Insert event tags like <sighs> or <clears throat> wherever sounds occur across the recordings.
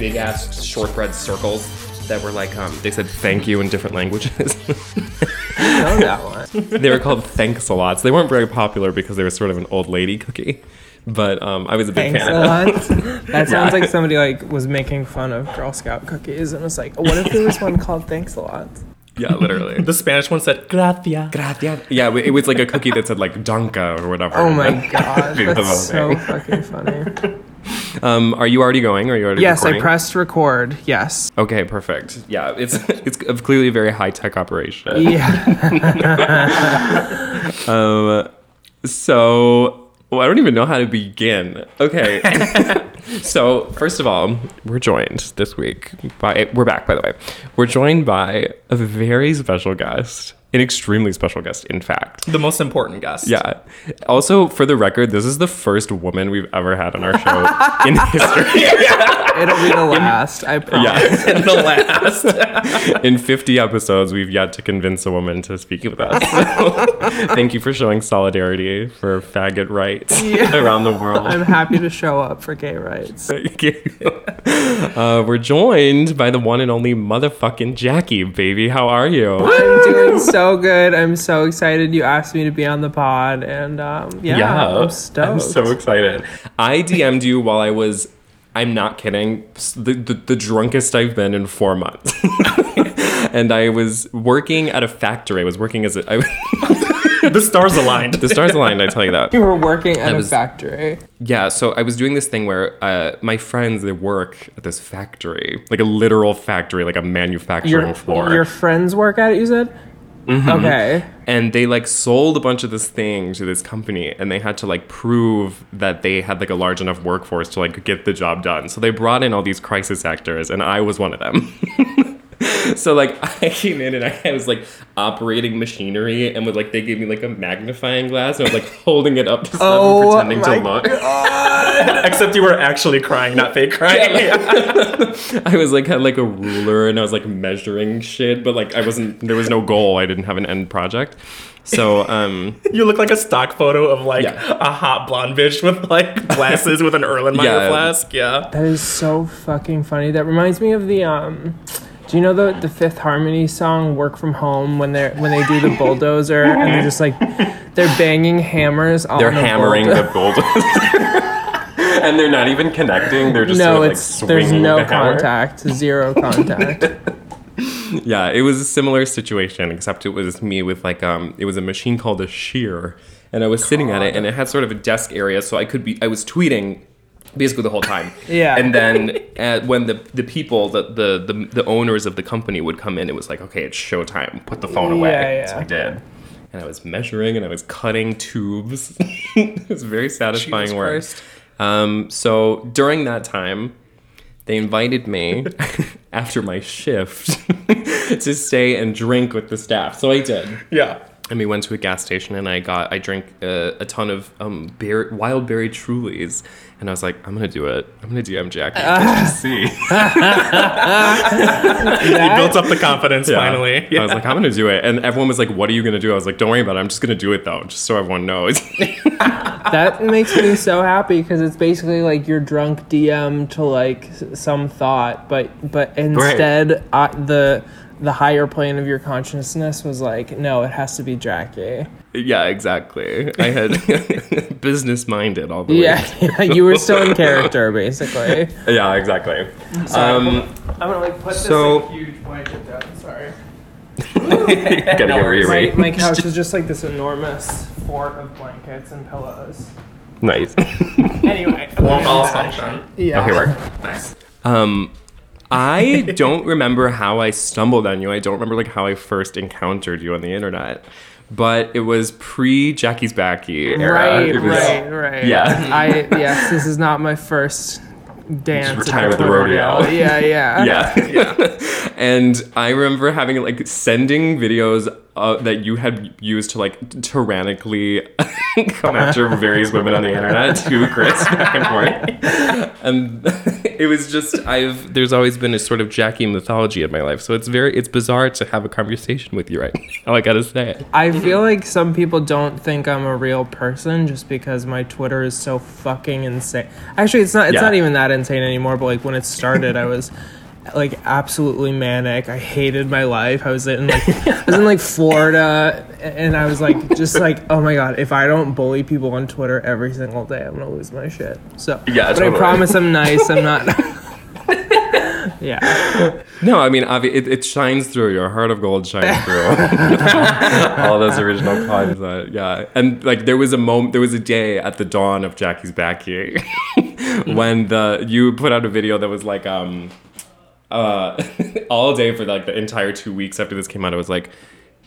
big ass shortbread circles that were like um, they said thank you in different languages. <laughs> I know that one. they were called thanks a lots. They weren't very popular because they were sort of an old lady cookie. But um, I was a big Thanks fan a of lot. That <laughs> sounds like somebody like was making fun of Girl Scout cookies and was like, what if there was one called Thanks a lot? Yeah, literally. The Spanish one said gratia. Gracias. Yeah, it was like a cookie that said like Danka or whatever. Oh my <laughs> god, that's so fucking funny. Um, are you already going? Are you already Yes, I pressed record. Yes. Okay, perfect. Yeah, it's <laughs> it's clearly a very high tech operation. Yeah. <laughs> Um, so well, I don't even know how to begin. Okay, <laughs> so first of all, we're joined this week by we're back by the way. We're joined by a very special guest, an extremely special guest, in fact. The most important guest. Yeah. Also, for the record, this is the first woman we've ever had on our show <laughs> in history. <laughs> It'll be the last. I promise. Yeah. <laughs> And the last. In 50 episodes, we've yet to convince a woman to speak with us. So, thank you for showing solidarity for faggot rights around the world. I'm happy to show up for gay rights. Thank you. Uh, we're joined by the one and only motherfucking Jackie, baby. How are you? I'm doing so good. I'm so excited you asked me to be on the pod, and um, yeah, I'm stoked. I'm so excited. I DM'd you while I was, I'm not kidding, the, the, the drunkest I've been in four months. <laughs> and I was working at a factory. I was working as a, I, <laughs> the stars aligned. the stars aligned, I tell you that. you were working at I a was- factory. Yeah, so I was doing this thing where uh, my friends, they work at this factory, like a literal factory, like a manufacturing Your, floor. your friends work at it, you said? Mm-hmm. Okay. and they like sold a bunch of this thing to this company and they had to like prove that they had like a large enough workforce to like get the job done so they brought in all these crisis actors and i was one of them <laughs> <laughs> so like i came in and i was like operating machinery and with like they gave me like a magnifying glass and i was like holding it up to stuff Oh and pretending to look <laughs> Except you were actually crying, not fake crying. <laughs> i was like had like a ruler and i was like measuring shit but like i wasn't there was no goal i didn't have an end project so um You look like a stock photo of like Yeah. a hot blonde bitch with like glasses with an Erlenmeyer Yeah. flask. Yeah. That is so fucking funny. That reminds me of the um do you know the the Fifth Harmony song "Work from Home" when they're when they do the bulldozer and they're just like they're banging hammers on they're the hammering bulldo- the bulldozer. <laughs> and they're not even connecting. They're just no, sort of, it's like there's no the contact, zero contact. <laughs> Yeah, it was a similar situation, except it was me with like um, it was a machine called a shear, and I was sitting at it, and it had sort of a desk area, so I could be, I was tweeting. Basically the whole time. <laughs> Yeah. And then uh, when the the people, the, the the the owners of the company would come in, it was like, okay, it's showtime. Put the phone away. Yeah, So. I did. And I was measuring and I was cutting tubes. <laughs> it was very satisfying Jesus work. Um, so during that time, they invited me <laughs> after my shift to stay and drink with the staff. So I did. Yeah. And we went to a gas station and I got I drank uh, a ton of um bear, wild berry Trulies. And I was like I'm gonna do it. I'm gonna DM Jack just see. <laughs> <laughs> He built up the confidence finally. yeah. I was like I'm gonna do it. And everyone was like what are you gonna do? I was like don't worry about it. I'm just gonna do it though just so everyone knows. <laughs> That makes me so happy because it's basically like your drunk DM to like some thought, but but instead uh, the the higher plane of your consciousness was like, no, it has to be Jackie. yeah exactly I had <laughs> business minded all the way Yeah, <laughs> yeah, you were still in character basically. <laughs> yeah exactly um I'm gonna like put So- this like, huge blanket down. Sorry. gotta get My, rearranged my couch is just like this enormous fort of blankets and pillows. nice Anyway, Won't all function. yeah. okay work Nice. Um, I <laughs> don't remember how I stumbled on you. I don't remember like how I first encountered you on the internet, but it was pre Jackie's Backy era. Right, was- right, right. Yeah. I yes, this is not my first dance. at retire with the rodeo. Yeah, yeah, <laughs> yeah. Yeah. And I remember having like sending videos uh, that you had used to like tyrannically <laughs> come after various women on the internet to Chris back <laughs> and forth, <laughs> and it was just I've there's always been a sort of Jackie mythology in my life, so it's very it's bizarre to have a conversation with you right now. I gotta say, it. I feel like some people don't think I'm a real person just because my Twitter is so fucking insane. Actually, it's not. It's Yeah. not even that insane anymore. But like when it started, I was like absolutely manic. I hated my life. I was in like I was in like Florida, and I was like just like oh my god, if I don't bully people on Twitter every single day, I'm gonna lose my shit. So Yeah, but totally. I promise I'm nice. I'm not. <laughs> yeah. no, I mean obvi- it, it shines through. Your heart of gold shines <laughs> through. <laughs> All those original that yeah, and like there was a moment, there was a day at the dawn of Jackie's Backy when the you put out a video that was like um uh <laughs> all day for like the entire two weeks after this came out. I was like.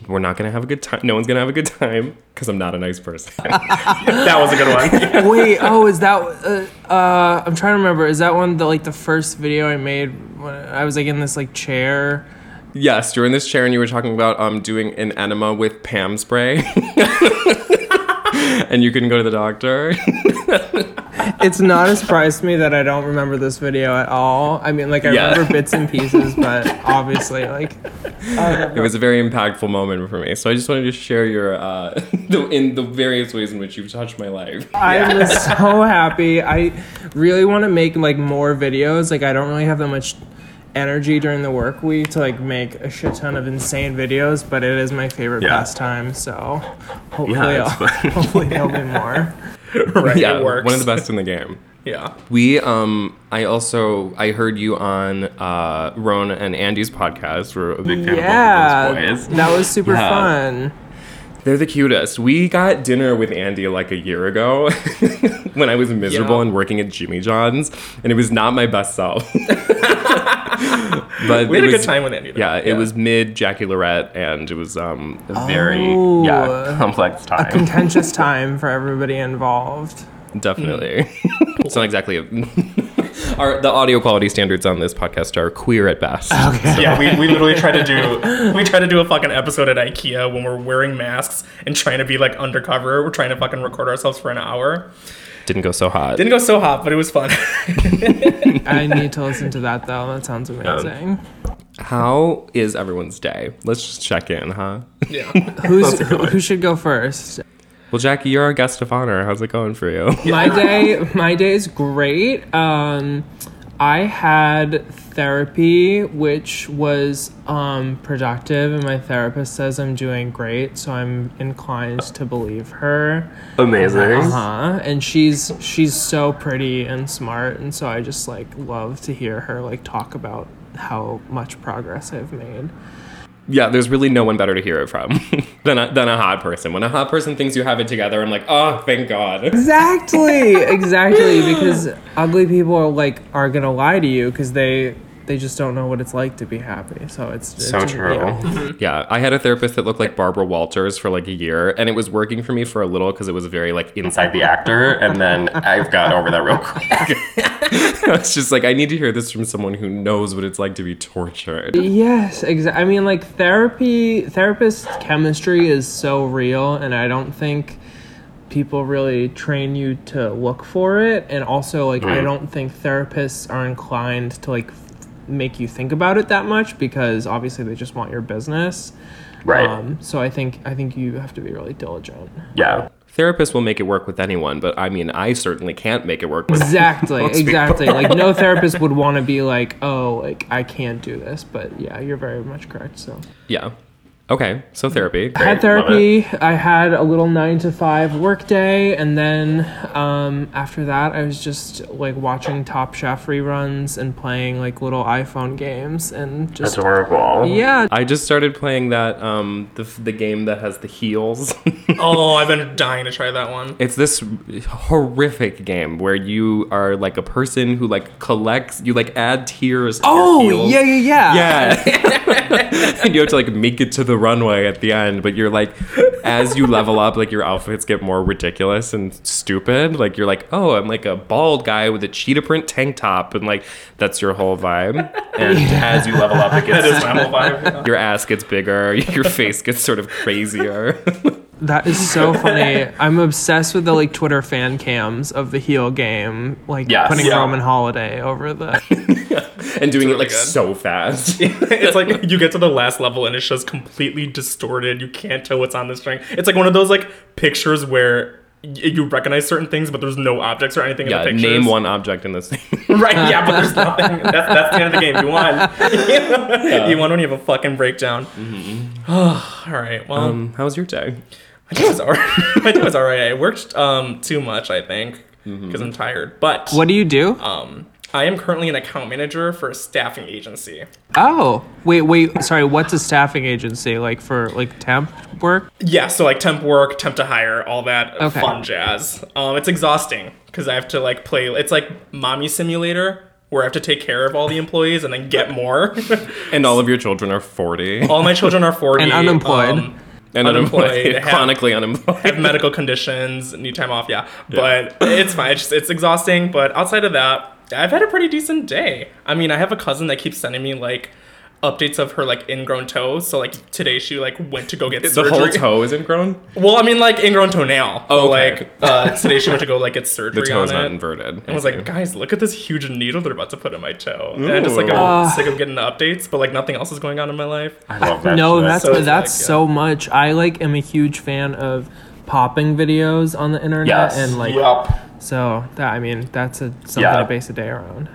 We're not gonna have a good time. No one's gonna have a good time because I'm not a nice person. <laughs> That was a good one. <laughs> Wait, oh, is that? Uh, uh, I'm trying to remember. Is that one the like the first video I made when I was like in this like chair? yes, you're in this chair and you were talking about um doing an enema with Pam spray, and you couldn't go to the doctor. It's not a surprise to me that I don't remember this video at all. I mean, like I Yeah. remember bits and pieces, but obviously, like It was a very impactful moment for me. So I just wanted to share your uh, <laughs> the, in the various ways in which you've touched my life. I'm so happy. I really want to make like more videos. Like I don't really have that much energy during the work week to like make a shit ton of insane videos, but it is my favorite Yeah. pastime. So hopefully, Yeah, I'll, fun. hopefully there'll be <laughs> more. <laughs> right, yeah, it works. one of the best in the game. <laughs> Yeah. We um I also I heard you on uh Ron and Andy's podcast. We're a big fan Yeah, of both those boys. that was super Yeah. fun. They're the cutest. We got dinner with Andy like a year ago <laughs> when I was miserable Yeah. and working at Jimmy John's, and it was not my best self. <laughs> but We had a was, good time with Andy. though. Yeah, it was mid Jackie Lorette, and it was um a very Oh. yeah <laughs> complex time. Contentious time for everybody involved. Definitely. it's not exactly a. Our, the audio quality standards on this podcast are queer at best. Yeah, we, we literally try to do <laughs> we try to do a fucking episode at IKEA when we're wearing masks and trying to be like undercover. We're trying to fucking record ourselves for an hour. Didn't go so hot. Didn't go so hot, but it was fun. <laughs> I need to listen to that though. That sounds amazing. How is everyone's day? Let's just check in, huh? yeah. Who's who, who should go first? Well, Jackie, you're our guest of honor. How's it going for you? My <laughs> day, my day is great. Um, I had therapy, which was um, productive, and my therapist says I'm doing great, so I'm inclined to believe her. Amazing. Uh huh. And she's she's so pretty and smart, and so I just like love to hear her like talk about how much progress I've made. Yeah, there's really no one better to hear it from <laughs> than a, than a hot person. When a hot person thinks you have it together, I'm like, oh, thank God. <laughs> Exactly, exactly. Because ugly people are like are gonna lie to you because they they just don't know what it's like to be happy. So it's, it's So just- true. yeah. <laughs> Yeah, I had a therapist that looked like Barbara Walters for like a year, and it was working for me for a little because it was very like inside the actor, and then I've got over that real quick. <laughs> it's <laughs> just like I need to hear this from someone who knows what it's like to be tortured. Yes, exactly. I mean, like therapy, therapist chemistry is so real, and I don't think people really train you to look for it. And also, like, I mm. don't think therapists are inclined to like f- make you think about it that much because obviously they just want your business. Right. Um, so I think I think you have to be really diligent. yeah. Therapists will make it work with anyone, but I mean, I certainly can't make it work with Exactly, <laughs> Most people. exactly. Like no therapist would want to be like, "Oh, like I can't do this." But yeah, you're very much correct. So Yeah. Okay, so therapy. I had Great, love it. therapy. I had a little nine to five work day, and then um, after that, I was just like watching Top Chef reruns and playing like little iPhone games and just Adorable. yeah. I just started playing that um the the game that has the heels. <laughs> Oh, I've been dying to try that one. it's this horrific game where you are like a person who like collects you like add tiers to your Oh heels. yeah, yeah, yeah. Yeah. <laughs> <laughs> and you have to like make it to the runway at the end, but you're like, as you level up, like your outfits get more ridiculous and stupid. Like you're like, oh, I'm like a bald guy with a cheetah print tank top, and like that's your whole vibe. And <laughs> as you level up, it That is gets my whole vibe. <laughs> your ass gets bigger, your face gets sort of crazier. That is so <laughs> funny. I'm obsessed with the like Twitter fan cams of the heel game, like Yes. putting Yeah. Roman Holiday over the. <laughs> and doing it like good. so fast. <laughs> it's like you get to the last level and it's just completely distorted. You can't tell what's on the string. It's like one of those like pictures where y- you recognize certain things, but there's no objects or anything Yeah, in the pictures. name one object in this thing. Right, yeah, but there's nothing. That's, that's the end of the game. You won. You won when you have a fucking breakdown. <sighs> All right. Well, um, how was your day? My day was alright. <laughs> my day was alright. I worked um too much, I think, because I'm tired. But What do you do? um, I am currently an account manager for a staffing agency. Oh, wait, wait. Sorry, what's a staffing agency like for like temp work? Yeah, so like temp work, temp to hire, all that Okay. fun jazz. Um, it's exhausting because I have to like play. It's like mommy simulator where I have to take care of all the employees and then get more. <laughs> And all of <laughs> your children are 40 all my children are forty And unemployed. um, and unemployed, unemployed, <laughs> have- chronically unemployed. have medical conditions, need time off. Yeah, but it's fine. It's, just, it's exhausting. But outside of that, I've had a pretty decent day. I mean, I have a cousin that keeps sending me like updates of her like ingrown toes. So like today she like went to go get surgery. the surgery. whole toe is ingrown. Well, I mean like ingrown toenail. Oh, okay. like uh, today she went to go like get surgery. <laughs> The surgery toe's on not it. inverted. And was like, guys, look at this huge needle they're about to put in my toe. And I just like I'm Ah. sick of getting the updates, but like nothing else is going on in my life. I love that. No, shit. that's So that's like, yeah. so much. I like am a huge fan of popping videos on the internet yes. and like Yup. so that I mean that's a something Yeah. to base a day around.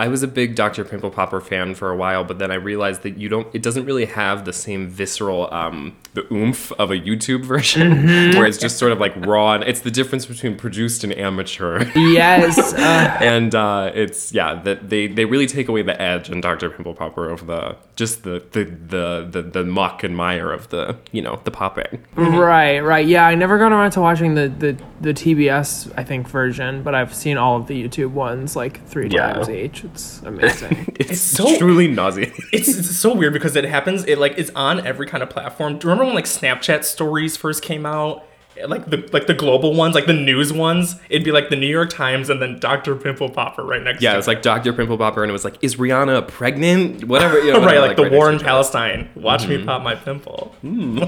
I was a big Dr. Pimple Popper fan for a while, but then I realized that you don't. It doesn't really have the same visceral, um, the oomph of a YouTube <laughs> version, where it's just sort of like raw. And it's the difference between produced and amateur. Yes, <laughs> uh, and uh, it's yeah that they they really take away the edge in Dr. Pimple Popper of the just the the, the the the muck and mire of the you know the popping. Mm-hmm. right, right. Yeah, I never got around to watching the the the TBS I think version, but I've seen all of the YouTube ones like three Yeah. times each. It's amazing. <laughs> It's, It's so- truly nauseating. <laughs> It's, it's so weird because it happens. It like it's on every kind of platform. Do you remember when like Snapchat stories first came out? Like the like the global ones, like the news ones. It'd be like the New York Times and then Dr. Pimple Popper right next. Yeah, to it Yeah, it was like Dr. Pimple Popper, and it was like, is Rihanna pregnant? Whatever. You <laughs> know, right, whatever, like, the right war in next to each other. Palestine. Watch me mm-hmm. pop my pimple. Hmm.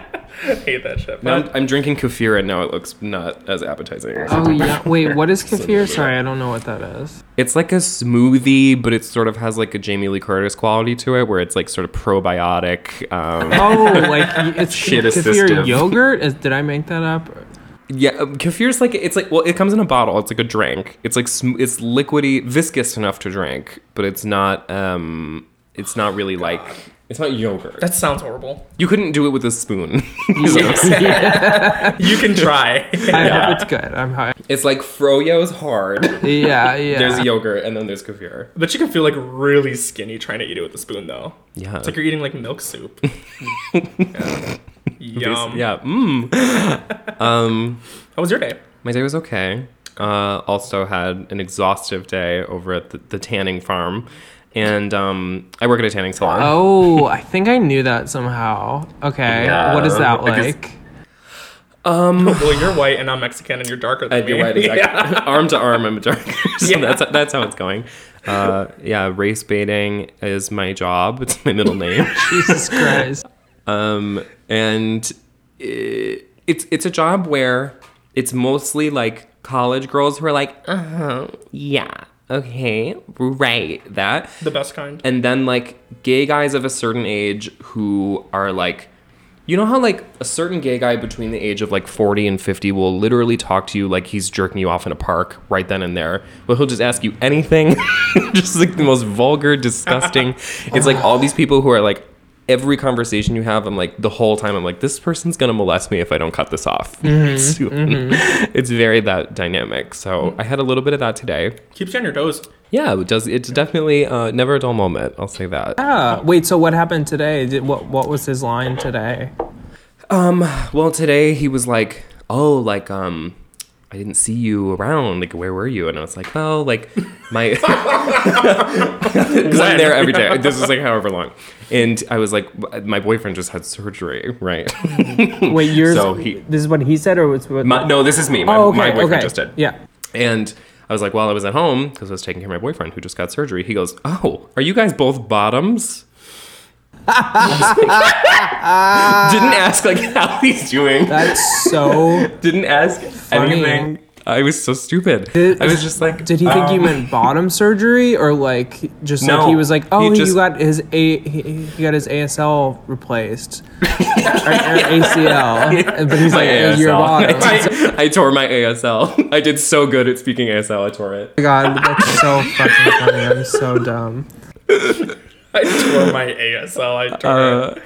<laughs> I <laughs> hate that shit. Now I'm, I'm drinking kefir, and now it looks not as appetizing. oh yeah. <laughs> Wait, what is kefir? Sorry, I don't know what that is. It's like a smoothie, but it sort of has like a Jamie Lee Curtis quality to it, where it's like sort of probiotic. Um, Oh, like <laughs> it's Shit kefir assistive. yogurt. Is, did I make that up? yeah, um, kefir's like it's like well, it comes in a bottle. It's like a drink. It's like sm- it's liquidy, viscous enough to drink, but it's not. um It's not really like it's not yogurt. that sounds horrible. you couldn't do it with a spoon. is what I'm saying. You can try. I hope it's good. I'm high. it's like froyo's hard. Yeah, yeah. There's yogurt, and then there's kefir. but you can feel like really skinny trying to eat it with a spoon though. Yeah. It's like you're eating like milk soup. <laughs> Yeah. Yum. Yeah. Mmm. <laughs> um. How was your day? My day was okay. Uh, also had an exhaustive day over at the, the tanning farm, and um, I work at a tanning salon. Oh, <laughs> I think I knew that somehow. Okay, Yeah, what is that I guess- like? <laughs> Well, you're white and I'm Mexican and you're darker than I'd me. be right, exactly. <laughs> Yeah. Arm to arm, I'm darker. so Yeah. that's that's how it's going. Uh, yeah, race baiting is my job. It's my middle name. Jesus Christ. um, and it, it's it's a job where it's mostly like college girls who are like, uh huh, yeah, okay, right, that. The best kind. and then like gay guys of a certain age who are like you know how like a certain gay guy between the age of like 40 and 50 will literally talk to you like he's jerking you off in a park right then and there but he'll just ask you anything <laughs> just like the most vulgar disgusting <laughs> it's like all these people who are like every conversation you have i'm like the whole time i'm like this person's gonna molest me if i don't cut this off <laughs> soon. <laughs> it's very that dynamic so i had a little bit of that today Keeps you on your toes. yeah, it does. It's definitely uh, never a dull moment. I'll say that. Ah, wait. So what happened today? Did, what What was his line today? Um. Well, today he was like, "Oh, like um, I didn't see you around. Like, where were you? And I was like, well, like my, <laughs> <laughs> because I'm there every day. This is like however long. And I was like, my boyfriend just had surgery, right? <laughs> Wait, yours. So he- this is what he said, or what's what? my, no, this is me. My, oh, okay, my boyfriend okay. just did. Yeah. And I was like, while I was at home, because I was taking care of my boyfriend who just got surgery, he goes, Oh, are you guys both bottoms? <laughs> Didn't ask like how he's doing. That's so. <laughs> Didn't ask Funny. anything. I was so stupid. Did- I was just like, Did he think you um, meant bottom surgery, or like just like he was like, oh, he he, got his a he, he got his ASL replaced, <laughs> or, or ACL, but he's my like, oh, you're bottom. ASL. I, I tore my ASL. I did so good at speaking ASL. I tore it. Oh my God, that's so fucking funny. I'm so dumb. <laughs> I tore my ASL. I tore Uh,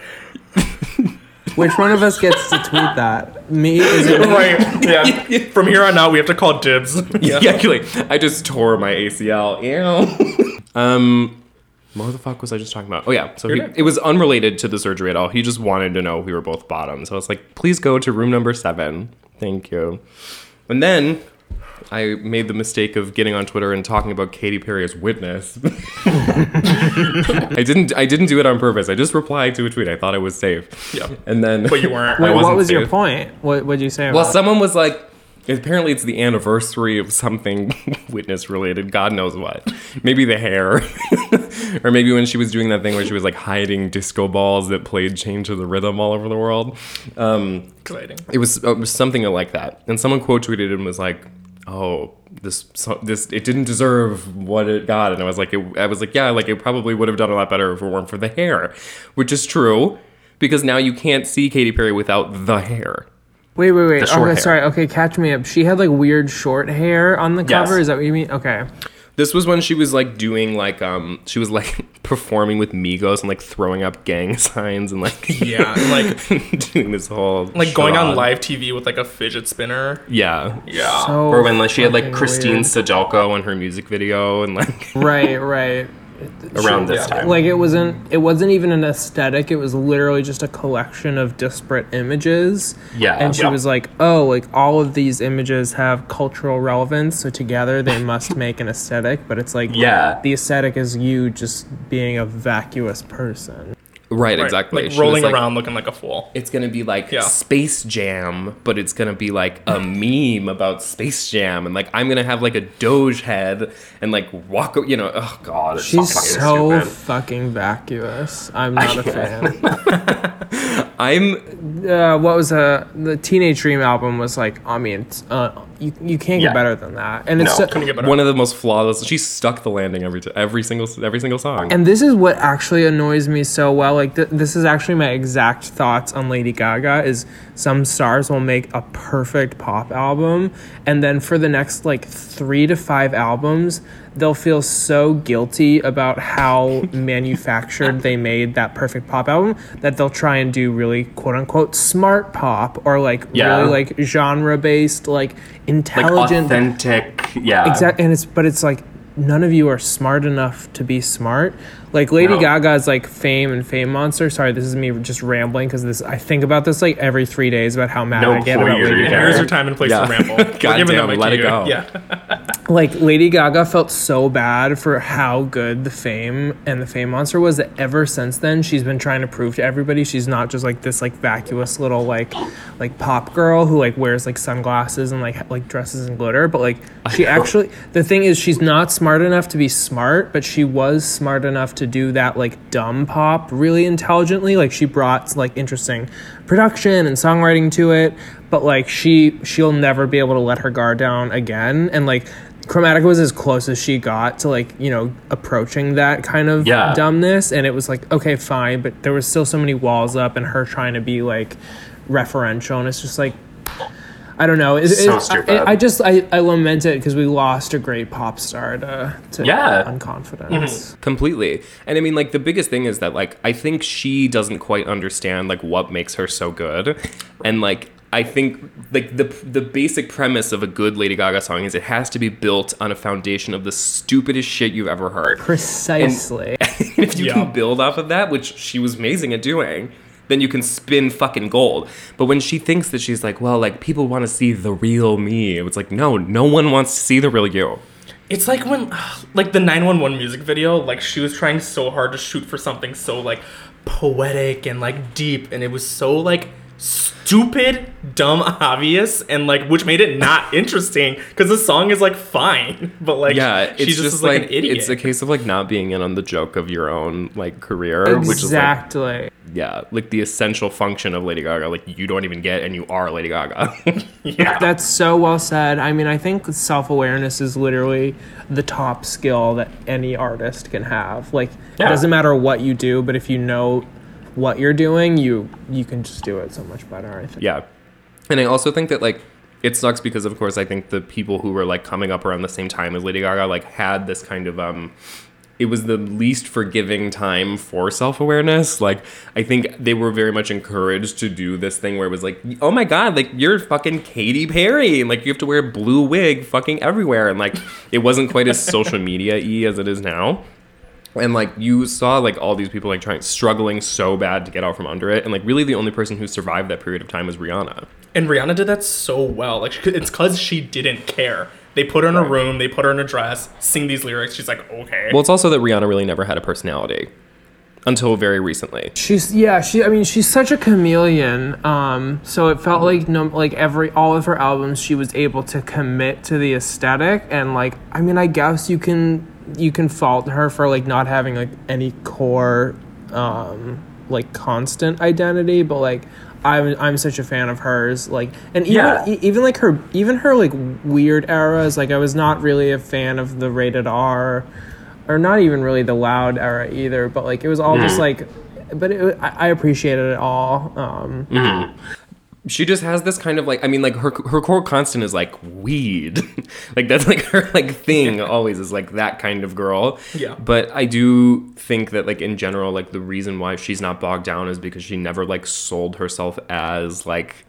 Which one of us gets to tweet that? Me? Is it it. <laughs> Right. Yeah. From here on out, we have to call dibs. <laughs> yeah, actually, I just tore my ACL. Ew. um, what the fuck was I just talking about? Oh yeah, so he, it was unrelated to the surgery at all. He just wanted to know if we were both bottoms. So I was like, please go to room number seven. Thank you. And then I made the mistake of getting on Twitter and talking about Katy Perry as witness. <laughs> I didn't. I didn't do it on purpose. I just replied to a tweet. I thought I was safe. Yeah. And then, But you weren't. Wait, what wasn't was your point? What would you say? Well, it? someone was like, apparently it's the anniversary of something <laughs> witness related. God knows what. Maybe the hair. <laughs> or maybe when she was doing that thing where she was like hiding disco balls that played Chained to the Rhythm all over the world. Um, Exciting. it was, it was something like that. And someone quote tweeted and was like, "Oh, this so, this it didn't deserve what it got." And I was like, it, I was like, yeah, like it probably would have done a lot better if it weren't for the hair, which is true because now you can't see Katy Perry without the hair. Wait, wait, wait. Okay, hair. sorry. Okay, catch me up. She had like weird short hair on the Yes. cover. Is that what you mean? Okay. This was when she was like doing like um she was like <laughs> performing with Migos and like throwing up gang <laughs> signs and like <laughs> Yeah, like doing this whole like going on live TV with like a fidget spinner. Yeah. Yeah. So Or when like she had like Christine weird. Sydelko in her music video and like Right, right. Around this yeah. time. Like it wasn't. It wasn't even an aesthetic. It was literally just a collection of disparate images. Yeah. And she Yeah. was like, "Oh, like all of these images have cultural relevance, so together they <laughs> must make an aesthetic." But it's like, Yeah. the aesthetic is you just being a vacuous person. Right, Right, exactly. Like She rolling like, around looking like a fool. It's gonna be like Yeah. Space Jam, but it's gonna be like a <laughs> meme about Space Jam, and like I'm gonna have like a Doge head and like walk. You know, oh god, it's She's fucking so stupid. fucking vacuous. I'm <laughs> not a fan. I'm uh, what was uh, the Teenage Dream album was like. I mean, uh, you you can't get better than that. And it's no, so- get better. one of the most flawless. She stuck the landing every t- every single every single song. And this is what actually annoys me so well. Like th- this is actually my exact thoughts on Lady Gaga. Is some stars will make a perfect pop album, and then for the next like three to five albums, they'll feel so guilty about how <laughs> manufactured they made that perfect pop album that they'll try and do really quote unquote smart pop or like Yeah. really like genre based like like intelligent authentic, yeah. Exactly, and it's but it's like none of you are smart enough to be smart. Like Lady No. Gaga's like Fame and Fame Monster. Sorry, this is me just rambling because this I think about this like every three days about how mad No, I get about Lady Gaga. here's your time and place Yeah. to ramble. We're God giving damn, the mic let it you. go. Yeah. <laughs> Like Lady Gaga felt so bad for how good the Fame and the Fame Monster was that ever since then she's been trying to prove to everybody she's not just like this like vacuous little like like pop girl who like wears like sunglasses and like like dresses in glitter, but like <laughs> she actually the thing is she's not smart enough to be smart, but she was smart enough to do that like dumb pop really intelligently. Like she brought like interesting production and songwriting to it, but like she she'll never be able to let her guard down again. And like Chromatica was as close as she got to like you know approaching that kind of Yeah. dumbness, and it was like okay fine, but there was still so many walls up, and her trying to be like referential, and it's just like. I don't know. It, So it- stupid. I, I just I, I lament it because we lost a great pop star to, to Yeah. unconfidence. Mm-hmm. completely and i mean like the biggest thing is that like i think she doesn't quite understand like what makes her so good and like i think like the the basic premise of a good lady gaga song is it has to be built on a foundation of the stupidest shit you've ever heard Precisely. <laughs> if you Yeah. can build off of that which she was amazing at doing then you can spin fucking gold. But when she thinks that she's like, well, like people want to see the real me, it's like, no, no one wants to see the real you. It's like when, <sighs> like the 911 music video, like she was trying so hard to shoot for something so like poetic and like deep, and it was so like stupid, dumb, obvious, and like which made it not <laughs> interesting because the song is like fine, <laughs> but like Yeah, it's she just, just, is like, like, an idiot. it's a case of like not being in on the joke of your own like career, which is like Exactly. yeah, like the essential function of Lady Gaga. Like you don't even get, and you are Lady Gaga. <laughs> yeah. That's so well said. I mean, I think self awareness is literally the top skill that any artist can have. Like, Yeah. it doesn't matter what you do, but if you know what you're doing, you you can just do it so much better. I think. Yeah. And I also think that like it sucks because of course I think the people who were like coming up around the same time as Lady Gaga like had this kind of um it was the least forgiving time for self-awareness. Like I think they were very much encouraged to do this thing where it was like, "Oh my god, like you're fucking Katy Perry and like you have to wear a blue wig fucking everywhere." And like it wasn't quite as social media-y as it is now and like you saw like all these people like trying struggling so bad to get out from under it and like really the only person who survived that period of time was rihanna And Rihanna did that so well. Like she- it's because she didn't care. They put her in a room, they put her in a dress, sing these lyrics. She's like, okay. well it's also that rihanna really never had a personality until very recently She's yeah, she I mean she's such a chameleon. Um so it felt like no like every all of her albums she was able to commit to the aesthetic and like I mean I guess you can you can fault her for like not having like any core um like constant identity, but like I'm I'm such a fan of hers like and even Yeah. e- even like her even her like weird eras like I was not really a fan of the rated R or not even really the loud era either but like it was all just like but it, I, I appreciated it all um she just has this kind of like i mean like her her core constant is like weed. <laughs> Like that's like her like thing always is like that kind of girl. Yeah. but i do think that like in general like the reason why she's not bogged down is because she never like sold herself as like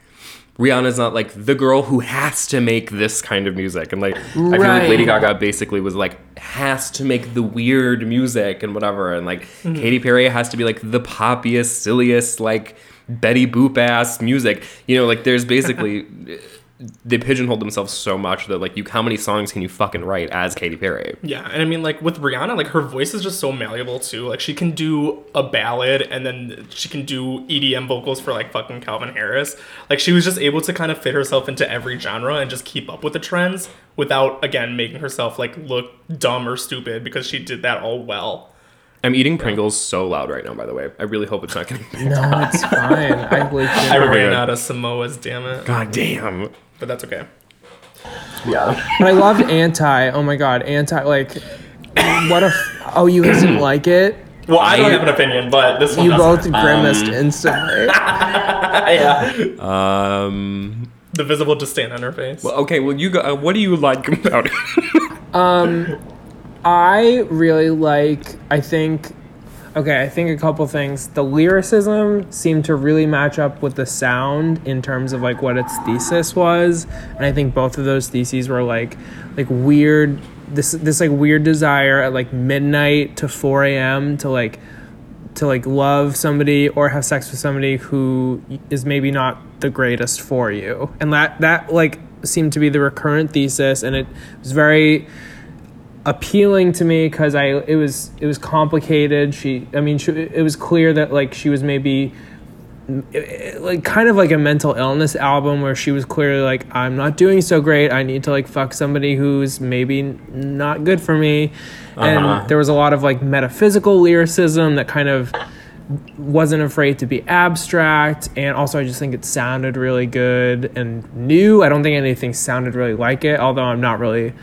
Rihanna's not like the girl who has to make this kind of music, and like I feel like Lady Gaga basically was like has to make the weird music and whatever, and like mm-hmm. Katy Perry has to be like the poppiest, silliest, like Betty Boop ass music. You know, like there's basically <laughs> they pigeonholed themselves so much that like you how many songs can you fucking write as Katy Perry? Yeah, and I mean, like with Rihanna, like her voice is just so malleable too. Like she can do a ballad, and then she can do EDM vocals for like fucking Calvin Harris. Like she was just able to kind of fit herself into every genre and just keep up with the trends without again making herself like look dumb or stupid because she did that all well. I'm eating Pringles so loud right now. By the way, I really hope it's not getting. no it's fine I <laughs> like I my ran God. out of Samoas, damn it. God damn. But that's okay. Yeah. but I loved anti oh my god anti like what if oh you guys didn't like it Well, I don't have an opinion, but this one you doesn't. both grimaced instantly <laughs> yeah. Um. The visible disdain on her face. Okay. Well, you go. Uh, what do you like about it? I really like, I think, okay, I think a couple things. The lyricism seemed to really match up with the sound in terms of like what its thesis was. And I think both of those theses were like, like weird, this, this like weird desire at like midnight to 4 a.m. to like, to like love somebody or have sex with somebody who is maybe not the greatest for you. And that, that like seemed to be the recurrent thesis. And it was very, appealing to me because I it was it was complicated. She, I mean, she, it was clear that like she was maybe like kind of like a mental illness album where she was clearly like I'm not doing so great. I need to like fuck somebody who's maybe not good for me. And uh-huh. there was a lot of like metaphysical lyricism that kind of wasn't afraid to be abstract and also I just think it sounded really good and new. I don't think anything sounded really like it, although I'm not really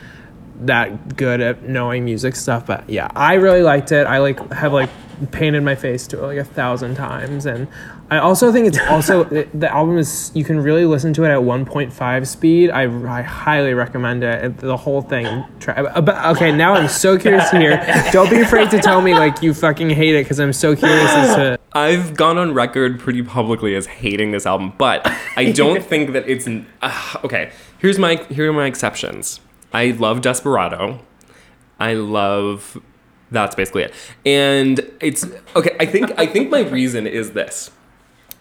that good at knowing music stuff but yeah i really liked it i like have like painted my face to it like a thousand times and i also think it's also <laughs> the the album is you can really listen to it at 1.5 speed i, I highly recommend it It- the whole thing try, uh, but, okay now i'm so curious to hear <laughs> don't be afraid to tell me like you fucking hate it because i'm so curious as to I've gone on record pretty publicly as hating this album, but I don't <laughs> think that it's uh, okay. Here's my here are my exceptions. I love Desperado. I love that's basically it. And it's okay, I think I think my reason is this.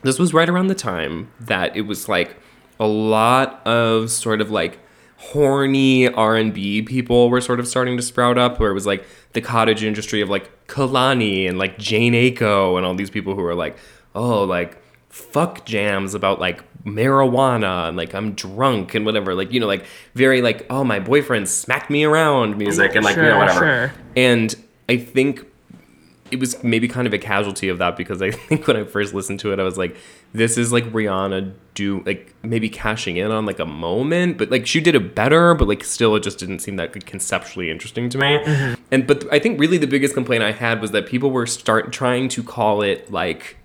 this was right around the time that it was like a lot of sort of like horny R&B people were sort of starting to sprout up where it was like the cottage industry of like Kehlani and like Jhené Aiko and all these people who were like oh like fuck jams about like marijuana and like I'm drunk and whatever like you know like very like oh my boyfriend smacked me around music and like you know Sure, whatever sure. and I think it was maybe kind of a casualty of that because I <laughs> think when I first listened to it, I was like, this is like Rihanna do like maybe cashing in on like a moment, but like she did it better, but like still it just didn't seem that like, conceptually interesting to me. Mm-hmm. And but I think really the biggest complaint I had was that people were start trying to call it like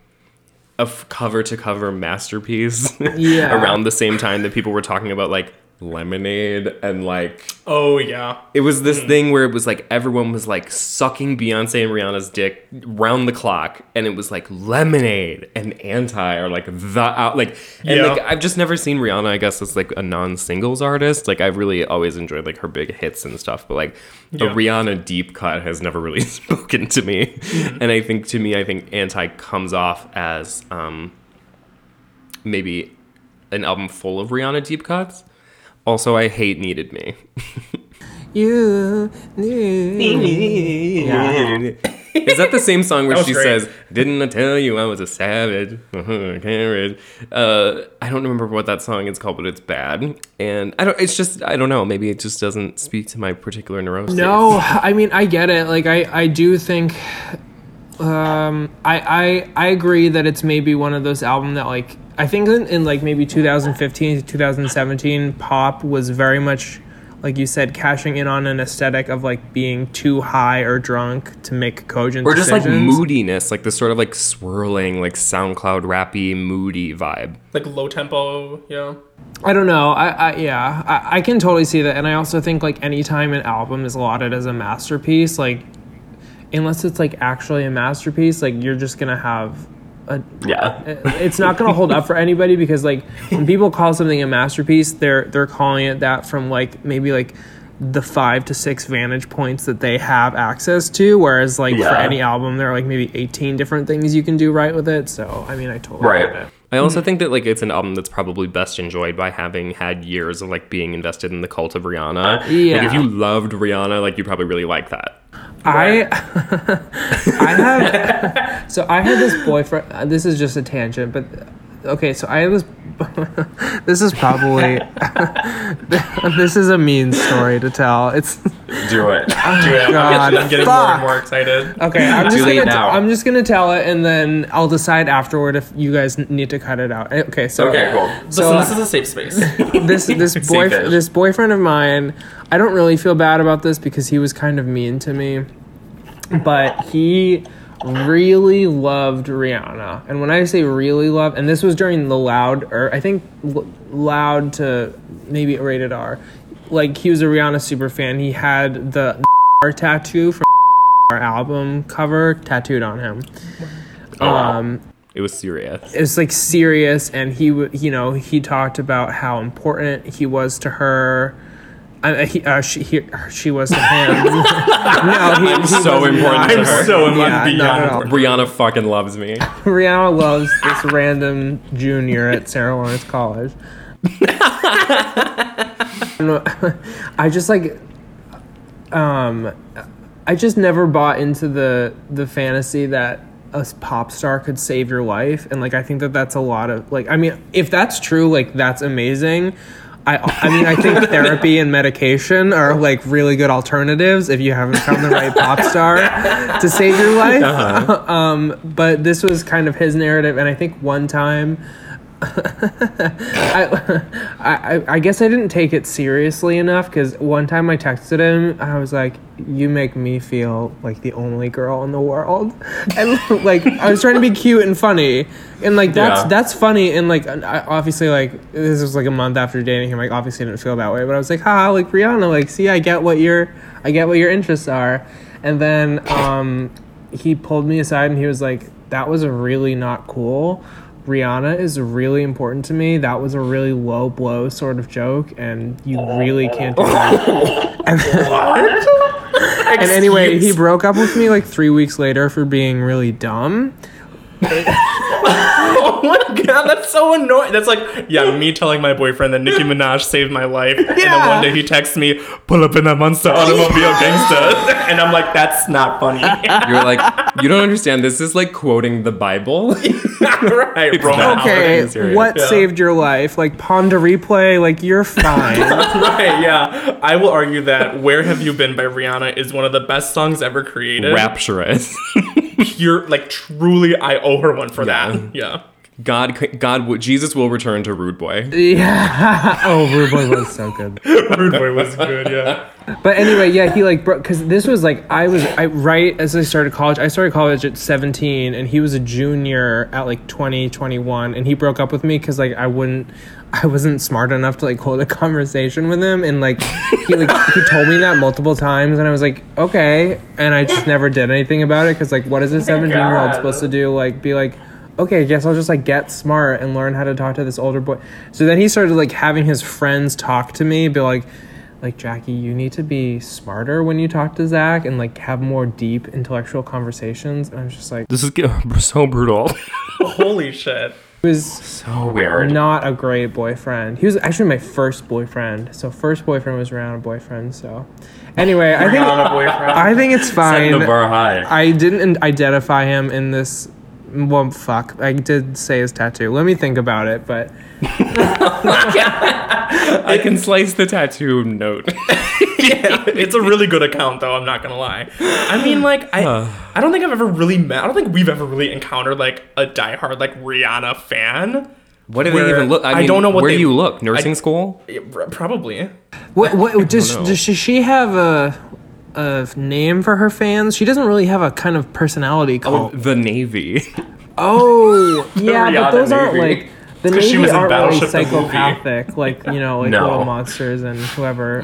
a cover to cover masterpiece <laughs> Yeah. around the same time that people were talking about like lemonade and like Oh yeah. it was this thing where it was like everyone was like sucking Beyonce and Rihanna's dick round the clock, and it was like Lemonade and Anti or like the out like and Yeah. like I've just never seen Rihanna. I guess as like a non-singles artist. Like I've really always enjoyed like her big hits and stuff, but like Yeah. a Rihanna deep cut has never really <laughs> spoken to me. And I think to me, I think Anti comes off as um maybe an album full of Rihanna deep cuts. Also, I hate Needed Me. You need. Yeah. Is that the same song where she great. says, "Didn't I tell you I was a savage?" <laughs> Karen. Uh, I don't remember what that song is called, but it's bad. And I don't. It's just I don't know. Maybe it just doesn't speak to my particular neurosis. No, I mean I get it. Like I, I do think um I, I I agree that it's maybe one of those albums that like I think in, in like maybe 2015 to 2017 pop was very much like you said cashing in on an aesthetic of like being too high or drunk to make cogent Or just like moodiness, like this sort of like swirling, like SoundCloud rappy, moody vibe. Like low tempo. Yeah. I don't know. I, I yeah, I, I can totally see that, and I also think like anytime an album is lauded as a masterpiece, like unless it's like actually a masterpiece, like you're just gonna have a. Yeah. It's not gonna hold up for anybody because like when people call something a masterpiece, they're they're calling it that from like maybe like the five to six vantage points that they have access to whereas like for any album there are like maybe 18 different things you can do right with it so i mean i totally get it I also think that like it's an album that's probably best enjoyed by having had years of like being invested in the cult of Rihanna. Like Yeah. if you loved Rihanna, like you probably really like that. I <laughs> I have so I had this boyfriend. This is just a tangent, but okay. So I was. this. <laughs> this is probably <laughs> this is a mean story to tell. It's Do it. <laughs> Dude, I'm, God, getting, I'm getting more and more excited. okay. I'm just gonna now. I'm just gonna tell it, and then I'll decide afterward if you guys need to cut it out. Eh, Okay. So Listen, So- this is a safe space. this this boy this boyfriend of mine, I don't really feel bad about this because he was kind of mean to me, but he really loved Rihanna. And when I say really loved, and this was during the loud, or I think loud to maybe rated R, like he was a Rihanna super fan. He had the <laughs> R tattoo from <laughs> our album cover tattooed on him. Um, It was serious. it's like serious and he would you know he talked about how important he was to her uh, he, uh, she, he, she was to him. <laughs> no, he, he so was important not. to her. so in Yeah, beyond not. Rihanna fucking loves me. Rihanna loves this random junior at Sarah Lawrence College. <laughs> I just like, um, I just never bought into the the fantasy that a pop star could save your life, and like I think that that's a lot of like. I mean, if that's true, like that's amazing. I, I mean, I think <laughs> therapy and medication are like really good alternatives if you haven't found the right pop star to save your life. <laughs> um, but this was kind of his narrative, and I think one time, I, I, I guess I didn't take it seriously enough because one time I texted him, I was like, "You make me feel like the only girl in the world," <laughs> and like I was trying to be cute and funny, and like that's Yeah. that's funny, and like I, obviously like this was like a month after dating him, like obviously I didn't feel that way, but I was like, "Ha, like Rihanna, like see, I get what your I get what your interests are," and then um, he pulled me aside and he was like, "That was really not cool." Rihanna is really important to me. That was a really low blow sort of joke, and you really can't do that. <laughs> and, and anyway, he broke up with me like three weeks later for being really dumb. <laughs> My god, that's so annoying. That's like, yeah, me telling my boyfriend that Nicki Minaj saved my life, and then one day he texts me, "Pull up in that monster automobile, gangsta," and I'm like, that's not funny. <laughs> You're like, you don't understand. This is like quoting the Bible. <laughs> right, Roman. Okay, Howard is serious. what Yeah. saved your life? Like Pon de Replay, like you're fine. <laughs> right, yeah. I will argue that "Where Have You Been" by Rihanna is one of the best songs ever created. Rapturous. You're like truly, I owe her one for Yeah. that. Yeah. God, God, Jesus will return to Rude Boy. yeah. Oh, Rude Boy was so good. <laughs> Rude Boy was good. Yeah. But anyway, yeah, he like broke because this was like I was I right as I started college. I started college at 17, and he was a junior at like 20, 21, and he broke up with me because like I wouldn't. I wasn't smart enough to like hold a <laughs> conversation with him, and like he like he told me that multiple times, and I was like, okay, and I just never did anything about it because like, what is a oh seventeen year old supposed to do? Like, be like, okay, I guess I'll just like get smart and learn how to talk to this older boy. So then he started like having his friends talk to me, be like, like Jackie, you need to be smarter when you talk to Zach and like have more deep intellectual conversations. And I was just like, This is <laughs> so brutal. <laughs> Holy shit. he was So weird. not a great boyfriend. He was actually my first boyfriend. So first boyfriend was around a boyfriend. So anyway, I think Rihanna boyfriend. I think it's fine. Setting the bar high. I didn't identify him in this. Well, fuck. I did say his tattoo. Let me think about it, but <laughs> I can slice the tattoo note. <laughs> yeah, it's a really good account though. I'm not gonna lie. I mean, <sighs> like, I, I don't think I've ever really met. I don't think we've ever really encountered like a diehard like Rihanna fan. What do they even look? I, I don't know what Where they- do you look? Nursing I- school? Probably. what? What does, does she, she have a a name for her fans? She doesn't really have a kind of personality cult. The Navy. <laughs> Oh, yeah, but those aren't Navy. like the 'cause she Navy was aren't really Battleship, the movie. psychopathic, like you know, like <laughs> No. little monsters and whoever.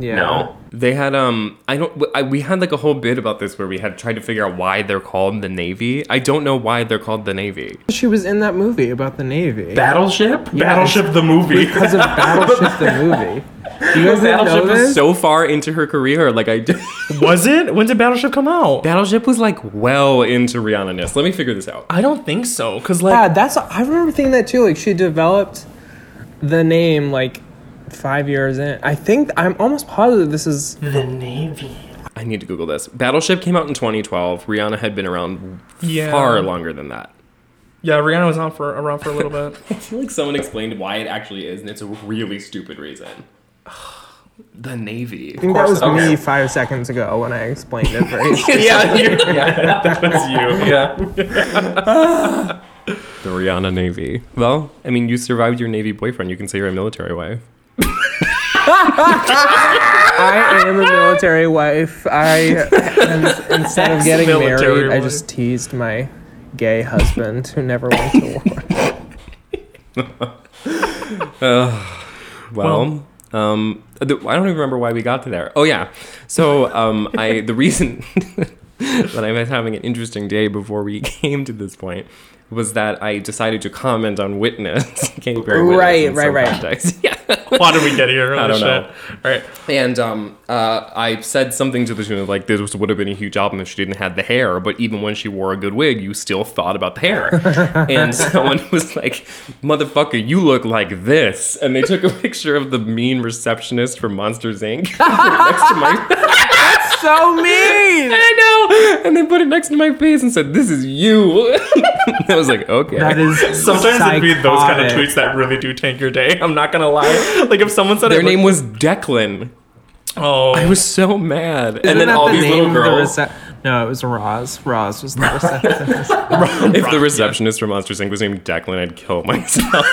Yeah. They had um I don't I, we had like a whole bit about this where we had tried to figure out why they're called the Navy. I don't know why they're called the Navy. She was in that movie about the Navy. Battleship. Battleship the movie. because of <laughs> Battleship the movie. <laughs> You guys didn't know Battleship was so far into her career. Like I did. <laughs> was it? When did Battleship come out? Battleship was like well into Rihanna-ness. Let me figure this out. I don't think so. Cause like Yeah, that's. I remember thinking that too. Like she developed the name like five years in. I think I'm almost positive this is. the Navy. I need to Google this. Battleship came out in 2012. Rihanna had been around Yeah. far longer than that. Yeah, Rihanna was on for around for a little bit. <laughs> I feel like someone explained why it actually is, and it's a really stupid reason. <sighs> The Navy. I think that was Okay. me five seconds ago when I explained it very. <laughs> yeah, yeah, <laughs> that was you. Yeah. <laughs> The Rihanna Navy. Well, I mean, you survived your Navy boyfriend. You can say you're a military wife. I am a military wife. I and instead of getting Military married, I just teased my gay husband who never went to war. Uh, well, um, I don't even remember why we got to there. Oh yeah. So um, I the reason <laughs> that I was having an interesting day before we <laughs> came to this point was that I decided to comment on Witness, <laughs> Katy Perry Right, in right, right. context. <laughs> Yeah. Why did we get here? <laughs> I don't know. shit. All right. And um, uh, I said something to the tune of like, "This would have been a huge album if she didn't have the hair." But even when she wore a good wig, you still thought about the hair. and someone was like, "Motherfucker, you look like this." And they took a picture of the mean receptionist from Monsters Inc. next to my. So mean. I know. And they put it next to my face and said, "This is you." <laughs> I was like, "Okay." That is <laughs> Sometimes it'd be those kind of tweets that really do tank your day. I'm not gonna lie. Like if someone said Their it, name was Declan. Oh, I was so mad. Isn't and then all the these little of the girls. rece- no, it was Roz. Roz was the receptionist. <laughs> If the receptionist from Monsters Inc. was named Declan, I'd kill myself. <laughs>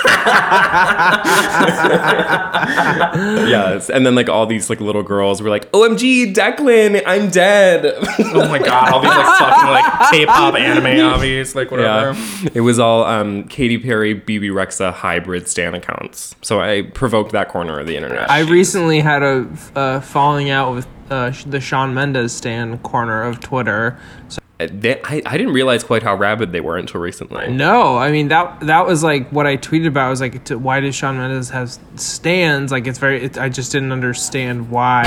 yes, and then like all these like little girls were like, "OMG, Declan, I'm dead." oh my god, all these like fucking like K-pop anime obvious, like whatever. yeah, it was all um, Katy Perry, Bebe Rexha hybrid stan accounts. So I provoked that corner of the internet. I recently had a uh, falling out with uh, the Shawn Mendes stand corner of Twitter. So Uh, they, I, I didn't realize quite how rabid they were until recently. no, I mean that that was like what I tweeted about. I was like, to, why does Shawn Mendes have stands? Like it's very. It, I just didn't understand why,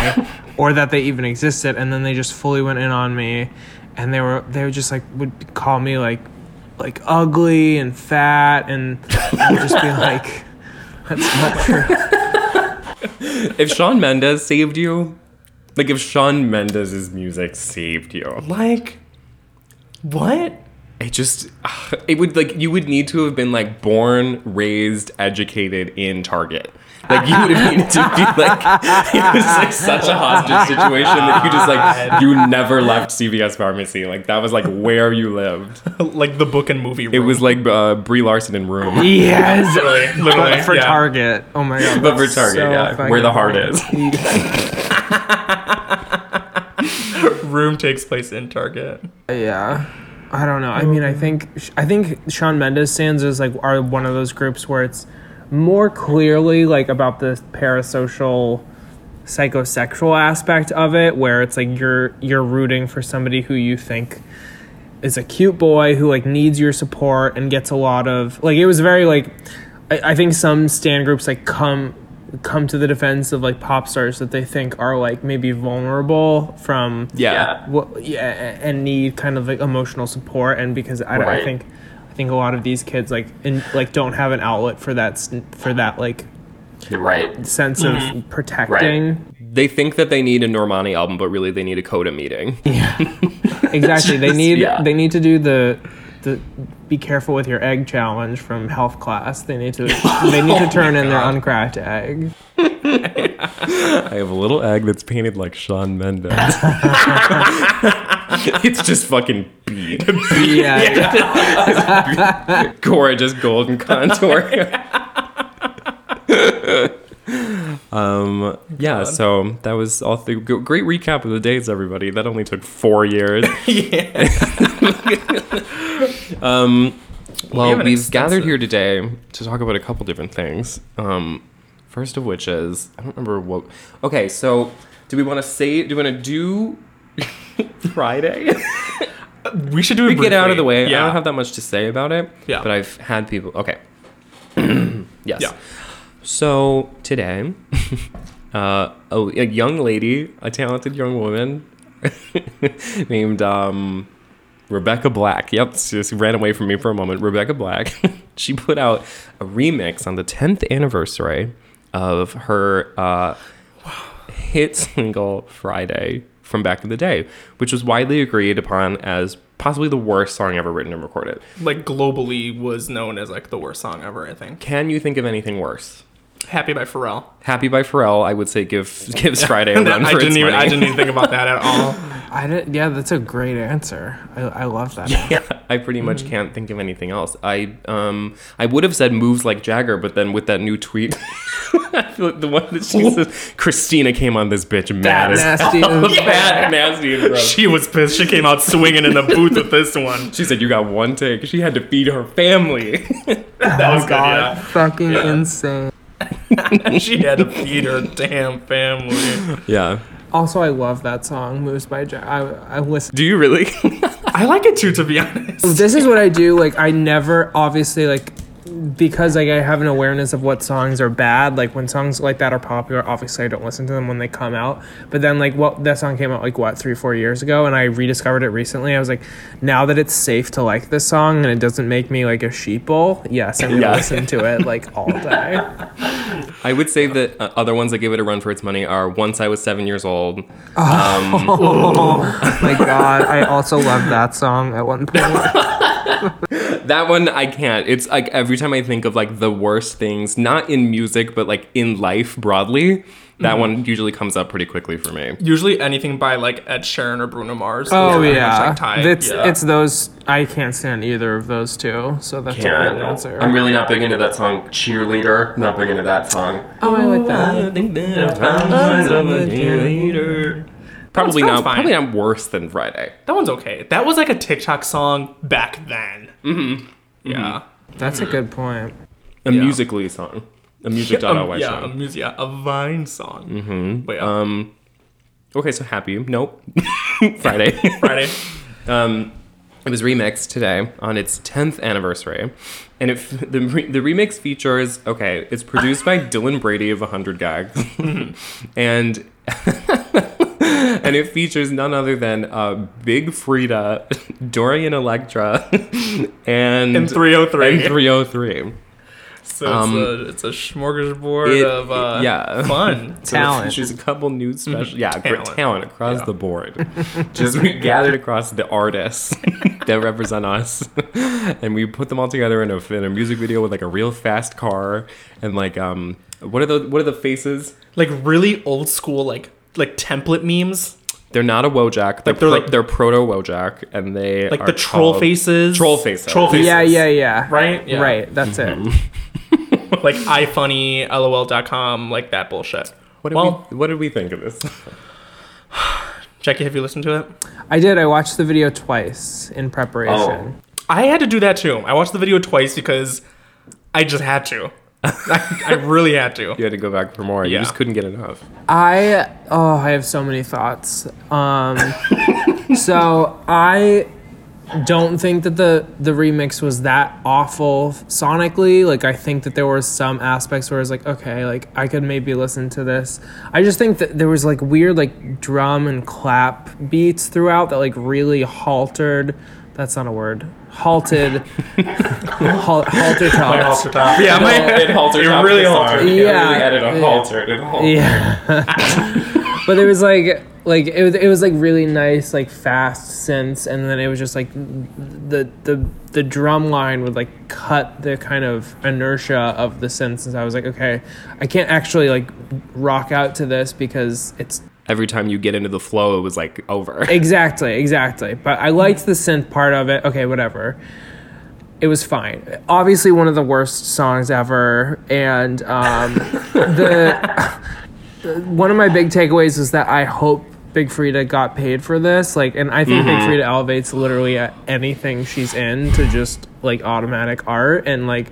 <laughs> or that they even existed. And then they just fully went in on me, and they were they were just like would call me like like ugly and fat, and just be <laughs> like, that's not true. <laughs> If Shawn Mendes saved you, like if Shawn Mendes' music saved you, Like, what? it just <sighs> it would like you would need to have been like born, raised, educated in Target. Like you would have needed to be like <laughs> it was like such a hostage situation that you just like you never left CVS pharmacy. Like that was like where you lived. <laughs> like the book and movie. Room. It was like uh, Brie Larson in Room. Yes, <laughs> literally, literally but for yeah. Target. Oh my god, But for Target, so yeah, where the heart funny. Room takes place in Target. Yeah. I don't know. I mean, I think I think Shawn Mendes stands is like are one of those groups where it's more clearly like about the parasocial psychosexual aspect of it where it's like you're you're rooting for somebody who you think is a cute boy who like needs your support and gets a lot of like it was very like I, I think some stand groups like come come to the defense of like pop stars that they think are like maybe vulnerable from Yeah. well, yeah, and need kind of like emotional support, and because I, I think, I think a lot of these kids like in, like don't have an outlet for that for that like Right. sense of mm-hmm. protecting. They think that they need a Normani album, but really they need a Coda meeting. Yeah, <laughs> exactly, they <laughs> need yeah. they need to do the the be careful with your egg challenge from health class. They need to they need to <laughs> oh turn in their uncracked egg. I have a little egg that's painted like Shawn Mendes. <laughs> it's just fucking beat. <laughs> Yeah, Gorgeous golden contour. Um yeah so that was all the great recap of the days everybody that only took four years <laughs> <laughs> um well have we've gathered here today to talk about a couple different things um first of which is i don't remember what okay so do we want to say do we want to do <laughs> friday We should do it. we get out of the way. Yeah. I don't have that much to say about it. Yeah. But I've had people. Okay. <clears throat> yes. Yeah. So today, <laughs> uh, a, a young lady, a talented young woman <laughs> named um, Rebecca Black. Yep, she just ran away from me for a moment. Rebecca Black. <laughs> she put out a remix on the 10th anniversary of her uh, hit single Friday from back in the day, which was widely agreed upon as possibly the worst song ever written and recorded. like globally was known as like the worst song ever. I think. Can you think of anything worse? Happy by Pharrell. Happy by Pharrell, I would say give <laughs> gives Friday a <laughs> run I for its didn't even. money. I didn't even think about that at <laughs> all. I did, yeah, that's a great answer. I, I love that. yeah, I pretty Mm-hmm. much can't think of anything else. I um I would have said moves like Jagger, but then with that new tweet, I feel like the one that she says Christina came on this bitch mad as nasty hell. as- Bad, nasty and gross. She was pissed. She came out swinging in the booth with this one. She said you got one take. She had to feed her family. That was God, good. fucking insane. Yeah. <laughs> she had to feed her damn family. yeah. Also, I love that song, "Moves by Jack." I I listen. Do you really? <laughs> I like it too, to be honest. This is what I do. Like, I never, obviously, like, because like I have an awareness of what songs are bad. Like when songs like that are popular, obviously I don't listen to them when they come out. But then like what that song came out like what three four years ago, and I rediscovered it recently. I was like, now that it's safe to like this song and it doesn't make me like a sheeple, yes, I'm gonna Yeah. listen to it like all <laughs> day. I would say that uh, other ones that give it a run for its money are Once I Was Seven Years Old. <laughs> Oh My God, I also loved that song at one point. <laughs> That one I can't. It's like every time I think of like the worst things, not in music, but like in life broadly, that mm-hmm. one usually comes up pretty quickly for me. Usually anything by like Ed Sheeran or Bruno Mars. Oh pretty much, yeah, like, it's yeah. it's those. I can't stand either of those two. So that's a great answer. I'm really not big into that song, Cheerleader. Not big into that song. oh, I like that. Oh, Probably That not. sounds fine. Probably not worse than Friday. that one's okay. That was like a TikTok song back then. Mm-hmm. Yeah. That's a good point. A Yeah. musically song. A musical.ly Um, yeah, a song. music, yeah, a Vine song. Mm-hmm. But yeah, Um, okay, so happy. Nope. <laughs> Friday. <laughs> Friday. Um, it was remixed today on its 10th anniversary, and it f- the re- the remix features okay. It's produced by <laughs> Dylan Brady of 100 gecs, and <laughs> and it features none other than uh, Big Freedia, <laughs> Dorian Electra, <laughs> and And 303. and 303. So it's, Um, a, it's a smorgasbord It- of uh, yeah. fun. So Talent. it features a couple new special, yeah, great Talent. talent across Yeah. the board. Just we gathered across the artists that represent us, and we put them all together in a in a music video with like a real fast car and like um what are the what are the faces? like really old school, like like template memes, They're not a Wojak. They're, Like, they're pro- like- they're proto Wojak, and they like are the troll called- faces, Troll faces. troll faces. Yeah, yeah, yeah. Right? Yeah. Right. That's it. Mm-hmm. <laughs> like ifunny, lol.com, like that bullshit. What did well, we what did we think of this? <sighs> Jackie, have you listened to it? I did. I watched the video twice in preparation. Oh. I had to do that too. I watched the video twice because I just had to. I, <laughs> I really had to. You had to go back for more. You just couldn't get enough. I oh, I have so many thoughts. Um, <laughs> so I don't think that the the remix was that awful sonically. Like I think that there were some aspects where I was like, okay, like I could maybe listen to this. I just think that there was like weird like drum and clap beats throughout that like really haltered. That's not a word. Halted. <laughs> hal- halter top. Yeah, my it haltered. It really haltered. Yeah. Yeah. added a Yeah. halter. It haltered. Yeah. <laughs> but it was like like it was, it was like really nice like fast synths and then it was just like the the the drum line would like cut the kind of inertia of the synths and so I was like okay I can't actually like rock out to this because it's Every time you get into the flow, it was like over. <laughs> exactly exactly but I liked the synth part of it okay whatever it was fine obviously one of the worst songs ever and um <laughs> the one of my big takeaways is that I hope Big Freedia got paid for this. Like, and I think Big Freedia elevates literally at anything she's in to just like automatic art. And like,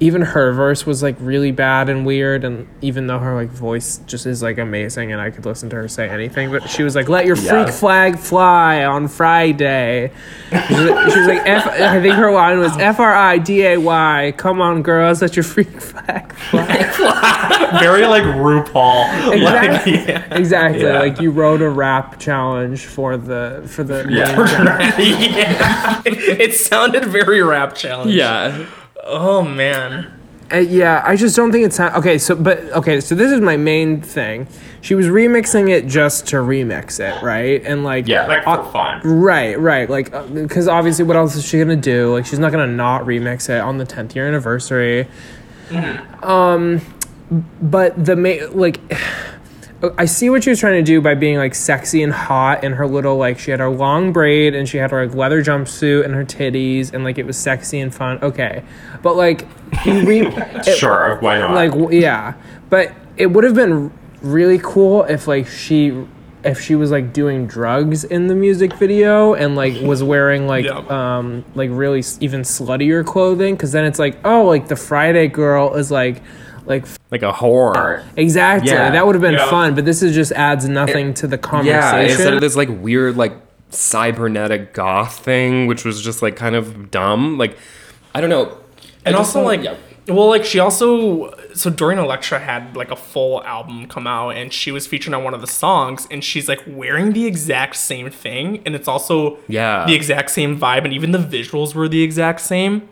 even her verse was like really bad and weird. And even though her like voice just is like amazing and I could listen to her say anything, but she was like, let your Yeah. freak flag fly on Friday. She was, she was like, F, I think her line was F R I D A Y. Come on, girls, let your freak flag fly. <laughs> very like RuPaul. Exactly. Like, yeah. Exactly. Yeah. Like you wrote a rap challenge for the for the yeah. <laughs> <laughs> It sounded very rap challenge. yeah. Oh man. Uh, yeah, I just don't think it's not okay. So, but okay, so this is my main thing. She was remixing it just to remix it, right? And like, Yeah. Like for fun. right, right, like, because obviously, what else is she gonna do? Like, she's not gonna not remix it on the 10th year anniversary. Um, but the main like. I see what she was trying to do by being like sexy and hot and her little like she had her long braid and she had her like leather jumpsuit and her titties and like it was sexy and fun. Okay, but like you re- <laughs> it- Sure. Why not? like yeah, but it would have been really cool if like she if she was like doing drugs in the music video and like was wearing like Yeah. um like really even sluttier clothing because then it's like oh like the Friday girl is like like like a horror. exactly Yeah. that would have been Yeah. fun but this is just adds nothing to the conversation. Yeah. Instead of this like weird like cybernetic goth thing, which was just like kind of dumb. Like, I don't know. I And also don't- like yeah. well like she also so Dorian Electra had like a full album come out and she was featured on one of the songs and she's like wearing the exact same thing and it's also Yeah. the exact same vibe and even the visuals were the exact same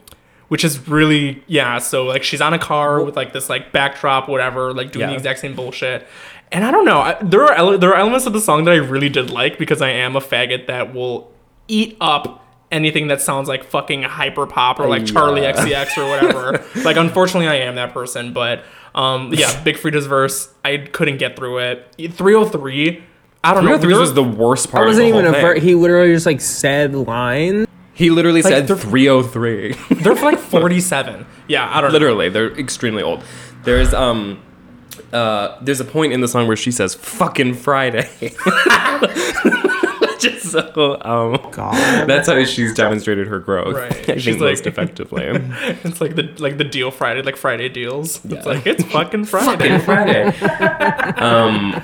which is really yeah so like she's on a car with like this like backdrop whatever like doing the exact same bullshit and I don't know I, there are ele- there are elements of the song that I really did like because I am a faggot that will eat up anything that sounds like fucking hyper pop or like Charli Yeah. XCX or whatever. <laughs> like unfortunately I am that person, but um yeah, <laughs> Big Freedia's verse, I couldn't get through it. 303 I don't know. 303 was the worst part. it wasn't of the even a whole ver- he literally just like said line He literally said they're- 303. <laughs> they're like 47. Yeah, I don't know. literally, they're extremely old. There's um uh there's a point in the song where she says fucking Friday. <laughs> Just so um God. that's how she's demonstrated her growth. Right. I <laughs> She's think like- most effectively. It's like the like the deal Friday, like Friday deals. It's like it's fucking Friday. fucking Friday. um,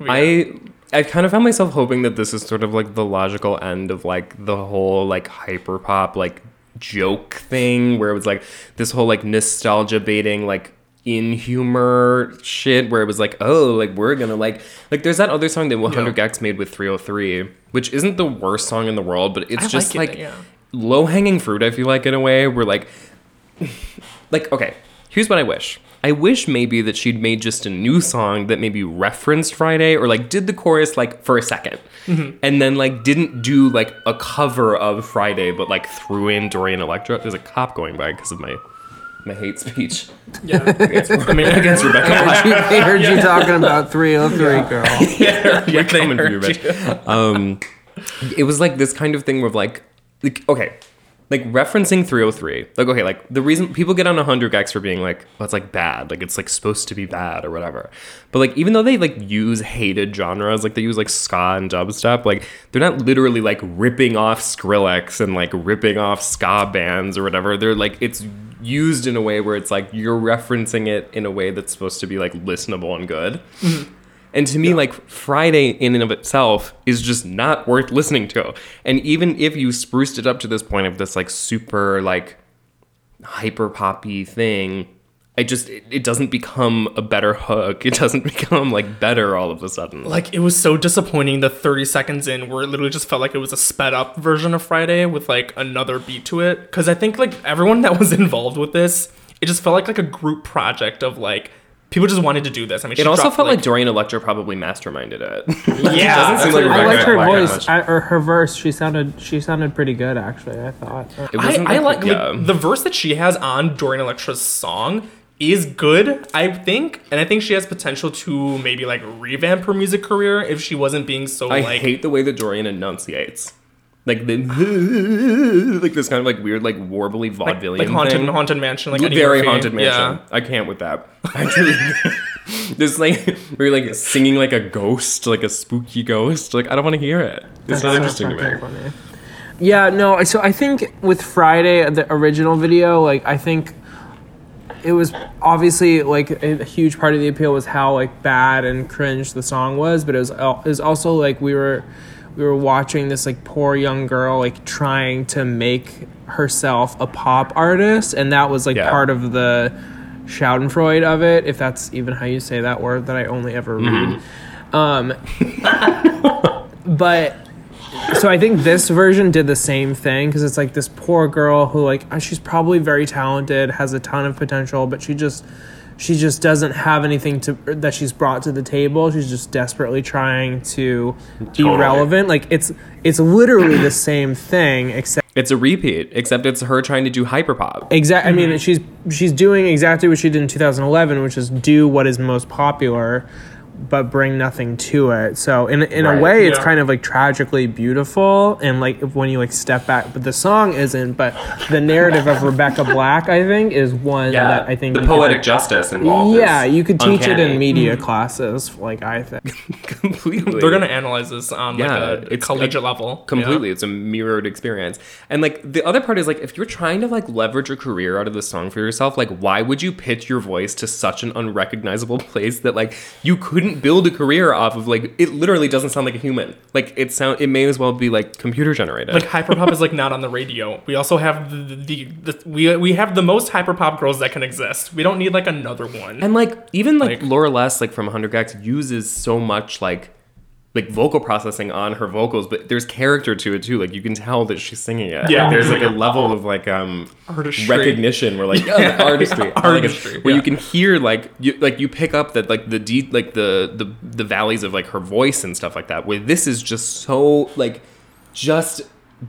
I I kind of found myself hoping that this is sort of like the logical end of like the whole like hyper pop like joke thing where it was like this whole like nostalgia baiting like in humor shit where it was like, oh, like we're gonna like like there's that other song that 100 gecs made with 303, which isn't the worst song in the world, but it's I just like it, like yeah. low hanging fruit. I feel like in a way where like <laughs> like okay, here's what I wish. I wish maybe that she'd made just a new song that maybe referenced Friday or like did the chorus like for a 2nd Mm-hmm. and then like didn't do like a cover of Friday but like threw in Dorian Electra. There's a cop going by because of my my hate speech Yeah. <laughs> against, I mean, against Rebecca Black. <laughs> they heard you talking about 303, girl. <laughs> yeah, We're they coming for heard you, bitch. Um, it was like this kind of thing of like, like okay, like referencing 303. Like okay, like the reason people get on 100 gecs for being like, well, it's like bad, like it's like supposed to be bad or whatever. But like even though they like use hated genres, like they use like ska and dubstep, like they're not literally like ripping off Skrillex and like ripping off ska bands or whatever. They're like it's used in a way where it's like you're referencing it in a way that's supposed to be like listenable and good. Mm-hmm. And to me, like Friday in and of itself is just not worth listening to. And even if you spruced it up to this point of this like super like hyper poppy thing, I just it, it doesn't become a better hook. It doesn't <laughs> become like better all of a sudden. like it was so disappointing the 30 seconds in where it literally just felt like it was a sped up version of friday with like another beat to it because i think like everyone that was <laughs> involved with this it just felt like like a group project of like people just wanted to do this i mean she it also dropped, felt like, Dorian Electra probably masterminded it. <laughs> yeah doesn't seem like I liked her voice. I, or her verse. She sounded she sounded pretty good actually. I thought. It wasn't I like, yeah. like the verse that she has on Dorian Electra's song is good, I think, and I think she has potential to maybe like revamp her music career if she wasn't being so I like hate the way that Dorian enunciates. Like the <laughs> like this kind of like weird like warbly like, vaudevillian like haunted thing. haunted mansion like Eddie very Murphy. haunted mansion. Yeah. I can't with that. <laughs> I really, this like we're like singing like a ghost, like a spooky ghost. Like I don't want to hear it. It's not interesting to me. Funny. Yeah, no. So I think with Friday, the original video, like I think it was obviously like a huge part of the appeal was how like bad and cringe the song was, but it was it was also like we were we were watching this like poor young girl like trying to make herself a pop artist, and that was like Yeah. part of the Schadenfreude of it, if that's even how you say that word that I only ever read. Um, but so I think this version did the same thing because it's like this poor girl who like uh, she's probably very talented, has a ton of potential, but she just she just doesn't have anything to er, that she's brought to the table. She's just desperately trying to be Totally. relevant. Like it's it's literally the <clears throat> same thing except It's a repeat, except it's her trying to do hyperpop. exact. I mean, she's she's doing exactly what she did in 2011, which is do what is most popular, but bring nothing to it. So in in Right. a way, it's kind of like tragically beautiful, and like when you like step back, but the song isn't. But the narrative of Rebecca Black, I think, is one that I think the you could- poetic justice involved. yeah, is you could teach it in media mm-hmm. classes. Like I think. <laughs> completely. They're gonna analyze this on Yeah, like a it's collegiate like level. completely it's a mirrored experience and like the other part is like if you're trying to like leverage a career out of the song for yourself like why would you pitch your voice to such an unrecognizable <laughs> place that like you couldn't build a career off of like it literally doesn't sound like a human like it sound it may as well be like computer generated Like hyperpop is like not on the radio. We also have the, the, the we we have the most hyperpop girls that can exist. We don't need like another one. and like even like, Like- Laura Les like from 100 gecs uses so much like like vocal processing on her vocals but there's character to it too like you can tell that she's singing it Yeah. there's like a level of like um Artistry. recognition where like <laughs> yeah, artistry, I like. Artistry, where yeah. you can hear like you like you pick up that like the deep like the the the valleys of like her voice and stuff like that where this is just so like just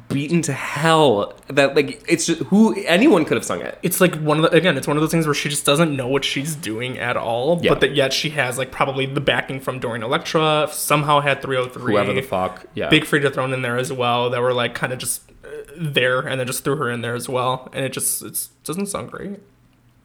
beaten to hell that like it's just who anyone could have sung it it's like one of the again, it's one of those things where she just doesn't know what she's doing at all. Yeah. But that yet she has like probably the backing from Dorian Electra. Somehow had 303. whoever the fuck yeah Big Freedia thrown in there as well. That were like kind of just uh, there, and then just threw her in there as well. And it just it doesn't sound great.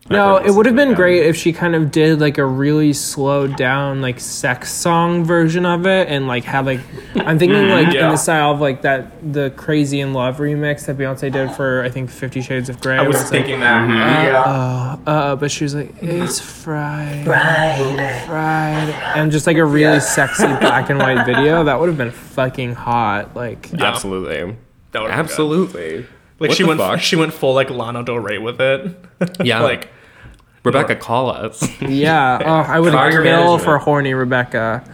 No, it would have been again. great if she kind of did like a really slowed down like sex song version of it and like had like I'm thinking mm-hmm. like in the style of like that the Crazy in Love remix that Beyonce did for I think Fifty Shades of Grey. I where was it's like, thinking that. Mm-hmm. Uh, yeah. Uh, uh, but she was like, "It's Friday, Friday," Friday. and just like a really sexy black and white video. That would have been fucking hot. Like, Yeah. absolutely That would've good. absolutely Like What she went fuck? she went full like Lana Del Rey with it. Yeah. <laughs> like Rebecca, call us. <laughs> Yeah, oh, I would Fire your kill management. for horny Rebecca.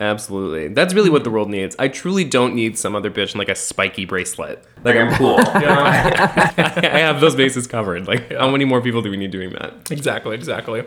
Absolutely. That's really what the world needs. I truly don't need some other bitch in like a spiky bracelet. Like I'm cool. <laughs> You know? <laughs> I have those bases covered. Like how many more people do we need doing that? Exactly, exactly.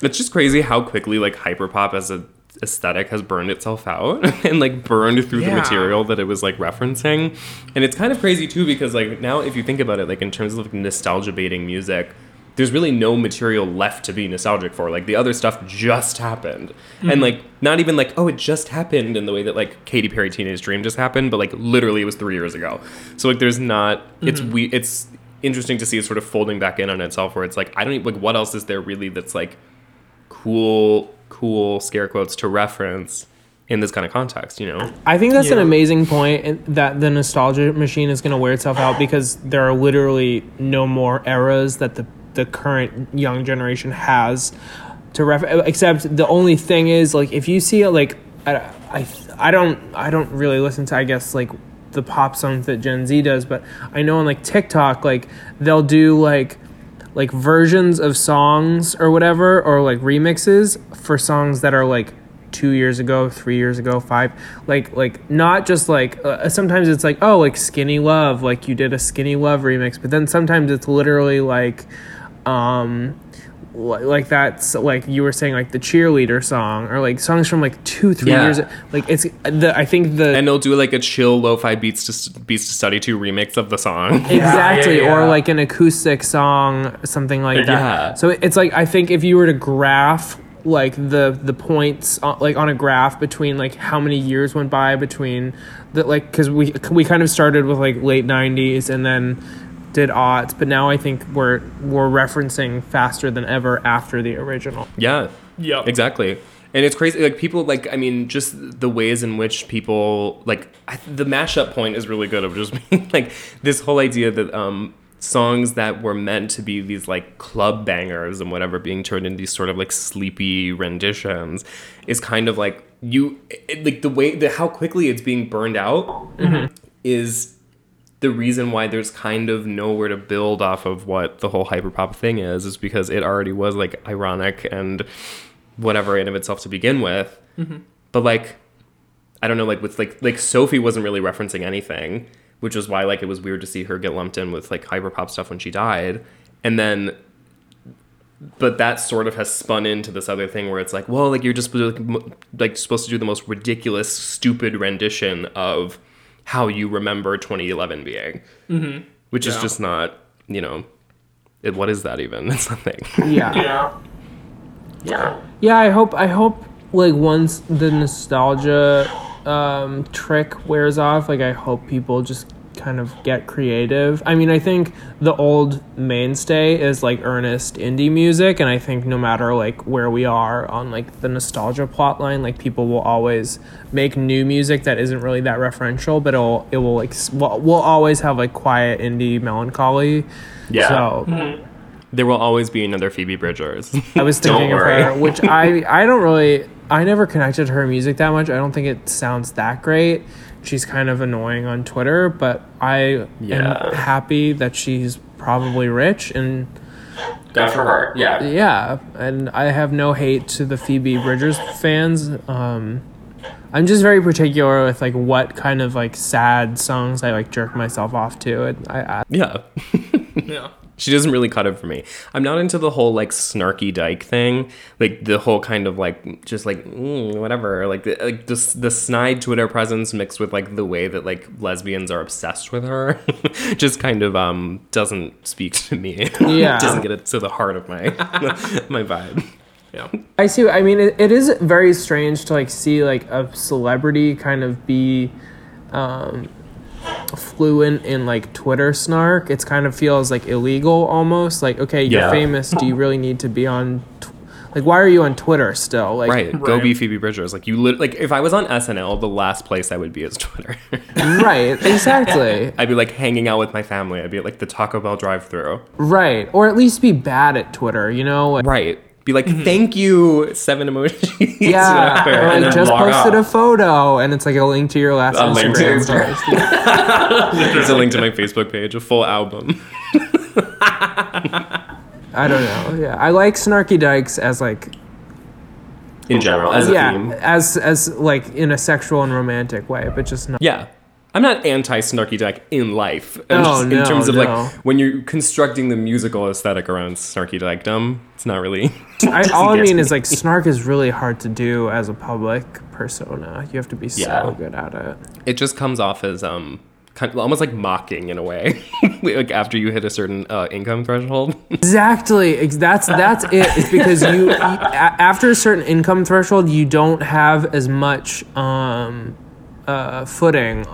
It's just crazy how quickly like hyperpop as a aesthetic has burned itself out and like burned through the material that it was like referencing. And it's kind of crazy too because like now if you think about it like in terms of like, nostalgia baiting music, there's really no material left to be nostalgic for. Like the other stuff just happened. And hmm. like not even like oh it just happened in the way that like Katy Perry Teenage Dream just happened, but like literally it was 3 years ago. So like there's not it's hmm. we it's interesting to see it sort of folding back in on itself where it's like I don't even like what else is there really that's like cool cool scare quotes to reference in this kind of context, you know? I think that's an amazing point point that the nostalgia machine is going to wear itself out because there are literally no more eras that the the current young generation has to ref except the only thing is like if you see it like I, I I don't I don't really listen to I guess like the pop songs that Gen Z does but I know on like TikTok like they'll do like like versions of songs or whatever or like remixes for songs that are like two years ago three years ago five like like not just like uh, sometimes it's like oh like skinny love like you did a skinny love remix but then sometimes it's literally like um like that's like you were saying like the cheerleader song or like songs from like two three Yeah. years like it's the i think the And they'll do like a chill lo-fi beats to beats to study to remix of the song. <laughs> exactly yeah, or yeah. like an acoustic song something like that Yeah. so it's like i think if you were to graph like the the points on, like on a graph between like how many years went by between the like because we we kind of started with like late 90s and then did aughts but now i think we're we're referencing faster than ever after the original Yeah. Yep. Exactly. And it's crazy. Like people, like I mean, just the ways in which people like I, the mashup point is really good of just <laughs> being like this whole idea that um songs that were meant to be these like club bangers and whatever being turned into these sort of like sleepy renditions is kind of like you it, like the way the how quickly it's being burned out is the reason why there's kind of nowhere to build off of what the whole hyperpop thing is is because it already was like ironic and whatever in of itself to begin with. Mm-hmm. But like I don't know, like with like like Sophie wasn't really referencing anything, which was why like it was weird to see her get lumped in with like hyperpop stuff when she died. And then but that sort of has spun into this other thing where it's like, well, like you're just like, like supposed to do the most ridiculous, stupid rendition of how you remember 2011 being, mm-hmm. which is just not, you know, it, what is that even? <laughs> It's nothing. yeah Yeah. Yeah. Yeah, I hope I hope like once the nostalgia um, trick wears off, like I hope people just kind of get creative. I mean, I think the old mainstay is like earnest indie music, and I think no matter like where we are on like the nostalgia plot line, like people will always make new music that isn't really that referential, but it'll it will like we'll, we'll always have like quiet indie melancholy. Yeah. So mm-hmm. there will always be another Phoebe Bridgers. I was <laughs> thinking of her, which I I don't really I never connected her music that much. I don't think it sounds that great. She's kind of annoying on Twitter, but I Yeah. am happy that she's probably rich and Good for her. Yeah. yeah, and I have no hate to the Phoebe Bridgers fans. Um, I'm just very particular with like what kind of like sad songs I like jerk myself off to. And I, I Yeah. <laughs> Yeah. She doesn't really cut it for me. I'm not into the whole like snarky dyke thing, like the whole kind of like just like mm, whatever, like the like the, the snide Twitter presence mixed with like the way that like lesbians are obsessed with her, <laughs> just kind of um doesn't speak to me. <laughs> Yeah. doesn't get it to the heart of my <laughs> my vibe. Yeah. I see. I mean, it, it is very strange to like see like a celebrity kind of be um, fluent in like Twitter snark. It's kind of feels like illegal almost. Like, okay, you're Yeah. famous. Do you really need to be on? Tw- like, why are you on Twitter still? Like, Right, go be Phoebe Bridgers. Like you, lit- like if I was on SNL, the last place I would be is Twitter. <laughs> right, exactly, I'd be like hanging out with my family. I'd be at like the Taco Bell drive-through. right, or at least be bad at Twitter. You know, like, Right. Be like, mm-hmm. thank you, seven emojis. <laughs> yeah, whatever, or and like just posted off. a photo and it's like a link to your last A link to Instagram Instagram. post. There's a link to my Facebook page, a full album. <laughs> I don't know. Yeah, I like Snarky Dykes as like In general, as a yeah, theme. as as like in a sexual and romantic way, but just not. Yeah. I'm not anti Snarky Dyke in life. I'm Oh, just in terms of no. like when you're constructing the musical aesthetic around Snarky Dykedom, it's not really. <laughs> I, all I mean me. is like snark is really hard to do as a public persona. You have to be Yeah. so good at it. it just comes off as um kind of, almost like mocking in a way <laughs> like after you hit a certain uh, income threshold <laughs> Exactly. Ex- That's that's it. It's because you after a certain income threshold, you don't have as much um, uh, footing.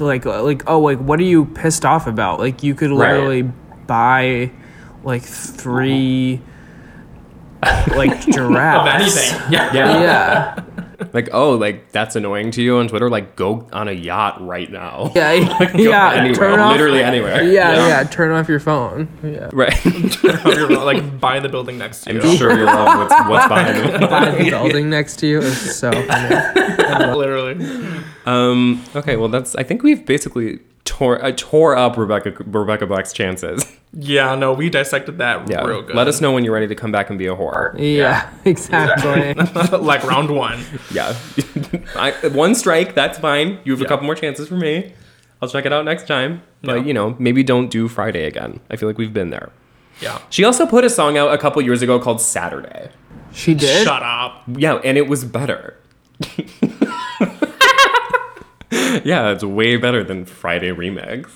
Uh, To like like oh like what are you pissed off about? Like you could Right. literally buy like three like giraffes <laughs> Of giraffes. anything. <laughs> Yeah. Yeah. <laughs> like oh like that's annoying to you on twitter like go on a yacht right now Yeah. Go yeah. anywhere, Turn off. literally anywhere Yeah, yeah. Turn off your phone. Yeah. right like buy the building next to you. i'm sure you love what's, what's behind it Buy the building next to you is so funny. Literally. Um okay well that's i think we've basically tore uh, tore up rebecca rebecca black's chances Yeah, no, we dissected that yeah real good. let us know when you're ready to come back and be a whore Yeah, <laughs> exactly. <laughs> like round one. yeah <laughs> I, one strike that's fine you have a couple more chances for me i'll check it out next time but Yeah. you know maybe don't do friday again i feel like we've been there Yeah. she also put a song out a couple years ago called saturday She did. Shut up. Yeah, and it was better. <laughs> yeah, it's way better than Friday remix.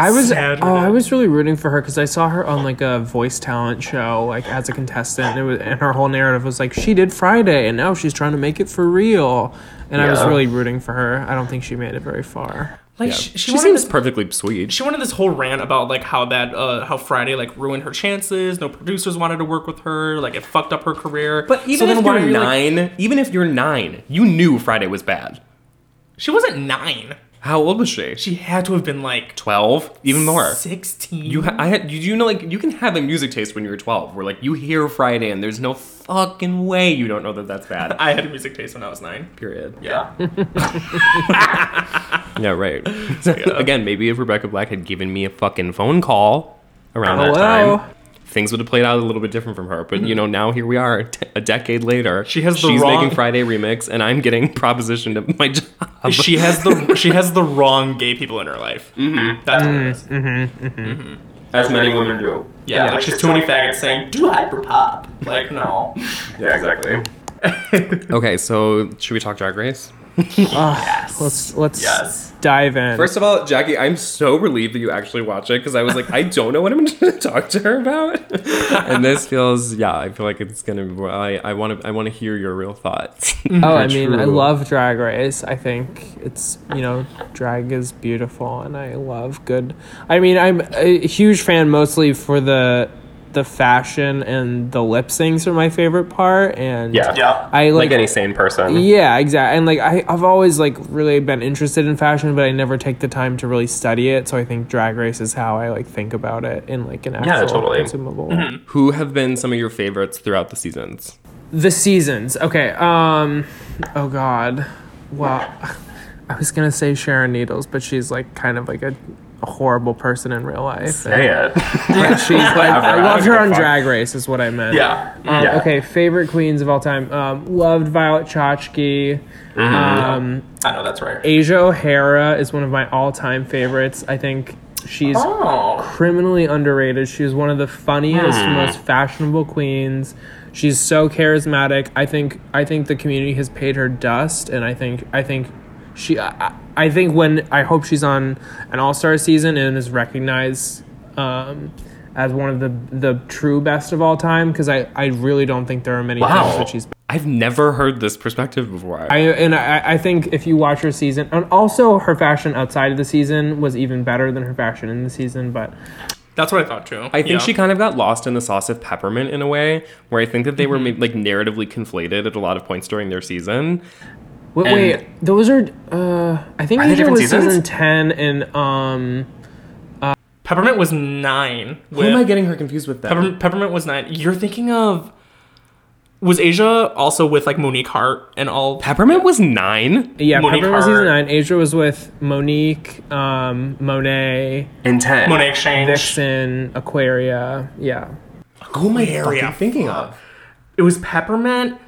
I was Saturday. oh, I was really rooting for her because I saw her on like a voice talent show, like as a contestant. And, it was, and her whole narrative was like she did Friday, and now she's trying to make it for real. And I was really rooting for her. I don't think she made it very far. Like Yeah. she, She, she, seems this, perfectly sweet. she wanted this whole rant about like how that uh how Friday like ruined her chances. No producers wanted to work with her. Like it fucked up her career. but even So if why you're are you, like- nine, even if you're nine, you knew Friday was bad. She wasn't nine. How old was she? She had to have been like Twelve, even more. Sixteen. You, ha- I had, you, you know, like you can have a music taste when you're twelve, where like you hear Friday and there's no fucking way you don't know that that's bad. <laughs> I had a music taste when I was nine. Period. Yeah. Yeah, <laughs> right. <laughs> Again, maybe if Rebecca Black had given me a fucking phone call around that time, things would have played out a little bit different from her. But you mm-hmm. know, now here we are, <laughs> t- a decade later. She has the she's wrong- making Friday remix, and I'm getting <laughs> propositioned to my job. she has the <laughs> she has the wrong gay people in her life. Mm-hmm. That's what it mm-hmm. is. Mm-hmm. as many women do. Yeah, like she's too many faggots saying do hyper pop. Like no. Yeah, exactly. okay, so should we talk Drag Race? Let's let's Yes. dive in. First of all, Jackie, I'm so relieved that you actually watch it because I was like, I don't know what I'm <laughs> going to talk to her about, <laughs> and this feels, yeah, I feel like it's gonna. I I want to I want to hear your real thoughts. <laughs> oh, I mean, I love Drag Race. I think it's you know, drag is beautiful, and I love good. I mean, I'm a huge fan mostly for the the fashion and the lip syncs are my favorite part, and Yeah. I like, like any sane person. Yeah, exactly. And like I, I've always like really been interested in fashion, but I never take the time to really study it. So I think Drag Race is how I like think about it in like an actual totally. consumable. Who have been some of your favorites throughout the seasons? The seasons. Okay. Um. Oh God. Well, I was gonna say Sharon Needles, but she's like kind of like a, a horrible person in real life. And- it. but <laughs> she's like I loved her on Drag Race, is what I meant. Yeah. Um, Yeah. Okay. Favorite queens of all time. Um, loved Violet Chachki. Um, I know that's right. Asia O'Hara is one of my all-time favorites. I think she's Oh. criminally underrated. She's one of the funniest, Hmm. most fashionable queens. She's so charismatic. I think I think the community has paid her dust, and I think I think she I, I think when I hope she's on an All Star season and is recognized um, as one of the the true best of all time because I I really don't think there are many Wow. things that she's I've never heard this perspective before. I and I, I think if you watch her season, and also her fashion outside of the season was even better than her fashion in the season. But That's what I thought too. I think Yeah. she kind of got lost in the sauce of peppermint in a way, where I think that they were made, like narratively conflated at a lot of points during their season. Wait, And- wait those are uh, I think they Asia different was seasons? season ten, and um, Peppermint was nine. Who am I getting her confused with? Then? Peppermint, Peppermint was nine. You're thinking of. Was Asia also with like Monique Heart and all? Peppermint was nine yeah, Monique Peppermint was season nine. Asia was with Monique, um, Monet, and ten. Monét X Change. Vixen, Aquaria. Yeah, Who am I Aquaria, fucking thinking of? It was peppermint.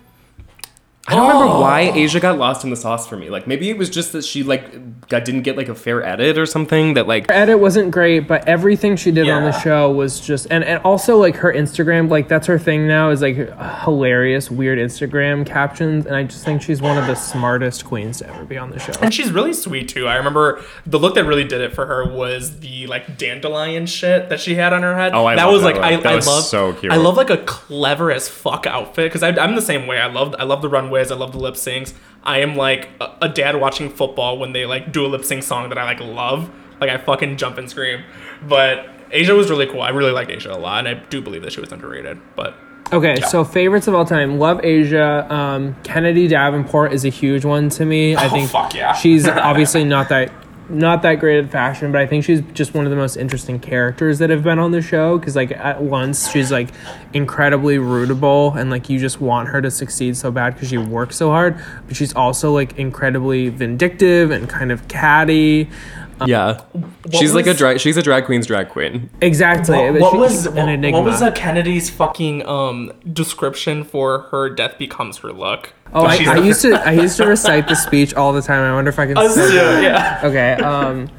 I don't remember Oh. why Asia got lost in the sauce for me. Like maybe it was just that she like got didn't get like a fair edit or something. That like Her edit wasn't great, but everything she did on the show was just and, and also like her Instagram, like that's her thing now is like hilarious, weird Instagram captions, and I just think she's one of the smartest queens to ever be on the show. And she's really sweet too. I remember the look that really did it for her was the like dandelion shit that she had on her head. Oh, I that love was that like I. That I was love so cute. I love like a clever as fuck outfit because I'm the same way. I love I love the I love the lip syncs. I am like a, a dad watching football when they like do a lip sync song that I like love. Like I fucking jump and scream. But Asia was really cool. I really liked Asia a lot, and I do believe that she was underrated. But Okay, so favorites of all time. Love Asia. Um, Kennedy Davenport is a huge one to me. I Oh, think fuck yeah. she's <laughs> obviously not that not that great at fashion, but I think she's just one of the most interesting characters that have been on the show because like at once she's like incredibly rootable and like you just want her to succeed so bad because she works so hard, but she's also like incredibly vindictive and kind of catty. Yeah, she's like a drag. She's a drag queen's drag queen. Exactly. what, what she- was an what, enigma. what was uh, Kennedy's fucking um description for her death becomes her look? Oh, I, I used to <laughs> I used to recite the speech all the time. I wonder if I can. Us still too, yeah. Okay. Um.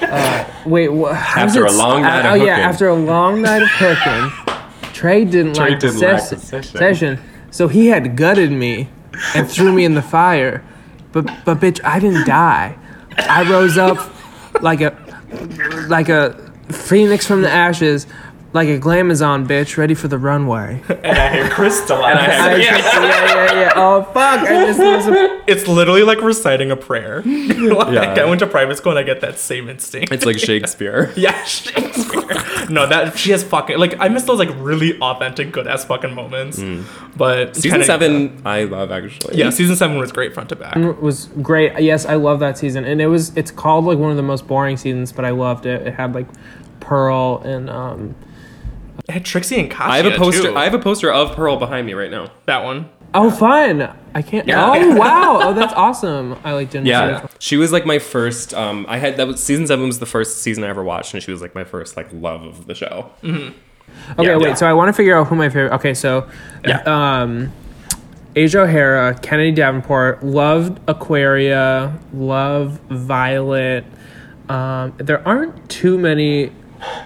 Uh, wait. Wha, how does After a long night uh, of oh yeah, hooking. after a long night of hooking, Trey didn't Trey like the, didn't like the session. session, so he had gutted me and threw me in the fire. But but bitch, I didn't die. I rose up like a like a phoenix from the ashes. Like a glamazon bitch, ready for the runway. <laughs> And I hear crystallize. I yeah. just- yeah, yeah, yeah. Oh fuck! I just there a <laughs> It's literally like reciting a prayer. <laughs> like, Yeah. I went to private school and I get that same instinct. It's like Shakespeare. yeah, Shakespeare. no, that she has fucking like I miss those like really authentic good ass fucking moments. But Hmm. Season kinda- seven, I love actually. yeah, season seven was great front to back. was great. Yes, I love that season, and it was it's called like one of the most boring seasons, but I loved it. It had like Pearl and um It had Trixie and Katya I have a poster. Too. I have a poster of Pearl behind me right now. that one. oh fun. I can't. Yeah. Oh <laughs> wow. Oh that's awesome. I like Ginger. Yeah, she was like my first. Um, I had that was season seven was the first season I ever watched, and she was like my first like love of the show. Okay, Yeah. wait. Yeah. So I want to figure out who my favorite. Okay, so Yeah. um, Asia O'Hara, Kennedy Davenport, loved Aquaria, love Violet. Um, there aren't too many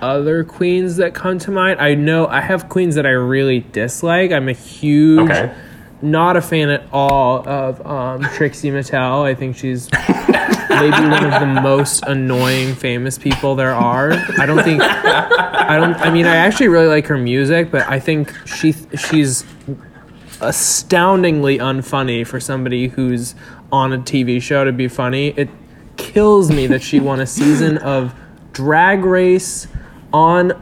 other queens that come to mind. I know I have queens that I really dislike. I'm a huge, Okay. not a fan at all of um, Trixie Mattel. I think she's maybe one of the most annoying famous people there are. I don't think I don't I mean I actually really like her music, but I think she she's astoundingly unfunny for somebody who's on a TV show to be funny. It kills me that she won a season of Drag Race on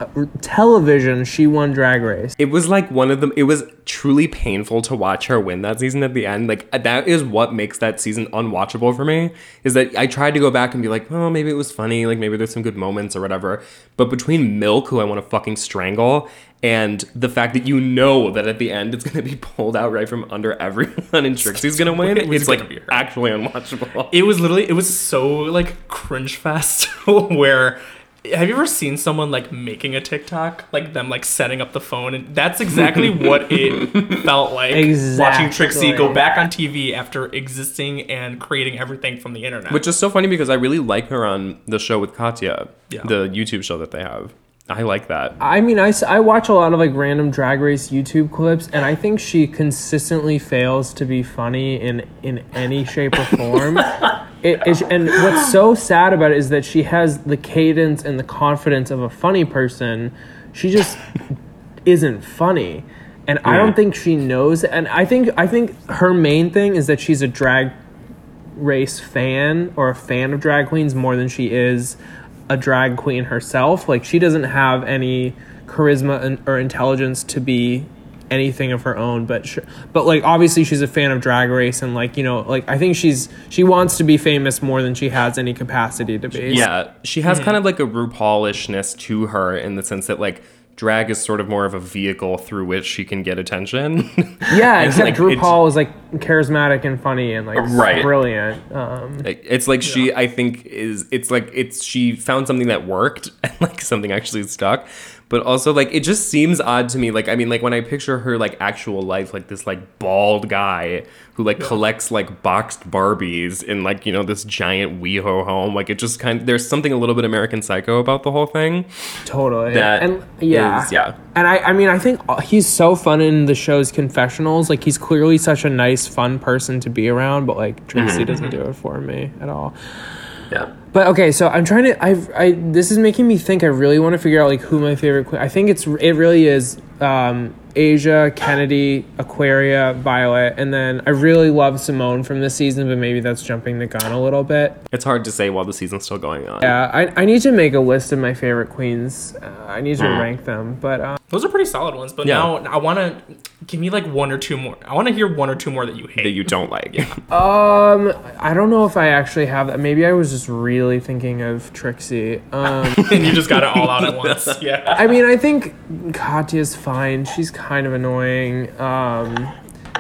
television. She won Drag Race. It was like one of them. It was truly painful to watch her win that season at the end. Like uh, that is what makes that season unwatchable for me. Is that I tried to go back and be like, oh, maybe it was funny. Like maybe there's some good moments or whatever. But between Milk, who I want to fucking strangle, and the fact that you know that at the end it's gonna be pulled out right from under everyone and Trixie's gonna win, It's it's like actually unwatchable. It was literally it was so like cringe fest <laughs> where have you ever seen someone like making a TikTok like them like setting up the phone and that's exactly <laughs> what it felt like watching Trixie go back on TV after existing and creating everything from the internet. Which is so funny because I really like her on the show with Katya, Yeah. the YouTube show that they have. I like that. I mean, I, I watch a lot of like random drag race YouTube clips, and I think she consistently fails to be funny in in any shape or form. <laughs> it, it's- and what's so sad about it is that she has the cadence and the confidence of a funny person. She just isn't funny, and I don't think she knows. And I think I think her main thing is that she's a drag race fan or a fan of drag queens more than she is a drag queen herself. Like she doesn't have any charisma and, or intelligence to be anything of her own. But sh- but like obviously she's a fan of drag race and like you know like I think she's she wants to be famous more than she has any capacity to be. Yeah, she has hmm. kind of like a RuPaulishness to her in the sense that like drag is sort of more of a vehicle through which she can get attention. <laughs> yeah. Except like, RuPaul is like charismatic and funny and like Right. brilliant. Um, It's like she, I think, is it's like it's she found something that worked <laughs> and like something actually stuck. But also like it just seems odd to me. Like I mean, like when I picture her like actual life, like this like bald guy who like collects like boxed Barbies in like you know this giant WeHo home. Like it just kind of there's something a little bit American Psycho about the whole thing. totally. That and yeah, is- yeah. And I, I mean, I think uh, he's so fun in the show's confessionals. Like he's clearly such a nice, fun person to be around. But like Trixie mm-hmm. doesn't mm-hmm. do it for me at all. Yeah. But okay, so I'm trying to. I've. I. This is making me think. I really want to figure out like who my favorite. Queen. I think it's. It really is. Um, Asia, Kennedy, Aquaria, Violet, and then I really love Simone from this season, but maybe that's jumping the gun a little bit. It's hard to say while the season's still going on. Yeah, I, I need to make a list of my favorite queens. Uh, I need to Mm. rank them, but um, Those are pretty solid ones, but Yeah. now I want to give me like one or two more. I want to hear one or two more that you hate. That you don't like. <laughs> um, I don't know if I actually have that. Maybe I was just really thinking of Trixie. Um, <laughs> and you just got it all out at once. <laughs> Yeah. I mean, I think Katya's fine. She's kind of annoying. Um,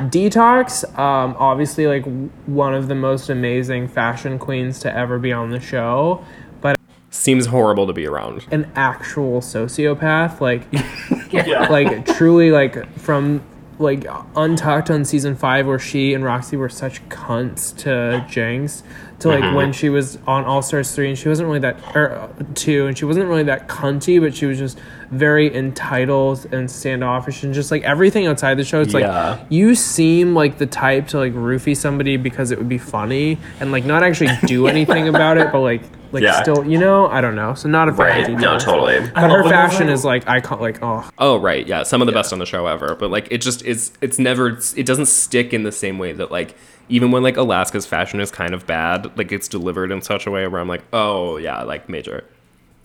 Detox, um, obviously, like one of the most amazing fashion queens to ever be on the show, but Seems horrible to be around. an actual sociopath. Like, <laughs> yeah. like truly, like from like Untucked on season five, where she and Roxxxy were such cunts to Jinkx, to like when she was on All Stars three, and she wasn't really that or uh, two, and she wasn't really that cunty, but she was just very entitled and standoffish, and just like everything outside the show. It's Yeah. like you seem like the type to like roofie somebody because it would be funny, and like not actually do <laughs> anything about it, but like. Like Yeah. still, you know, I don't know. So not a fan of Detox. totally. But her fashion is like icon. Like oh, Oh right, yeah, some of the best on the show ever. But like, it just is. It's never. It doesn't stick in the same way that like even when like Alaska's fashion is kind of bad, like it's delivered in such a way where I'm like, oh yeah, like major.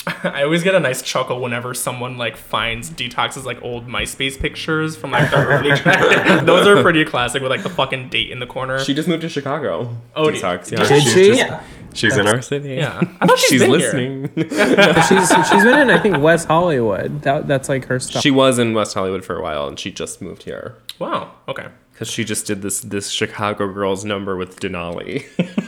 <laughs> I always get a nice chuckle whenever someone like finds Detox's like old MySpace pictures from like the early. <laughs> <laughs> Those are pretty classic with like the fucking date in the corner. She just moved to Chicago. Oh, Detox, did- yeah. Did she's she? just- yeah. she's in our city. Yeah. I thought she's been here. listening. she's she's been in I think West Hollywood. That that's like her stuff. she was in West Hollywood for a while, and she just moved here Wow. Okay. Because she just did this this Chicago girls number with Denali.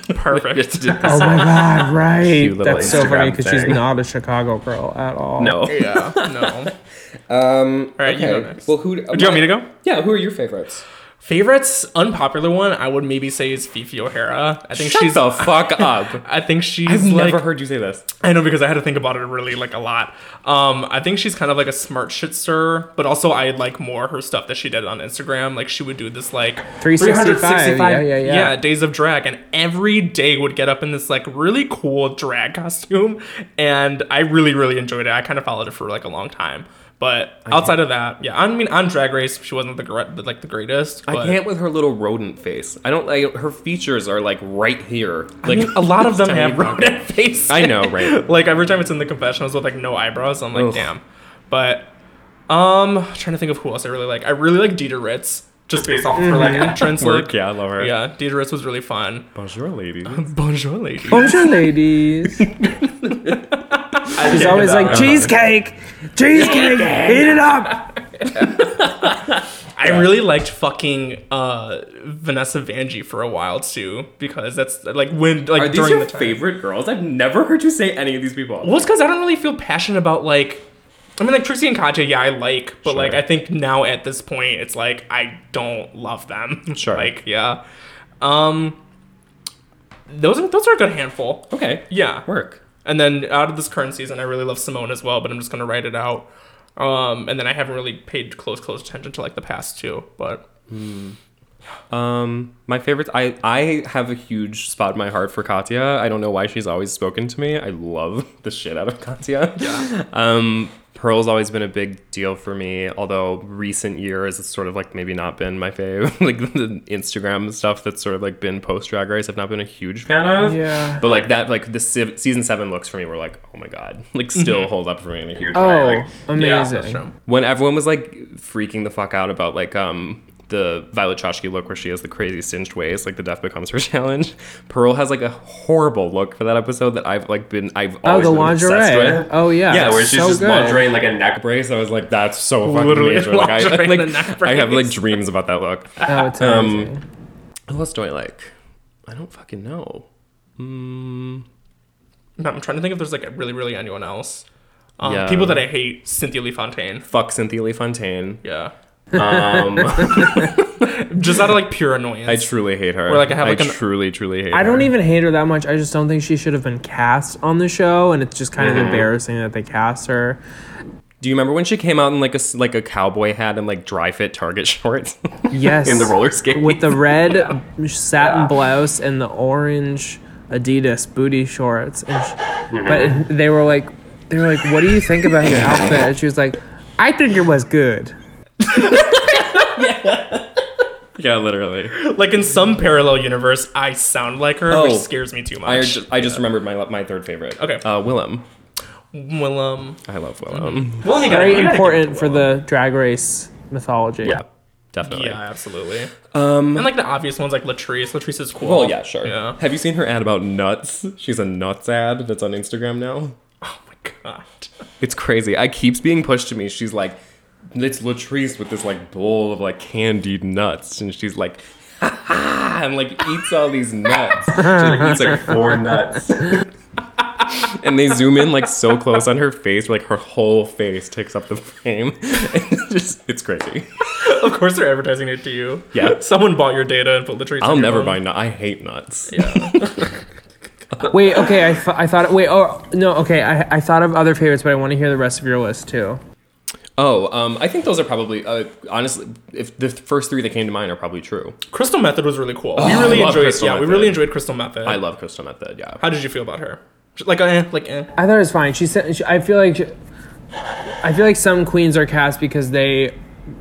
<laughs> Perfect. Just oh my god, right? Cute little That's so funny because she's not a Chicago girl at all. no. yeah. No. <laughs> Um, All right, you go okay. next. Well, who? Do you want me to go? Yeah. Who are your favorites? Favorites, unpopular one, I would maybe say is Fifi O'Hara. I think Shut she's the fuck <laughs> up. I think she's I've like, never heard you say this. I know because I had to think about it really like a lot. Um, I think she's kind of like a smart shitster, but also I like more her stuff that she did on Instagram. Like she would do this like 365, 365 yeah, yeah, yeah. days of drag, and every day would get up in this like really cool drag <laughs> costume, and I really really enjoyed it. I kind of followed it for like a long time. But outside of that, yeah, I mean, on Drag Race, she wasn't the like the greatest. But I can't with her little rodent face. I don't like her features are like right here. I Like mean, a lot of them <laughs> tiny have pocket. rodent face. I know, <laughs> right? like every time it's in the confessionals with like no eyebrows, I'm like, Ugh. damn. But um, trying to think of who else I really like. I really like Dida Ritz, just based off of her like entrance <laughs> Work, look. yeah, I love her. Yeah, Dida Ritz was really fun. Bonjour, ladies. Bonjour, ladies. Bonjour, ladies. She's always like cheesecake, cheesecake, eat it up. I really liked fucking uh, Vanessa Vanjie for a while too, because that's like when like Are these during your the time. favorite girls? I've never heard you say any of these people. Well, it's because I don't really feel passionate about like. I mean, like Trixie and Katya, yeah, I like, but like I think now at this point, it's like I don't love them. Sure. like, yeah. Um, those are those are a good handful. Okay. Yeah. Work. And then out of this current season, I really love Simone as well, but I'm just gonna write it out. Um, and then I haven't really paid close close attention to like the past two, but Um, my favorites. I I have a huge spot in my heart for Katya. I don't know why she's always spoken to me. I love <laughs> the shit out of Katya. Yeah. Um, Pearl's always been a big deal for me. Although recent years, it's sort of like maybe not been my fave. <laughs> like the Instagram stuff that's sort of like been post Drag Race. I've not been a huge fan of. Yeah. But like that, like the se- season seven looks for me were like, oh my god, <laughs> like still hold up for me in a huge way. Oh, Like, amazing. that's true. when everyone was like freaking the fuck out about like um the Violet Chachki look where she has the crazy singed waist, like the Death Becomes Her <laughs> challenge. Pearl has like a horrible look for that episode that I've like been I've Oh, always the been obsessed lingerie. with. Oh yeah. Yeah, where she's so just good. lingerie and like a neck brace. I was like, that's so fucking Literally major. <laughs> Like, I, like, and a neck <laughs> I have like dreams about that look. Oh, it's Um, amazing. Who else do I like? I don't fucking know. Mm, No, I'm trying to think if there's like really, really anyone else. Um, Yeah. People that I hate: Cynthia Lee Fontaine. fuck Cynthia Lee Fontaine. Yeah, Um, <laughs> just out of like pure annoyance. I truly hate her. Or, like, I have, like, I an, truly, truly hate I her. don't even hate her that much. I just don't think she should have been cast on the show, and it's just kind Mm-hmm. of embarrassing that they cast her. Do you remember when she came out in like a s- like a cowboy hat and like dry fit Target <laughs> shorts? Yes, In the roller skates. with the red <laughs> satin blouse and the orange Adidas booty shorts. And sh- Mm-hmm. But they were like, they were like, "What do you think about your outfit?" And she was like, "I think it was good." <laughs> yeah, literally. like in some parallel universe, I sound like her, Oh. which scares me too much. I much. just, I just remembered my my third favorite. Okay. Uh, Willam. well, um, I love Willam. well, you gotta- Very gotta important give for the drag race mythology. Yeah, definitely. Yeah, absolutely. Um. And like the obvious ones, like Latrice. Latrice is cool. Well, yeah, sure. Yeah. Have you seen her ad about nuts? She's a nuts ad that's on Instagram now. Oh my god. It's crazy. I keeps being pushed to me. She's like, it's Latrice with this like bowl of like candied nuts, and she's like, ha ha, and like eats all these nuts. She like, eats like four nuts. <laughs> and they zoom in like so close on her face, where, like her whole face takes up the frame. And <laughs> it's just, it's crazy. Of course, they're advertising it to you. Yeah. Someone bought your data and put Latrice. I'll on your never phone. buy nuts. I hate nuts. Yeah. <laughs> Wait, okay. I, th- I thought. Wait. Oh no. Okay. I I thought of other favorites, but I want to hear the rest of your list too. Oh, um, I think those are probably uh, honestly, if the first three that came to mind are probably true. Crystal Methyd was really cool. we I really love enjoyed. Crystal yeah, we really enjoyed Crystal Methyd. I love Crystal Methyd. Yeah. How did you feel about her? Like, eh, like, eh. I thought it was fine. She said. She, I feel like. She, I feel like some queens are cast because they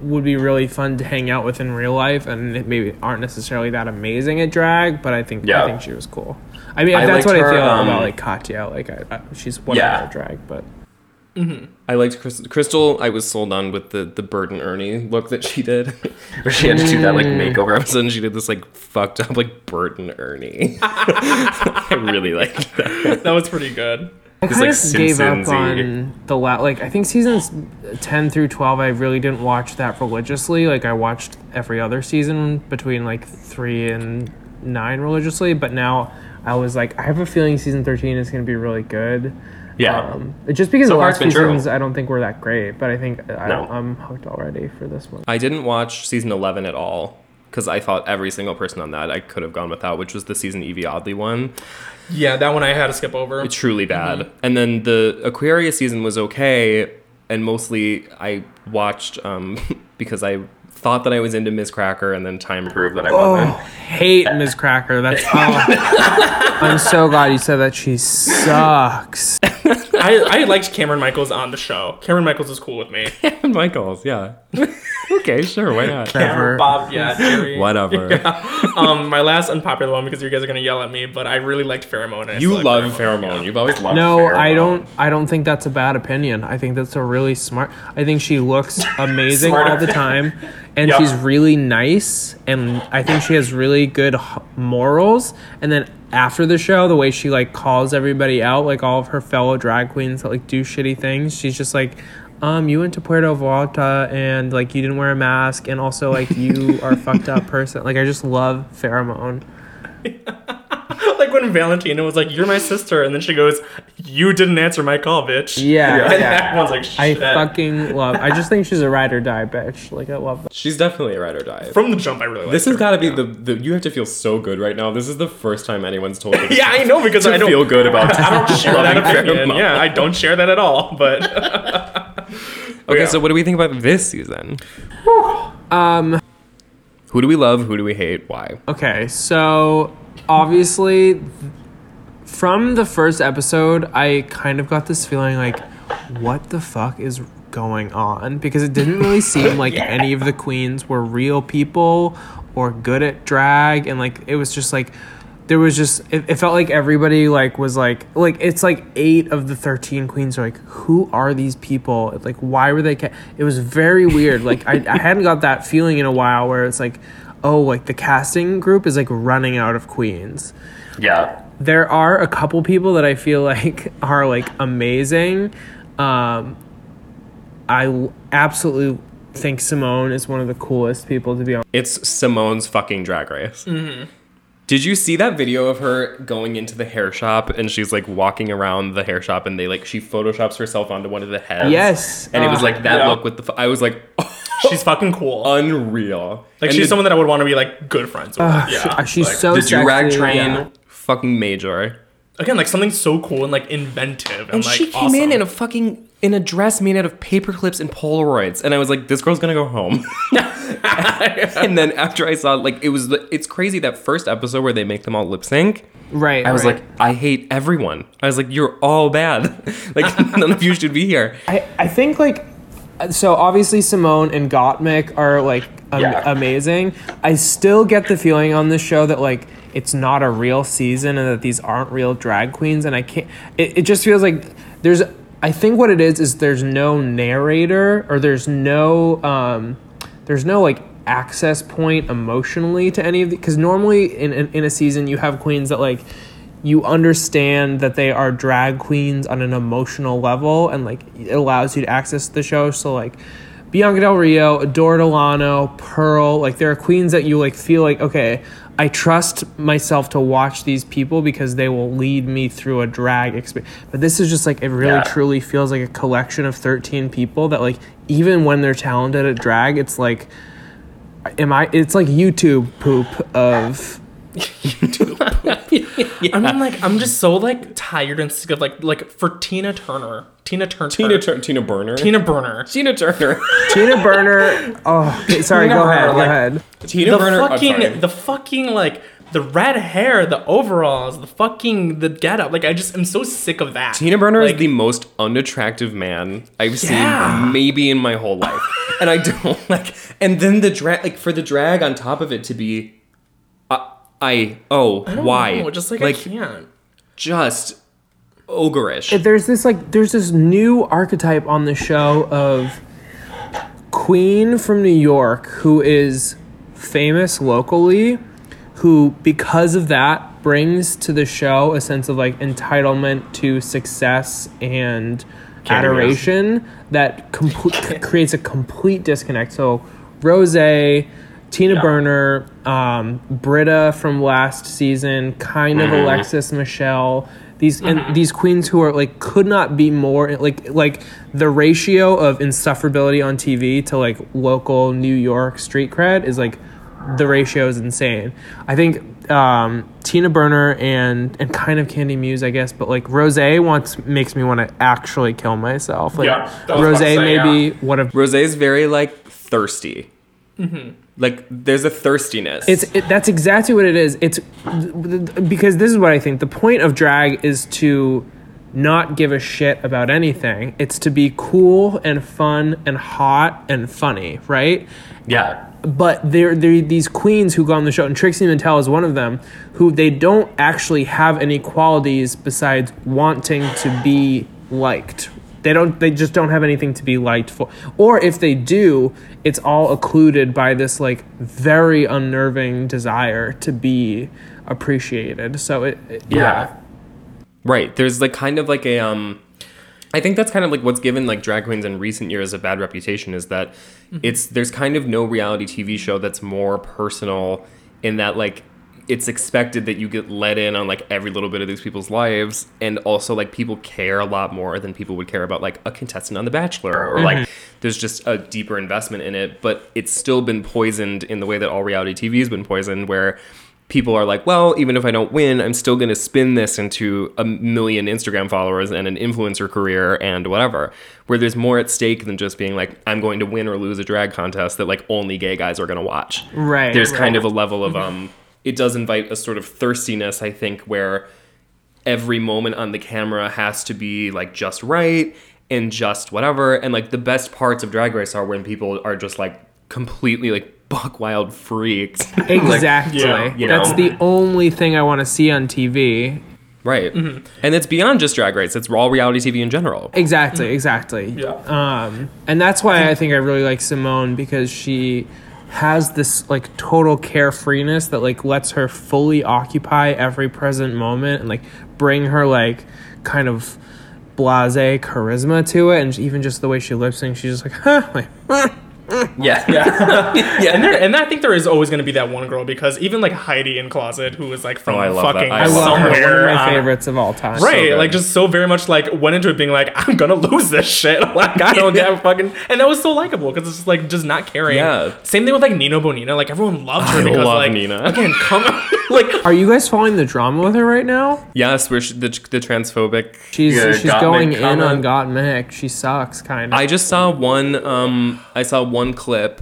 would be really fun to hang out with in real life, and maybe aren't necessarily that amazing at drag. But I think Yeah. I think she was cool. I mean, I that's liked what I feel um, about like Katya. Like, I, I, she's whatever Yeah. at drag, but Mm-hmm. I liked Crystal. Crystal. I was sold on with the the Bert and Ernie look that she did, <laughs> where she had to do that like mm. makeover episode, and she did this like fucked up like Bert and Ernie. <laughs> I really liked that. That was pretty good. I It's kind like of gave up on the la- like I think seasons ten through twelve. I really didn't watch that religiously. Like I watched every other season between like three and nine religiously, but now I was like, I have a feeling season thirteen is going to be really good. Yeah. Um, just because So the far last it's few been true. seasons I don't think were that great, but I think I, No. I'm hooked already for this one. I didn't watch season eleven at all because I thought every single person on that I could have gone without, which was the season Yvie Oddly one. Yeah, that one I had to skip over. It's truly bad. And then the Aquaria's season was okay, and mostly I watched um, <laughs> because I thought that I was into Miz Cracker, and then time proved that I Oh, wasn't. hate Miz Cracker. That's oh, <laughs> I'm so glad you said that. She sucks. <laughs> I, I liked Cameron Michaels on the show. Cameron Michaels is cool with me. <laughs> Michaels, yeah. <laughs> okay, sure, why not? Never. Bob, yeah, Jerry. <laughs> Whatever. Um, my last unpopular one because you guys are gonna yell at me, but I really liked Farrah Moan. You love Farrah Moan. pheromone. You've always loved No, Farrah Moan. I don't. I don't think that's a bad opinion. I think that's a really smart. I think she looks amazing all the time, and Yeah. she's really nice. And I think she has really good h- morals. And then after the show, the way she like calls everybody out, like all of her fellow drag queens that like do shitty things, she's just like. Um, you went to Puerto Vallarta and like you didn't wear a mask, and also like you are a fucked up person. Like I just love Farrah Moan. <laughs> <laughs> like when Valentina was like, "You're my sister," and then she goes, "You didn't answer my call, bitch." Yeah, <laughs> and yeah. everyone's like, I fucking love. I just think she's a ride or die bitch. Like I love that. She's definitely a ride or die. From the jump, I really. This liked has got to be the, the. You have to feel so good right now. This is the first time anyone's told you. <laughs> Yeah, I know because to I don't feel good about. I don't share that opinion. Yeah, I don't share that at all. But Okay, Yeah. so what do we think about this season? Um. Who do we love? Who do we hate? Why? Okay, so obviously, from the first episode, I kind of got this feeling like, what the fuck is going on? Because it didn't really <laughs> seem like any of the queens were real people or good at drag, and like it was just like. There was just it, it felt like everybody like was like like it's like eight of the thirteen queens are like who are these people like why were they ca-? it was very weird like I, I hadn't got that feeling in a while where it's like oh like the casting group is like running out of queens Yeah. there are a couple people that I feel like <laughs> are like amazing. Um, I l- absolutely think Simone is one of the coolest people to be on. It's Simone's fucking drag race. Did you see that video of her going into the hair shop and she's like walking around the hair shop and they like she photoshops herself onto one of the heads? Yes. And it was Uh, like that yeah. look with the. I was like, <laughs> She's fucking cool. unreal. like And she's the, someone that I would want to be like good friends with. Uh, yeah. she- she's Like, so the drag sexy, train, yeah. fucking major. again like something so cool and like inventive and, And like she came awesome. in in a fucking in a dress made out of paper clips and Polaroids, and I was like, this girl's gonna go home. <laughs> and then after I saw, like, it was the- it's crazy that first episode where they make them all lip sync. Right. I was right. like, I hate everyone. I was like, you're all bad. <laughs> like <laughs> none of you should be here. I, I think like so obviously Simone and Gottmik are like Yeah. amazing. I still get the feeling on this show that like it's not a real season and that these aren't real drag queens and I can't it, it just feels like there's I think what it is is there's no narrator or there's no um there's no like access point emotionally to any of the because normally in, in in a season you have queens that like you understand that they are drag queens on an emotional level and like it allows you to access the show. So like bianca del rio adore delano pearl like there are queens that you like feel like okay i trust myself to watch these people because they will lead me through a drag experience. But this is just like it really Yeah. truly feels like a collection of 13 people that like even when they're talented at drag it's like am i it's like youtube poop of <laughs> <laughs> I mean, like, I'm just so like tired and sick of like, like for Tina Turner, Tina Turner, Tina Turner. Tina Burner. Tina Burner, Tina Turner. <laughs> Tina Burner. Oh, okay, sorry. Tina Go ahead. Burner, Go like- ahead. Tina the Burner. Fucking, sorry. the fucking like the red hair, the overalls, the fucking the getup. Like, I just am so sick of that. Tina Burner like, is the most unattractive man I've Yeah. seen maybe in my whole life. <laughs> and I don't like and then the drag like for the drag on top of it to be I oh I why? know, just like, I can't. just ogreish. There's this like there's this new archetype on the show of queen from New York who is famous locally, who because of that brings to the show a sense of like entitlement to success and Candy adoration that complete <laughs> creates a complete disconnect. So Rose, Tina Yeah. Burner, um, Brita from last season, kind of Alexis Michelle. These and these queens who are like could not be more like like the ratio of insufferability on TV to like local New York street cred is like the ratio is insane. I think um, Tina Burner and and kind of Candy Muse, I guess, but like Rose wants makes me want to actually kill myself. Like Yeah, Rose about to say, maybe would have Rosé's very like thirsty. Like there's a thirstiness. It's it, that's exactly what it is. It's because this is what I think. The point of drag is to not give a shit about anything. It's to be cool and fun and hot and funny, right? yeah. But there, there these queens who go on the show, and Trixie Mattel is one of them, who they don't actually have any qualities besides wanting to be liked. They don't. They just don't have anything to be liked for. Or if they do, it's all occluded by this like very unnerving desire to be appreciated. So it, it- yeah. Right. There's like kind of like a um I think that's kind of like what's given like drag queens in recent years a bad reputation is that it's there's kind of no reality TV show that's more personal in that like it's expected that you get let in on like every little bit of these people's lives and also like people care a lot more than people would care about like a contestant on the bachelor or like there's just a deeper investment in it but it's still been poisoned in the way that all reality tv has been poisoned where people are like well even if i don't win i'm still going to spin this into a million instagram followers and an influencer career and whatever. Where there's more at stake than just being like i'm going to win or lose a drag contest that like only gay guys are going to watch. Right, there's right. kind of a level of um it does invite a sort of thirstiness i think where every moment on the camera has to be like just right and just whatever and like the best parts of drag race are when people are just like completely like buck wild freaks <laughs> Like, Exactly. yeah, you That's know. the only thing I want to see on TV. right Mm-hmm. and it's beyond just drag race it's all reality tv in general Exactly, exactly. Yeah. Um, and that's why I think I really like Simone because she has this like total carefreeness that like lets her fully occupy every present moment and like bring her like kind of blase charisma to it and even just the way she lip syncs she's just like huh <laughs> like, <laughs> <laughs> Yeah. Yeah. <laughs> yeah. and there, and I think there is always going to be that one girl because even like Heidi N Closet, who was like from Oh, I love fucking I I love her. One of my uh, favorites of all time. right? good. like just so very much like went into it being like <laughs> I'm gonna lose this shit. Like I don't get fucking, and that was so likable because it's just like just not caring. Yeah. Same thing with like Nina Bo'nina. Like everyone loved her I because love like Nina. again, come <laughs> like Are you guys following the drama with her right now? Yes, we're sh- the, the transphobic. She's Yeah, she's Gottmik going in comment. on Gottmik. She sucks, kind of. I just saw one. Um, I saw one clip,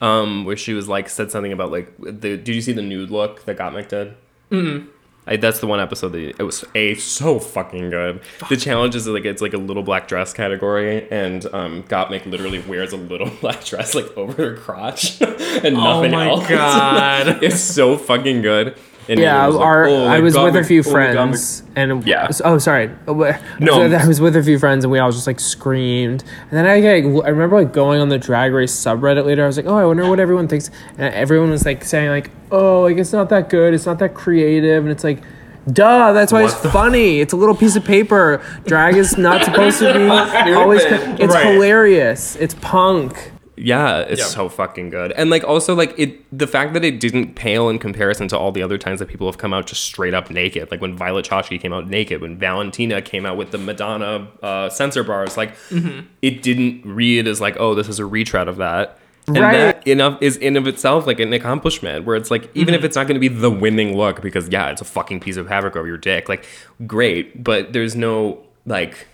um, where she was like said something about like the. Did you see the nude look that Got Gottmik did? Mm. I, that's the one episode that it was a so fucking good. The challenge is like it's like a little black dress category, and um, Gottmik literally wears a little <laughs> black dress like over her crotch <laughs> and nothing else. Oh my else. God. <laughs> it's so fucking good. And yeah, was like, our, "Oh, I was with a few oh, Gottmik." friends, and Yeah. Oh, sorry. Oh, no. No, I was with a few friends, and we all just like screamed. And then I like, I remember like going on the Drag Race subreddit later. I was like, oh, I wonder what everyone thinks. And everyone was like saying like, oh, like it's not that good. It's not that creative. And it's like. Duh, that's why it's funny. It's a little piece of paper. Drag is not supposed to be <laughs> always. It's Right. hilarious. It's punk. Yeah, it's Yeah. so fucking good. And like also like it the fact that it didn't pale in comparison to all the other times that people have come out just straight up naked. Like when Violet Chachki came out naked, when Valentina came out with the Madonna uh, censor bars, like Mm-hmm. it didn't read as like, oh, this is a retread of that. And Right. that enough is in of itself like an accomplishment where it's like even Mm-hmm. if it's not going to be the winning look because yeah it's a fucking piece of fabric over your dick like great but there's no like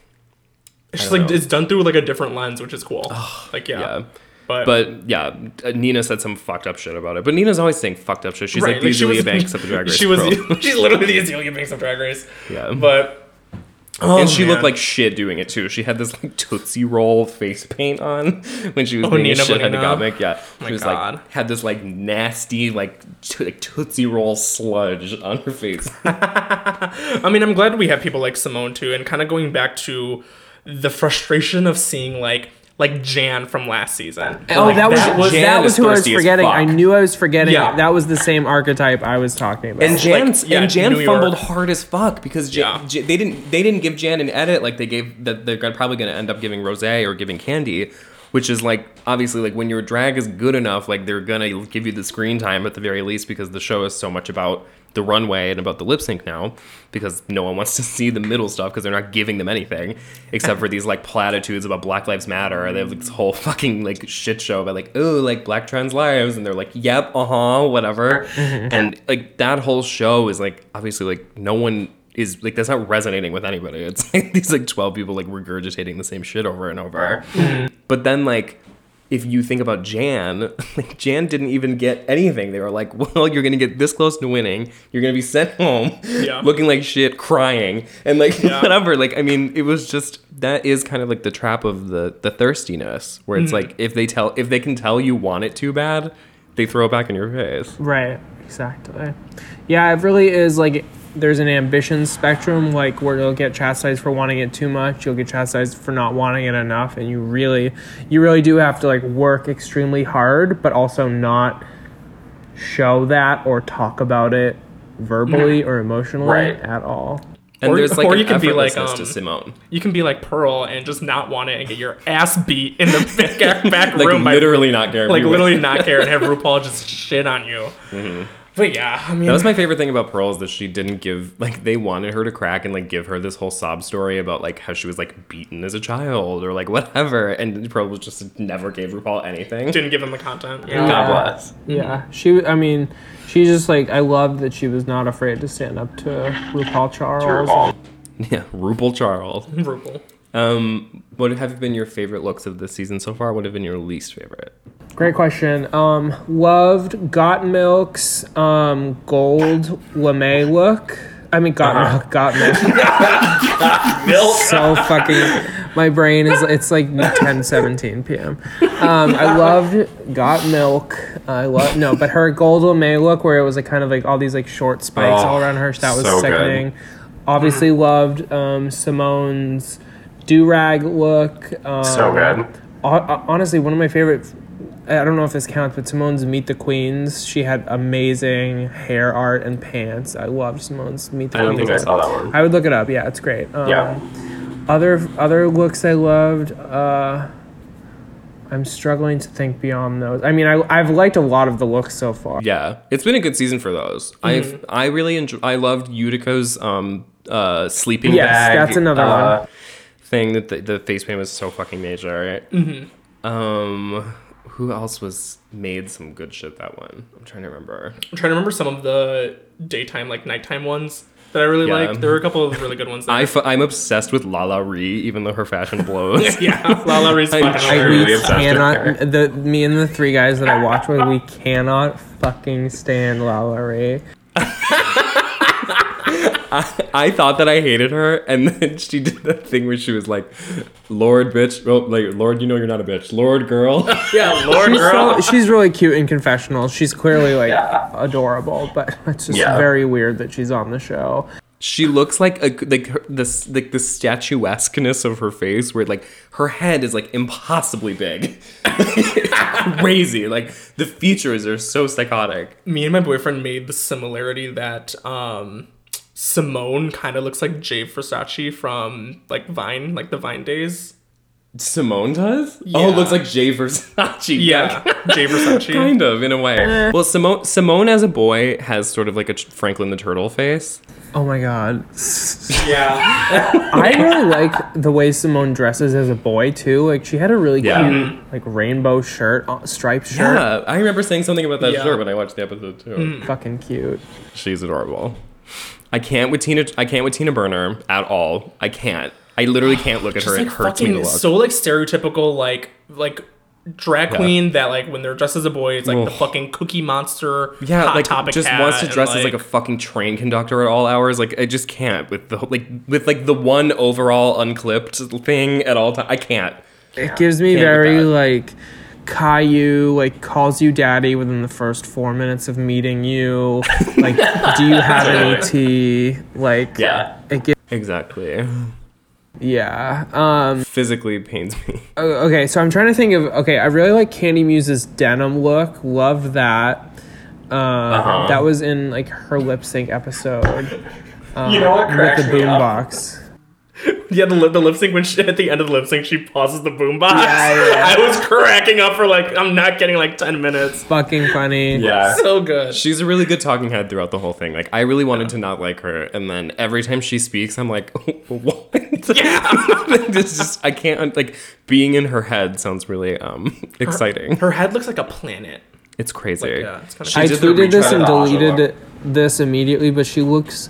it's just like know. it's done through like a different lens, which is cool. like yeah. yeah But, But yeah, Nina said some fucked up shit about it. But Nina's always saying fucked up shit. She's Right, like the she Azealia was- Banks of the Drag Race. She was <laughs> she's literally the Azealia Banks of Drag Race. Yeah. But oh, and she looked like shit doing it too. She had this like Tootsie Roll face paint on <laughs> when she was Oh, being Nina a shithead. Gottmik. Yeah, oh my she was God. like had this like nasty like, to- like Tootsie Roll sludge on her face. <laughs> I mean, I'm glad we have people like Simone too, and kind of going back to the frustration of seeing like like Jan from last season. And, Oh, oh like, that was that that, Jan was who I was forgetting. I knew I was forgetting. Yeah. That was the same archetype I was talking about. And Jan, like, yeah, and Jan New fumbled York. hard as fuck because Jan, Yeah. J- they didn't they didn't give Jan an edit like they gave that they're probably going to end up giving Rose or giving Candy, which is like obviously like when your drag is good enough like they're gonna give you the screen time at the very least because the show is so much about the runway and about the lip sync now because no one wants to <laughs> see the middle stuff because they're not giving them anything except for <laughs> these like platitudes about Black Lives Matter. They have this whole fucking like shit show about like oh like Black trans lives and they're like yep uh huh whatever <laughs> and like that whole show is like obviously like no one is like that's not resonating with anybody. It's like these like twelve people like regurgitating the same shit over and over. But then like if you think about Jan, <laughs> like Jan didn't even get anything. They were like, <laughs> "Well, you're gonna get this close to winning. You're gonna be sent home, Yeah. <laughs> looking like shit, crying, and like Yeah. whatever." Like, I mean, it was just that is kind of like the trap of the the thirstiness, where Mm-hmm. it's like if they tell if they can tell you want it too bad, they throw it back in your face. Right, exactly. Yeah, it really is like there's an ambition spectrum, like where you'll get chastised for wanting it too much, you'll get chastised for not wanting it enough, and you really, you really do have to like work extremely hard, but also not show that or talk about it verbally or emotionally Right. at all. And Or- there's like or you can be like, effortlessness um, to Simone, You can be like Pearl and just not want it and get your ass beat in the back, back <laughs> like room by literally not care. like literally not care and have <laughs> RuPaul just shit on you. But yeah, I mean, That was my favorite thing about Pearl is that she didn't give like they wanted her to crack and like give her this whole sob story about like how she was like beaten as a child or like <laughs> whatever, and Pearl was just never gave RuPaul anything. didn't give him the content. Yeah. God bless. Yeah, she. I mean, she's just like I love that she was not afraid to stand up to RuPaul Charles. All. Yeah, RuPaul Charles. <laughs> RuPaul. Um, what have been your favorite looks of this season so far? What have been your least favorite? Great question. Um, loved Got Milk's um gold lame look. I mean, Got Milk, Got Milk. <laughs> Milk. so fucking. My brain is. It's like 10, 17 p.m. Um, I loved Got Milk. I love no, but her gold lame look where it was like kind of like all these like short spikes Oh, all around her. That was so good. sickening. Obviously loved um, Simone's do rag look. Um, So good. Honestly, one of my favorite. I don't know if this counts, but Simone's Meet the Queens. She had amazing hair art and pants. I loved Simone's Meet the Queens. I don't think I saw that one. I would look it up. Yeah, it's great. Um, Yeah. Other other looks I loved. Uh, I'm struggling to think beyond those. I mean, I I've liked a lot of the looks so far. Yeah, it's been a good season for those. I've I really enjoy. I loved Utica's um uh sleeping Yes, bag. that's another uh, one. Thing that the, the face paint was so fucking major. Right? Mm-hmm. Um, who else was made some good shit that one? I'm trying to remember. I'm trying to remember some of the daytime, like nighttime ones that I really Yeah. liked. There were a couple of really good ones. There. <laughs> I f- I'm obsessed with Lala Ree, even though her fashion blows. <laughs> yeah, Lala Ree's <laughs> I'm fucking sure I, really we cannot. The me and the three guys that I watch with, we cannot fucking stand Lala Ree. I thought that I hated her, and <laughs> then she did that thing where she was like, "Lord, bitch, oh, like Lord, you know you're not a bitch, Lord, girl." <laughs> yeah, Lord She's, girl. so, she's really cute in confessional. She's clearly like adorable, but <laughs> it's just Yeah. very weird that she's on the show. she looks like a like her, this like the statuesqueness of her face, where like her head is like impossibly big, crazy. Like the features are so psychotic. Me and my boyfriend made the similarity that um Simone kind of looks like Jay Versace from like Vine, like the Vine days. Simone does. Oh, Yeah. it looks like Jay Versace. <laughs> Yeah, <laughs> Jay Versace. kind of in a way. Well, Simone Simone as a boy has sort of like a Franklin the Turtle face. Oh my god. <laughs> Yeah, I really like the way Simone dresses as a boy too. Like she had a really Yeah. cute like rainbow shirt, uh, striped shirt. Yeah, I remember saying something about that Yeah. shirt when I watched the episode too. Fucking cute. She's adorable. I can't with Tina. I can't with Tina Burner at all. I can't. I literally can't look at her. Just, It like hurts me to look. so like stereotypical like like drag Yeah. queen that like when they're dressed as a boy it's like the fucking cookie monster yeah, hot like topic just wants to and, dress as like a fucking train conductor at all hours. Like I just can't with the like with like the one overall unclipped thing at all time. I can't. It gives me Can't very that. like Caillou like calls you daddy within the first four minutes of meeting you. <laughs> Like, do you have any tea? Like, Yeah. it gives, Exactly. yeah. Um. Physically pains me. Okay, so I'm trying to think of. Okay, I really like Candy Muse's denim look. Love that. Um, Uh-huh. That was in like her lip sync episode. Um, <laughs> You know what with the me up? boombox. Yeah the, lip- the lip sync when she at the end of the lip sync she pauses the boombox Yeah, yeah. <laughs> I was cracking up for like I'm not getting like 10 minutes Fucking funny. Yeah. so good She's a really good talking head throughout the whole thing. Like I really wanted to not like her, and then every time she speaks, I'm like, <laughs> what? Yeah. <laughs> it's just I can't like being in her head sounds really um exciting. her head looks like a planet It's crazy. Like, yeah, it's kinda- She I did tweeted this and deleted it, this immediately, but she looks,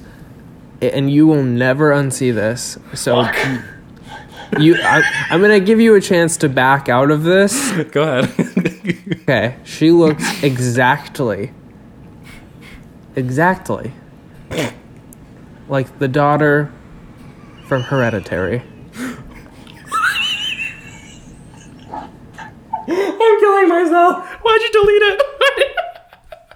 and you will never unsee this. So you, I, I'm gonna give you a chance to back out of this. <laughs> Go ahead. Okay, she looks exactly, exactly like the daughter from Hereditary. I'm killing myself why'd you delete it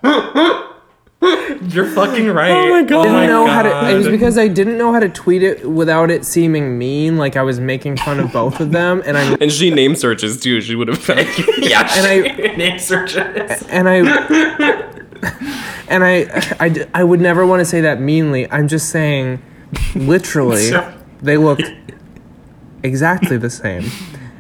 <laughs> <laughs> you're fucking oh right oh my God. didn't my know how to. It was because I didn't know how to tweet it without it seeming mean, like I was making fun of both of them, and I and she name searches too. She would have found <laughs> yeah And I- name searches and I <laughs> and I, I I would never want to say that meanly. I'm just saying, literally, they look exactly the same.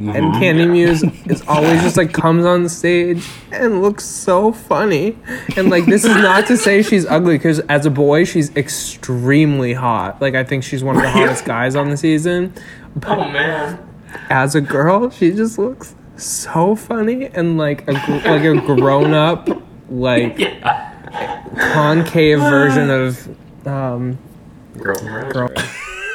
And Candy Muse is always just like comes on stage and looks so funny. And like this is not to say she's ugly because as a boy she's extremely hot. Like I think she's one of the hottest guys on the season. But oh man as a girl, she just looks so funny and like a like a grown up like <laughs> concave version of um Girl from girl.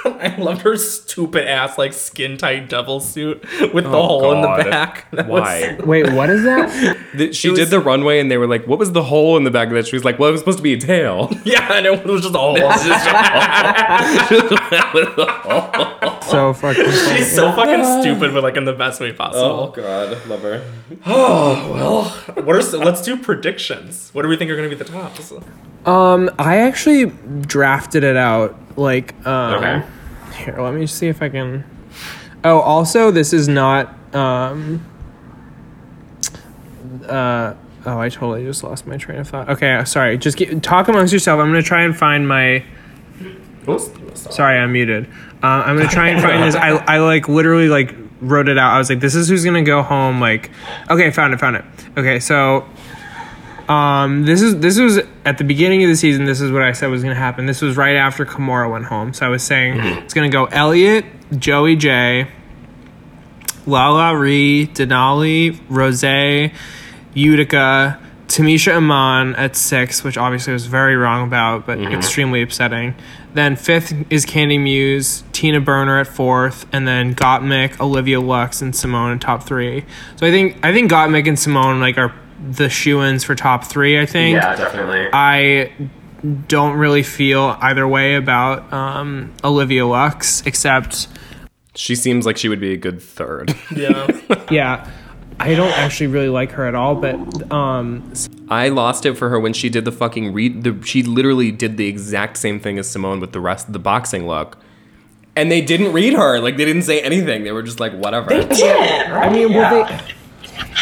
<laughs> I loved her stupid ass like skin tight devil suit with the Oh, hole in the back. <laughs> That was- Why? Wait, what is that? <laughs> The- she was- did the runway, and they were like, "What was the hole in the back of that?" She was like, "Well, it was supposed to be a tail." yeah, and it was just a hole. So fucking. She's so fucking stupid, but like in the best way possible. Oh God, love her. Oh, <sighs> well, what are s- let's do predictions. What do we think are going to be the tops? Um, I actually drafted it out. Like, um, Okay. Here, let me see if I can. Oh, also, this is not. Um, uh, oh, I totally just lost my train of thought. Okay, sorry. Just get, talk amongst yourself. I'm gonna try and find my. Sorry, I'm muted. Uh, I'm gonna try and find this. I, I like literally like wrote it out. I was like, this is who's gonna go home. Like, okay, found it, found it. Okay, so um, this is this was at the beginning of the season. This is what I said was gonna happen. This was right after Kahmora went home. So I was saying it's gonna go Elliot, Joey Jay, Lala Ree, Denali, Rose, Utica, Tamisha Iman at six, which obviously I was very wrong about, but extremely upsetting. Then fifth is Candy Muse, Tina Burner at fourth, and then Gottmik, Olivia Lux, and Simone in top three. So I think I think Gottmik and Simone like are the shoe-ins for top three. I think. Yeah, definitely. I don't really feel either way about um, Olivia Lux, except She seems like she would be a good third. <laughs> Yeah. yeah, I don't actually really like her at all. But um, I lost it for her when she did the fucking read. The, she literally did the exact same thing as Simone with the rest of the boxing look. And they didn't read her. Like, they didn't say anything. They were just like, whatever. They did. I mean, well, they.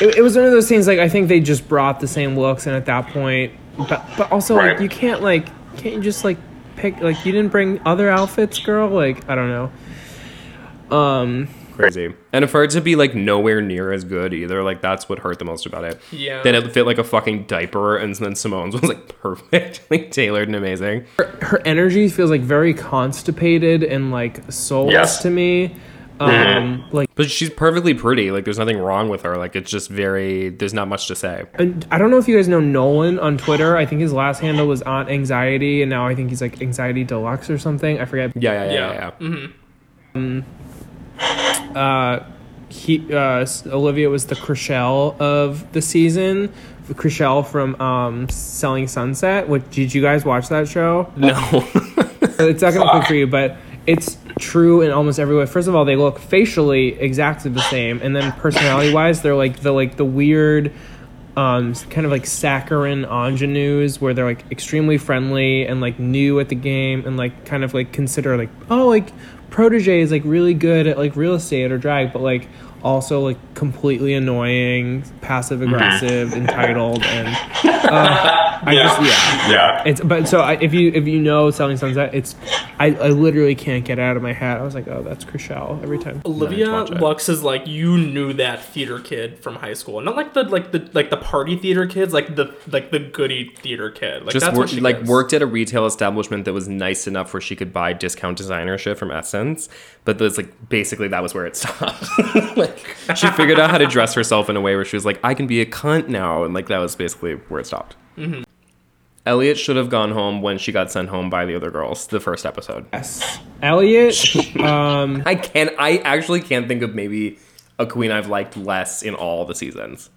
It, it was one of those things. Like I think they just brought the same looks, and at that point, but but also like you can't like can't you just like pick like you didn't bring other outfits, girl. Like I don't know. Um. Crazy. And for it to be like nowhere near as good either, like that's what hurt the most about it. Yeah. Then it fit like a fucking diaper, and then Symone's <laughs> was like perfectly <laughs> tailored and amazing. her energy feels like very constipated and like soulless Yes. to me. <laughs> Um, like But she's perfectly pretty. Like there's nothing wrong with her. Like it's just very. There's not much to say. and I don't know if you guys know Nolan on Twitter. I think his last handle was Aunt Anxiety, and now I think he's like Anxiety Deluxe or something. I forget. Yeah, yeah, yeah, Yeah. yeah. yeah. Uh, he uh, Olivia was the Chrishell of the season. Chrishell from um, Selling Sunset. What did you guys watch that show? No. <laughs> it's not gonna click for you, but it's true in almost every way. First of all, they look facially exactly the same, and then personality wise, they're like the like the weird, um, kind of like saccharine ingenues where they're like extremely friendly and like new at the game and like kind of like consider like oh like protege is like really good at like real estate or drag, but like also like completely annoying, passive aggressive, entitled, and uh, <laughs> I just yeah. Yeah. It's but so I, if you if you know Selling Sunset, it's I, I literally can't get it out of my head. I was like, oh, that's Chrishell every time. Olivia watch. Lux is like you knew that theater kid from high school, not like the like the like the party theater kids, like the like the goody theater kid. Like just that's wor- what she like is. worked at a retail establishment that was nice enough where she could buy discount designer shit from Essence, but that's like basically that was where it stopped. <laughs> like she figured out how to dress herself in a way where she was like, I can be a cunt now, and like that was basically where it stopped. Mm-hmm. Elliot should have gone home when she got sent home by the other girls. The first episode. Yes, Elliot. <laughs> um, I can I actually can't think of maybe a queen I've liked less in all the seasons.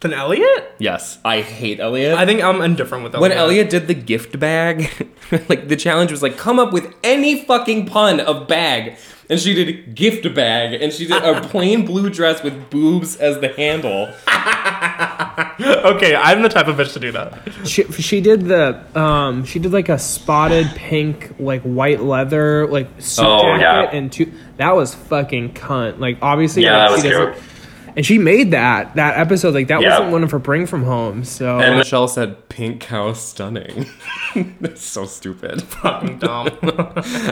Then Elliot. Yes, I hate Elliot. I think I'm indifferent with Elliot. when Elliot. Elliot did the gift bag, <laughs> like the challenge was like come up with any fucking pun of bag, and she did gift bag, and she did a <laughs> plain blue dress with boobs as the handle. <laughs> okay, I'm the type of bitch to do that. she she did the um she did like a spotted pink like white leather like suit Oh, jacket yeah. and two that was fucking cunt. Like obviously Yeah, like, that was she doesn't- cute. And she made that that episode like that Yeah. wasn't one of her bring from home. So And- Michelle said pink cow stunning. <laughs> That's so stupid. <laughs> Fucking dumb. <laughs>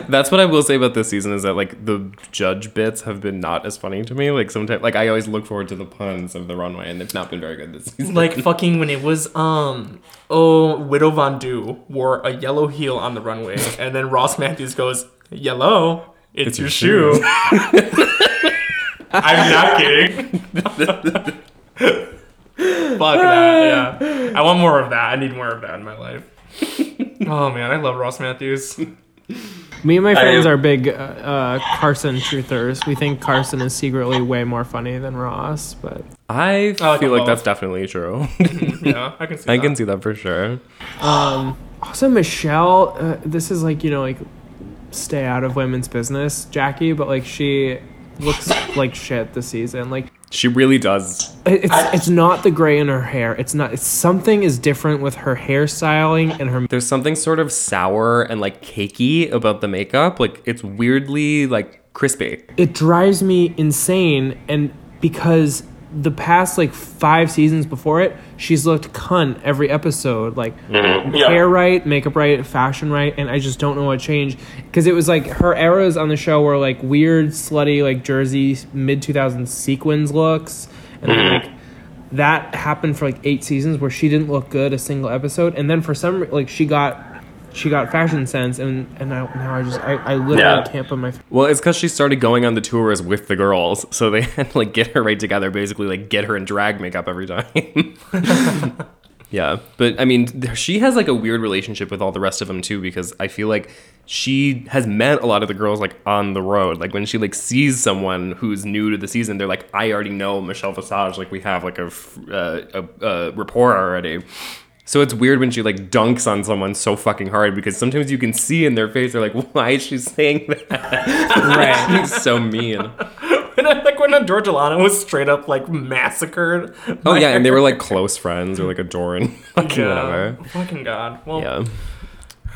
That's what I will say about this season is that like the judge bits have been not as funny to me. Like sometimes, like I always look forward to the puns of the runway, and they've not been very good this season. like fucking when it was um oh Widow Von'Du wore a yellow heel on the runway, and then Ross Mathews goes yellow. It's, your, your shoe. shoe." I'm not kidding. Fuck that. Yeah, I want more of that. I need more of that in my life. Oh man, I love Ross Mathews. me and my friends are big uh, uh, Carson truthers. We think Carson is secretly way more funny than Ross, but I I like feel like that's definitely true. <laughs> Yeah, I can see. That. I that. can see that for sure. Um, also, Michelle, uh, this is like, you know, like stay out of women's business, Jackie, but like she looks like shit this season. Like She really does. it's it's not the gray in her hair. It's not. It's something is different with her hairstyling and her. There's something sort of sour and like cakey about the makeup. Like it's weirdly like crispy. It drives me insane, and because the past like five seasons before it, she's looked cunt every episode. Like Mm-hmm. Yeah. hair right, makeup right, fashion right, and I just don't know what changed because it was like her eras on the show were like weird, slutty, like Jersey mid two thousands sequins looks, and Mm-hmm. like that happened for like eight seasons where she didn't look good a single episode, and then for some like she got. She got fashion sense, and and I, now I just I, I literally Yeah. can't put my Well, it's because she started going on the tours with the girls, so they <laughs> had to like get her right together, basically like get her in drag makeup every time. <laughs> yeah, but I mean, she has like a weird relationship with all the rest of them too, because I feel like she has met a lot of the girls like on the road. Like when she like sees someone who's new to the season, they're like, I already know Michelle Visage. Like we have like a uh, a, a rapport already. So it's weird when she like dunks on someone so fucking hard because sometimes you can see in their face they're like, <laughs> why is she saying that? <laughs> right. She's so mean. <laughs> And I like when Georgia Lana was straight up like massacred. Oh yeah, and they were like close friends or like adoring, fucking yeah. whatever. Fucking god. Well, Yeah.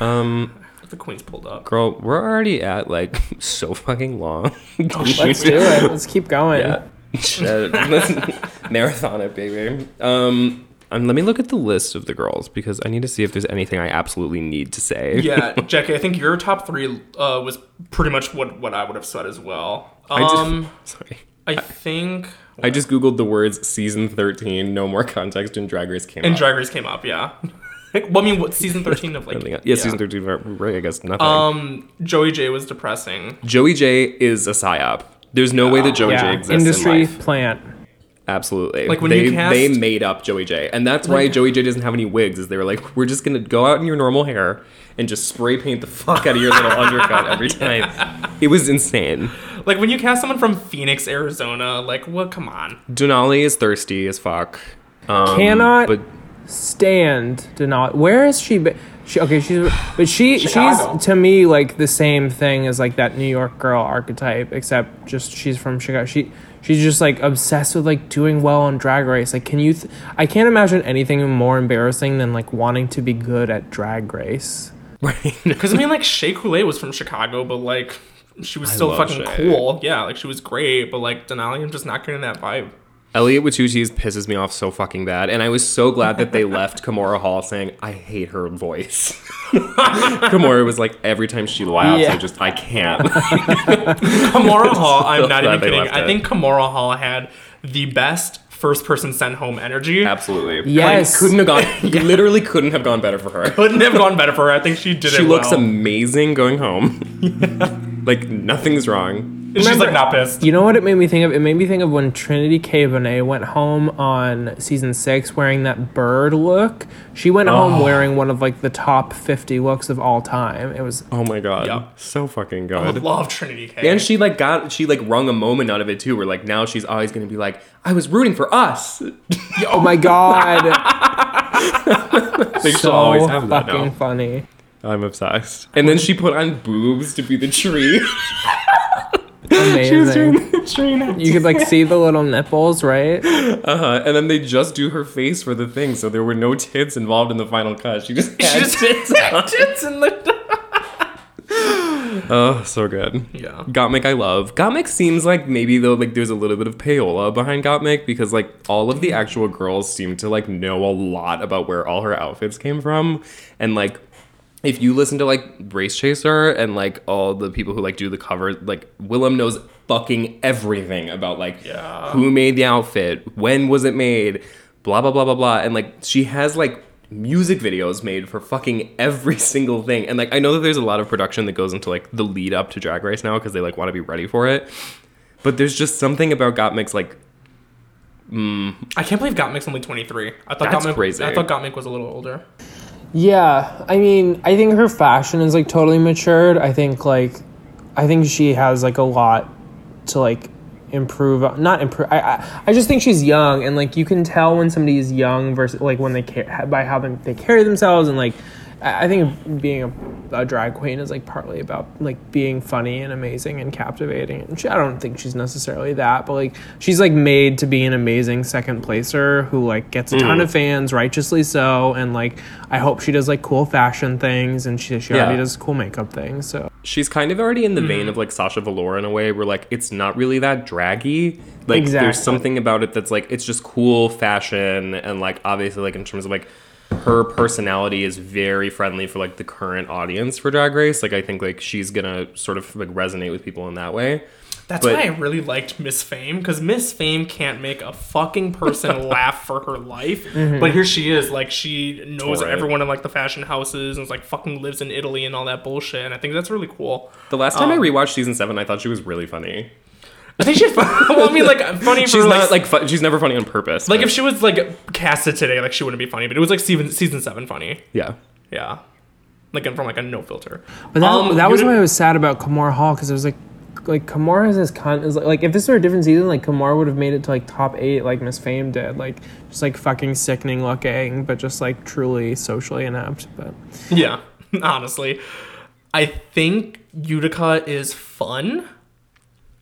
<sighs> Um, the queen's pulled up. girl, we're already at like so fucking long. Let's do it. Let's keep going. Yeah. Shit. Let's marathon it, baby. Um, and let me look at the list of the girls because I need to see if there's anything I absolutely need to say. Yeah, <laughs> Jackie, I think your top three uh, was pretty much what, what I would have said as well. I just, Um, <laughs> sorry. I think. I just googled the words season 13, no more context, and Drag Race came And up. Drag Race came up, yeah. <laughs> well, I mean, what season thirteen of like? Nothing else. yeah, season 13, right? I guess nothing. Um, Joey Jay was depressing. Joey Jay is a psyop. There's no way that Joey Jay Yeah. exists Industry in life. plant. Absolutely. Like, when they you cast- they made up Joey Jay, and that's why Joey Jay doesn't have any wigs. Is they were like, we're just gonna go out in your normal hair and just spray paint the fuck out of your little undercut every <laughs> time. It was insane. Like when you cast someone from Phoenix, Arizona, like what? Come on. Denali is thirsty as fuck. Um, Cannot But stand Denali. Where is she? Be- she okay. She's but she Chicago. she's to me like the same thing as like that New York girl archetype, except just she's from Chicago. She she's just like obsessed with like doing well on Drag Race. Like, can you? Th- I can't imagine anything more embarrassing than like wanting to be good at Drag Race. right. <laughs> Because I mean, like Shea Couleé was from Chicago, but like she was still fucking Shea. cool. Yeah, like she was great, but like Denali, I'm just not getting that vibe. Elliot with two T's pisses me off so fucking bad, and I was so glad that they left <laughs> Kahmora Hall saying, "I hate her voice." <laughs> Kahmora was like, every time she laughs, I just I can't. <laughs> Kahmora Hall, I'm not even kidding. I think Kahmora Hall had the best first person sent home energy. Absolutely. Yes. Like, couldn't have gone. Literally couldn't have gone better for her. Couldn't have gone better for her. I think she did She it She looks well. amazing going home. Like nothing's wrong. And She's like not pissed. You know what it made me think of? It made me think of when Trinity K. Bonet went home on season six wearing that bird look. She went home oh. wearing one of like the top fifty looks of all time. It was Oh my god. Yeah. So fucking good. I good. love Trinity K. And she like got she like wrung a moment out of it too, where like now she's always gonna be like, I was rooting for us. oh my god, <laughs> Like, so always have that fucking now. funny. I'm obsessed. And then she put on boobs to be the tree. <laughs> Amazing. the tree now. You could like see the little nipples, right? Uh-huh. And then they just do her face for the thing, so there were no tits involved in the final cut. She just had just tits on. <laughs> tits in the. <laughs> Oh, so good. Yeah. Gottmik I love. Gottmik seems like maybe though like there's a little bit of payola behind Gottmik because like all of the actual girls seem to like know a lot about where all her outfits came from. And like if you listen to like Race Chaser and like all the people who like do the cover, like Willam knows fucking everything about like Yeah. who made the outfit, when was it made, blah blah blah blah blah. And like she has like music videos made for fucking every <laughs> single thing. And like I know that there's a lot of production that goes into like the lead up to Drag Race now because they like want to be ready for it. But there's just something about Gottmik's like mm. I can't believe Gottmik's only 23. I thought That's Gottmik, crazy. I thought Gottmik was a little older. Yeah, I mean, I think her fashion is like totally matured. I think like, I think she has like a lot to like improve. Not improve. I, I I just think she's young, and like you can tell when somebody is young versus like when they care by how they, they carry themselves, and like I think being a, a drag queen is like partly about like being funny and amazing and captivating. And she, I don't think she's necessarily that, but like she's like made to be an amazing second placer who like gets a ton mm. of fans, righteously so. And like I hope she does like cool fashion things, and she she already Yeah. does cool makeup things. So she's kind of already in the vein mm-hmm. of like Sasha Velour in a way where like it's not really that draggy. Like Exactly. there's something about it that's like it's just cool fashion and like obviously like in terms of like her personality is very friendly for like the current audience for Drag Race. Like I think like she's gonna sort of like resonate with people in that way. That's But- why I really liked Miss Fame because Miss Fame can't make a fucking person <laughs> laugh for her life, but here she is, like she knows Right. everyone in like the fashion houses and like fucking lives in Italy and all that bullshit. And I think that's really cool. The last time I Um, rewatched season seven, I thought she was really funny. I think she's <laughs> well, I mean, like funny. She's for, not like fu- she's never funny on purpose. like but- if she was like casted today, like she wouldn't be funny, but it was like season season seven funny. yeah. Yeah, like from like a no filter. But that, Um, that was you why I was sad about Kahmora Hall because it was like, like Kahmora has this con is like, like if this were a different season, like Kahmora would have made it to like top eight, like Miss Fame did, like just like fucking sickening looking, but just like truly socially inept. But Yeah, <laughs> honestly. I think Utica is fun,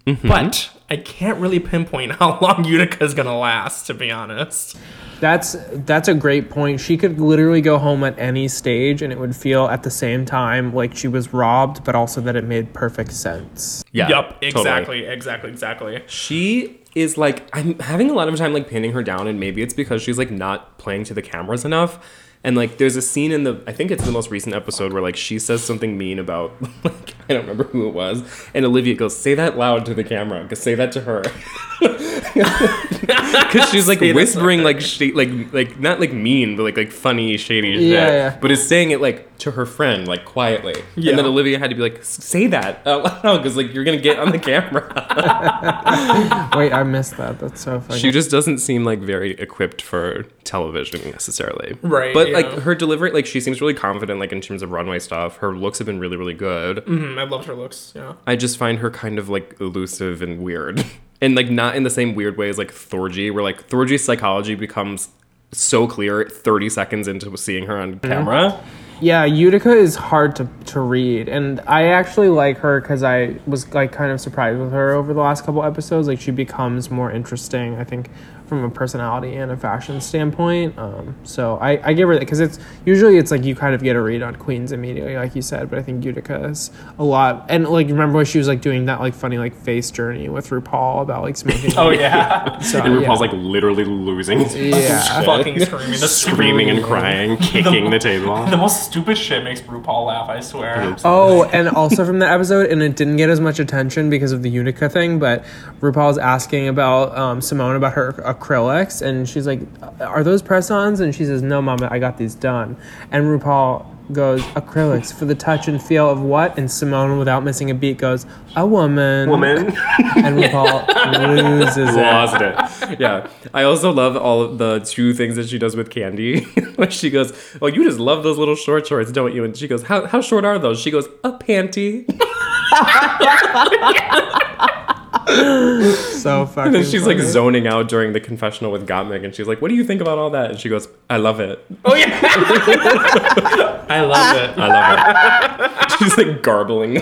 Mm-hmm. but I can't really pinpoint <laughs> how long Utica is gonna last, to be honest. that's that's a great point. She could literally go home at any stage, and it would feel at the same time like she was robbed, but also that it made perfect sense. Yeah. Yup, totally. exactly, exactly, exactly. She is like I'm having a lot of time like pinning her down, and maybe it's because she's like not playing to the cameras enough. And like, there's a scene in the I think it's the most recent episode where like she says something mean about <laughs> like I don't remember who it was, and Olivia goes, "Say that loud to the camera. Cause say that to her." <laughs> Because she's like Say that to whispering like sh- like like not like mean, but like like funny shady shit. Yeah, yeah. But is saying it like to her friend like quietly. Yeah. And then Olivia had to be like, "Say that out loud," because like you're gonna get on the <laughs> camera. Wait, I missed that. That's so funny. She just doesn't seem like very equipped for television necessarily. Right, But yeah. like her delivery, like she seems really confident, like in terms of runway stuff. Her looks have been really, really good. Mhm, I loved her looks. Yeah. I just find her kind of like elusive and weird. <laughs> And like not in the same weird way as like Thorgy, where like Thorgy's psychology becomes so clear 30 seconds into seeing her on camera. Yeah, Utica is hard to, to read, and I actually like her because I was like kind of surprised with her over the last couple episodes. Like she becomes more interesting, I think, from a personality and a fashion standpoint. Um, so I, I give her that because it's usually it's like you kind of get a read on queens immediately, like you said. But I think Utica is a lot, and like remember when she was like doing that like funny like face journey with RuPaul about like smoking. <laughs> Oh yeah. <laughs> so, And RuPaul's yeah. like literally losing his Yeah. <laughs> fucking screaming. The screaming and crying, kicking the table. The most stupid shit makes RuPaul laugh. I swear. Oh, <laughs> and also from that episode, and it didn't get as much attention because of the Utica thing, but RuPaul's asking about um, Symone about her acrylics, and she's like, Are those press ons? And she says, No, Mama, I got these done. And RuPaul goes, Acrylics for the touch and feel of what? And Symone, without missing a beat, goes, A woman. Woman. <laughs> And RuPaul loses lost it. Yeah. I also love all of the two things that she does with Kandy. <laughs> when she goes, Oh, you just love those little short shorts, don't you? And she goes, How, how short are those? She goes, A panty. <laughs> So fucking <laughs> And then she's like zoning out during the confessional with Gottmik, and she's like, What do you think about all that? And she goes, I love it. Oh yeah. <laughs> I love it. I love it. <laughs> she's like garbling.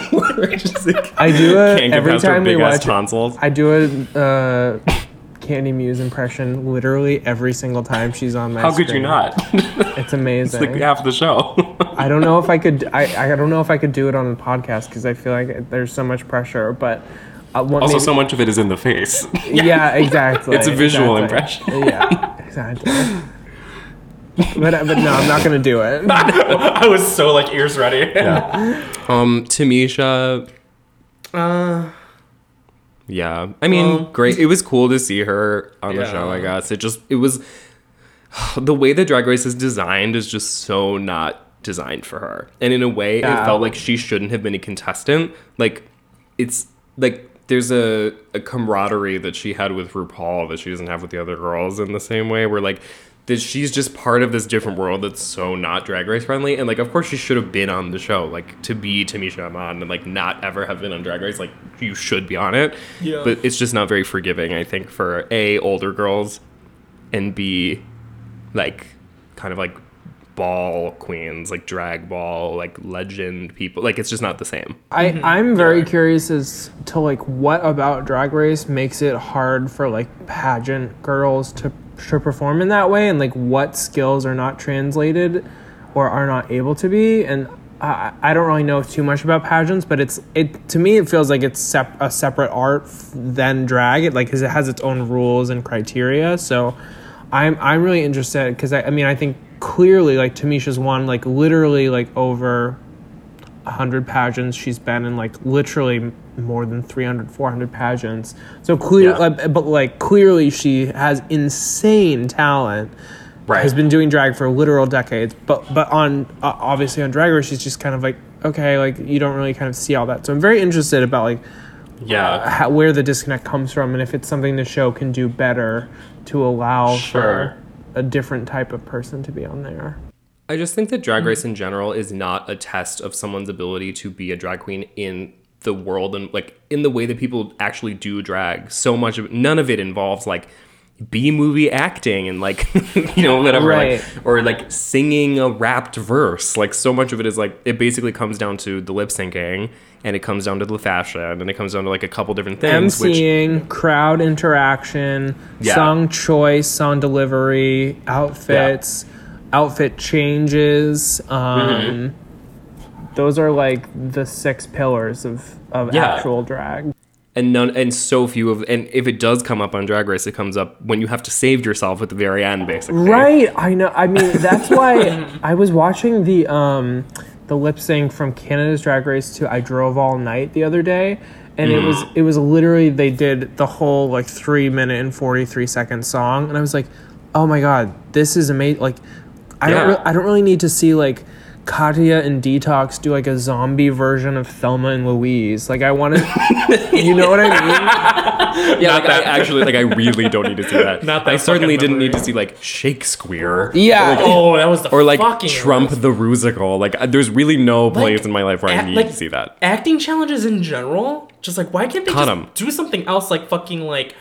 She's like, I do it can't every time we watch tonsils. I do a uh, Kandy Muse impression literally every single time she's on my How could you not? It's amazing. like half the show. I don't know if I could. I, I don't know if I could do it on a podcast because I feel like there's so much pressure. But uh, what also, maybe- so much of it is in the face. <laughs> <laughs> yeah, exactly. It's a visual exactly. Yeah, exactly. but but no, I'm not gonna do it. <laughs> I was so like ears ready. yeah. Um, Tamisha. Uh, Yeah, I mean, Well- great. It was cool to see her on the show. I guess it just it was <sighs> the way the Drag Race is designed is just so not designed for her, and in a way, Yeah. it felt like she shouldn't have been a contestant. Like, it's like there's a, a camaraderie that she had with RuPaul that she doesn't have with the other girls in the same way. Where like. That she's just part of this different world that's so not drag race friendly, and like, of course, she should have been on the show, like to be Tamisha Iman and like not ever have been on Drag Race. Like, you should be on it, Yeah. but it's just not very forgiving i think for a older girls and b like kind of like ball queens like drag ball like legend people. Like it's just not the same. I mm-hmm. I'm very curious as to like what about Drag Race makes it hard for like pageant girls to to perform in that way, and like what skills are not translated or are not able to be, and I I don't really know too much about pageants, but it's it to me it feels like it's sep- a separate art f- than drag. It like 'cause it has its own rules and criteria. So I'm I'm really interested because I, I mean I think clearly like Tamisha's won like literally like over 100 pageants she's been in like literally more than 300 400 pageants so clear Yeah. like, but like clearly she has insane talent Right. has been doing drag for literal decades but but on uh, obviously on drag race she's just kind of like okay like you don't really kind of see all that so i'm very interested about like Yeah. how, where the disconnect comes from and if it's something the show can do better to allow Sure. for a different type of person to be on there I just think that drag mm-hmm. race in general is not a test of someone's ability to be a drag queen in the world and like in the way that people actually do drag. So much of none of it involves like B movie acting and like <laughs> you know whatever Right. like or like singing a rapped verse. Like so much of it is like it basically comes down to the lip syncing and it comes down to the fashion and then it comes down to like a couple different things which MCing, crowd interaction, Yeah. song choice, song delivery, outfits, outfit changes. Um, Mm-hmm. Those are like the six pillars of, of Yeah. actual drag. and none and so few of and if it does come up on drag race it comes up when you have to save yourself at the very end basically Right, I know. I mean, that's why <laughs> I was watching the um, the lip sync from Canada's Drag Race to "I Drove All Night" the other day, and it mm. was it was literally they did the whole like three minute and forty three second song, and I was like, oh my god, this is amazing. Like, I Yeah. don't re- I don't really need to see like. Katya and Detox do like a zombie version of Thelma and Louise. Like I want to, <laughs> you know what I mean? Yeah, like I actually like I really don't need to see that. <laughs> Not that I certainly didn't need to see like Shakespeare. Yeah. Oh, that was the Or like fucking Trump worst. the Rusical. Like uh, there's really no place in my life where I need like, to see that. Acting challenges in general, just like why can't they Cut just 'em. do something else like fucking like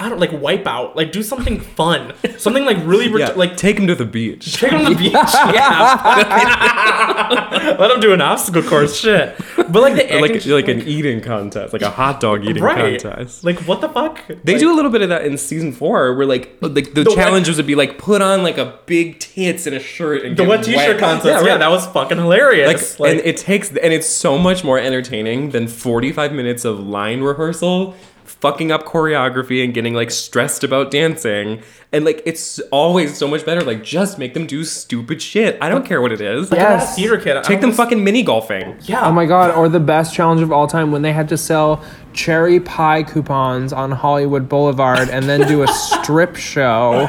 I don't like wipe out, like do something fun, something like really ret- Yeah, like like take him to the beach. <laughs> Take him to the beach. <laughs> Yeah. <laughs> Let him do an obstacle course. Shit. But like the Or like like an eating contest, like a hot dog eating right. contest. Like what the fuck? They like, do a little bit of that in season four, where like like the, The wet- challenges would be like put on like a big tits and a shirt and the get wet t-shirt contest. Yeah, right. that was fucking like, hilarious. Like, and it takes and it's so much more entertaining than 45 minutes of line rehearsal fucking up choreography and getting like stressed about dancing and like it's always so much better like just make them do stupid shit i don't care what it is like, I'm not a Yes. theater kid. I take them almost- fucking mini golfing Yeah. Oh my god, or the best challenge of all time when they had to sell cherry pie coupons on Hollywood Boulevard and then do a <laughs> strip show.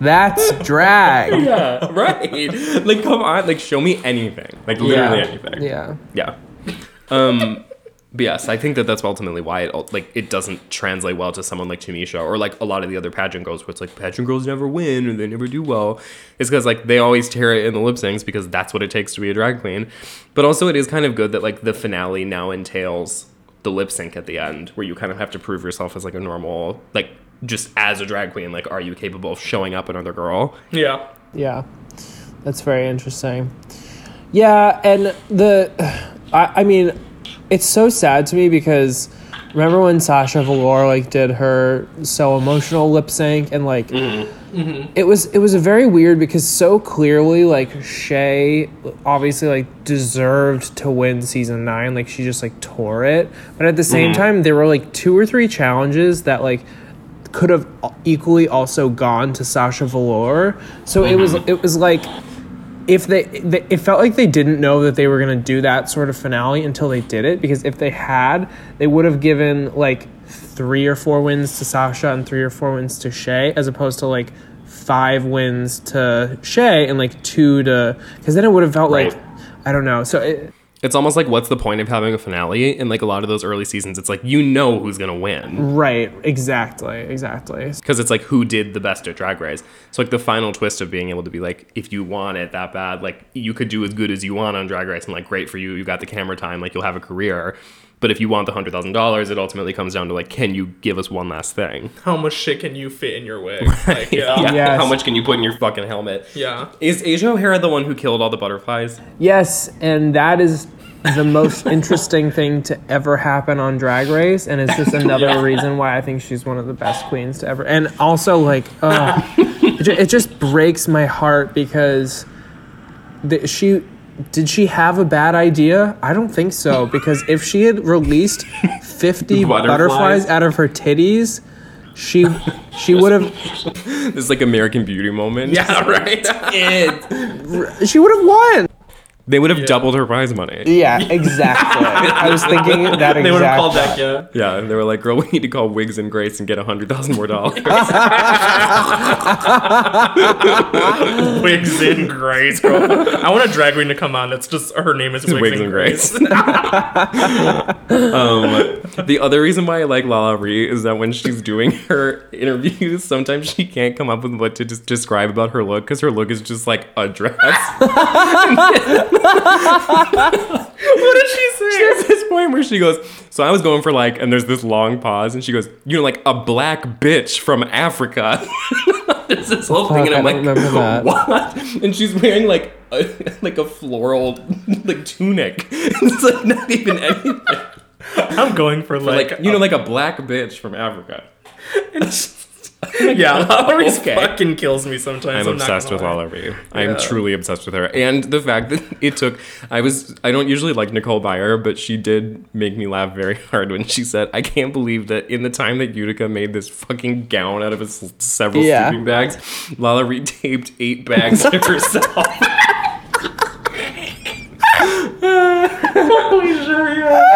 That's drag. <laughs> yeah <laughs> right like come on like show me anything like literally yeah. anything Yeah. Yeah. Um, but yes, I think that that's ultimately why it like it doesn't translate well to someone like Tamisha or like a lot of the other pageant girls, where it's like pageant girls never win or they never do well. It's because like they always tear it in the lip syncs because that's what it takes to be a drag queen. But also, it is kind of good that like the finale now entails the lip sync at the end, where you kind of have to prove yourself as like a normal like just as a drag queen. Like, are you capable of showing up another girl? yeah. Yeah. That's very interesting. Yeah, and the <sighs> I, I mean, it's so sad to me because remember when Sasha Velour like did her so emotional lip sync and like mm-hmm. Mm-hmm. it was it was a very weird because so clearly like Shea obviously like deserved to win season nine. Like she just like tore it. But at the same mm-hmm. time there were like two or three challenges that like could have equally also gone to Sasha Velour so it was it was like if they, they it felt like they didn't know that they were going to do that sort of finale until they did it because if they had they would have given like three or four wins to Sasha and three or four wins to Shea as opposed to like five wins to Shea and like two to because then it would have felt like I don't know. So it, It's almost like what's the point of having a finale? In like a lot of those early seasons, it's like you know who's gonna win. right exactly exactly because it's like who did the best at drag race so like the final twist of being able to be like if you want it that bad like you could do as good as you want on drag race and like great for you you got the camera time like you'll have a career but if you want the hundred thousand dollars it ultimately comes down to like can you give us one last thing How much shit can you fit in your wig? <laughs> Like, yeah. yeah Yes. how much can you put in your fucking helmet Yeah. is asia o'hara the one who killed all the butterflies Yes, and that is the most <laughs> interesting thing to ever happen on Drag Race, and it's just <laughs> another reason why I think she's one of the best queens to ever. And also, like, uh, it, ju- it just breaks my heart because the, she did she have a bad idea? I don't think so <laughs> because if she had released 50 <laughs> Butterflies? butterflies out of her titties, she she would <laughs> have This is like American Beauty moment. Yeah, right. she would have won. They would have doubled her prize money. Yeah, exactly. I was thinking <laughs> that exactly. they would have called that, yeah. Yeah, and they were like, "Girl, we need to call Wigs and Grace and get a hundred thousand more dollars." <laughs> <laughs> Wigs and Grace, bro. I want a drag queen to come on. That's just her name is Wigs, Wigs and Grace. um, the other reason why I like Lala Ree is that when she's doing her interviews, sometimes she can't come up with what to just describe about her look because her look is just like a dress. What did she say? There's this point where she goes, "So I was going for like," and there's this long pause, and she goes, "You know, like a black bitch from Africa." <laughs> there's this whole thing, and I'm I like, remember <laughs> that. "What?" And she's wearing like a, <laughs> like a floral like tunic. it's like not even anything. I'm going for Like, like, you know, like a black bitch from Africa. <laughs> yeah, <laughs> Lala Ree's Okay. fucking kills me sometimes. I'm not obsessed with. Lala Ree. I'm truly obsessed with her, and the fact that <laughs> it took. I was. I don't usually like Nicole Byer, but she did make me laugh very hard when she said, "I can't believe that in the time that Utica made this fucking gown out of his several Yeah. sleeping bags, Lala Ree taped eight bags to herself."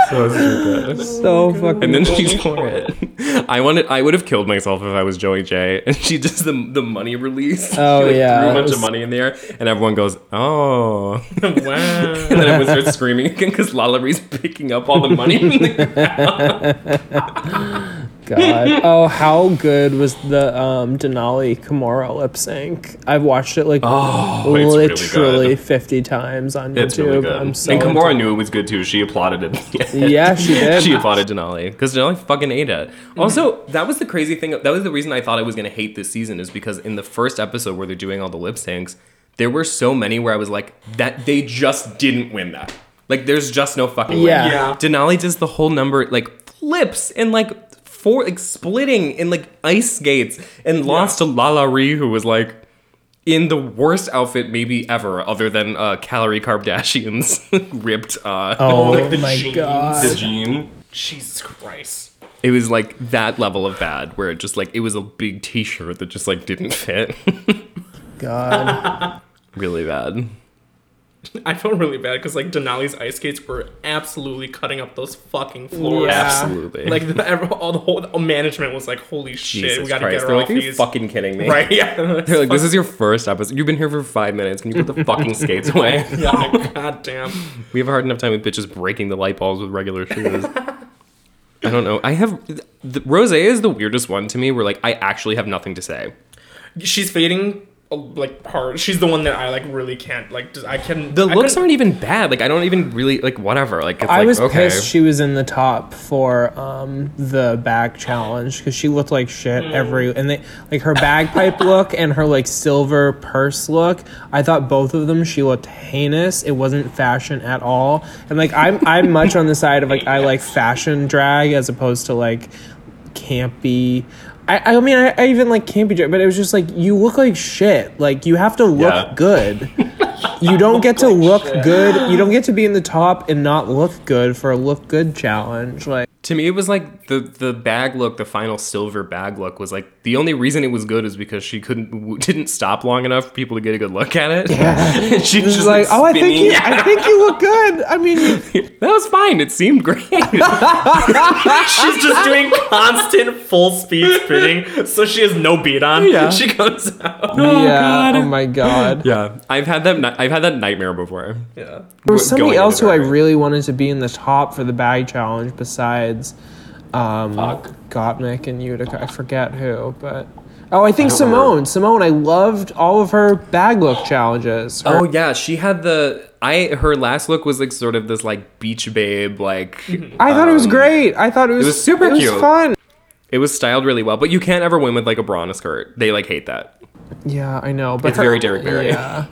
So stupid. <laughs> So fucking. And then she tore it. <laughs> I wanted. I would have killed myself if I was Joey Jay. And she does the the money release. <laughs> Oh, She, like, yeah, threw a bunch was- of money in there, and everyone goes, "Oh!" wow. and then everyone starts screaming again because Lala Ree's picking up all the money. from the- God. Oh, how good was the um, Denali Kahmora lip sync? I've watched it like Oh, it's really literally 50 times on YouTube. it's really good. I'm so and Kahmora knew it was good too. She applauded it. <laughs> Yeah, she did. she applauded Denali because Denali fucking ate it. Mm-hmm. Also, that was the crazy thing. That was the reason I thought I was gonna hate this season is because in the first episode where they're doing all the lip syncs, there were so many where I was like, that they just didn't win that. Like, there's just no fucking Yeah. way. Yeah. Denali does the whole number like flips and like four like splitting in like ice skates and lost to Lala Ree who was like in the worst outfit maybe ever other than uh Kalorie Kardashian's <laughs> ripped uh Oh Like the my jeans. god. the jean. Jesus Christ. It was like that level of bad where it just like it was a big t-shirt that just like didn't fit. <laughs> God. really bad. <laughs> I felt really bad because like Denali's ice skates were absolutely cutting up those fucking floors. Yeah. Absolutely. Like the, every- all the whole the management was like, "Holy shit, Jesus we gotta Christ. get her They're off like, are you these." fucking kidding me? right? Yeah. <laughs> They're like, this is your first episode. You've been here for five minutes. Can you put the fucking <laughs> skates away? yeah, God damn. We have a hard enough time with bitches breaking the light bulbs with regular shoes. I don't know. I have the, Rose is the weirdest one to me. Where like I actually have nothing to say. She's fading like hard. She's the one that I like really can't like. just- I can. The I looks couldn't- aren't even bad. Like I don't even really like whatever. Like it's I like was okay. pissed she was in the top for um, the bag challenge because she looked like shit Mm. every and they like her bagpipe look and her like silver purse look. I thought both of them she looked heinous. It wasn't fashion at all. And like I'm I'm much on the side of like I <laughs> like fashion drag as opposed to like campy. I, I mean I, I even like can't be drag, but it was just like you look like shit. Like you have to look Yeah. good. <laughs> You don't get to look good. You don't get to be in the top and not look good for a look good challenge. Like To me, it was like the the bag look, the final silver bag look was like the only reason it was good is because she couldn't w- didn't stop long enough for people to get a good look at it. <laughs> and she it's just like, oh, I think you, <laughs> I think you look good. I mean, <laughs> that was fine. It seemed great. She's just doing constant full speed spinning, so she has no beat on. Yeah. She goes out. yeah. Oh, god. Oh my god. yeah, I've had that. ni- I've had that nightmare before. Yeah. There was somebody into else who I really wanted to be in the top for the bag challenge besides um, Fuck. Gottmik and Utica. I forget who, but oh, I think Symone. Symone. I loved all of her bag look challenges. Her- Oh yeah, she had the. I her last look was like sort of this like beach babe like. <laughs> I thought it was um, great. I thought it was, was super it was fun. It was styled really well, but you can't ever win with like a bra and a skirt. They like hate that. Yeah, I know, but It's very Derrick Barry. Yeah,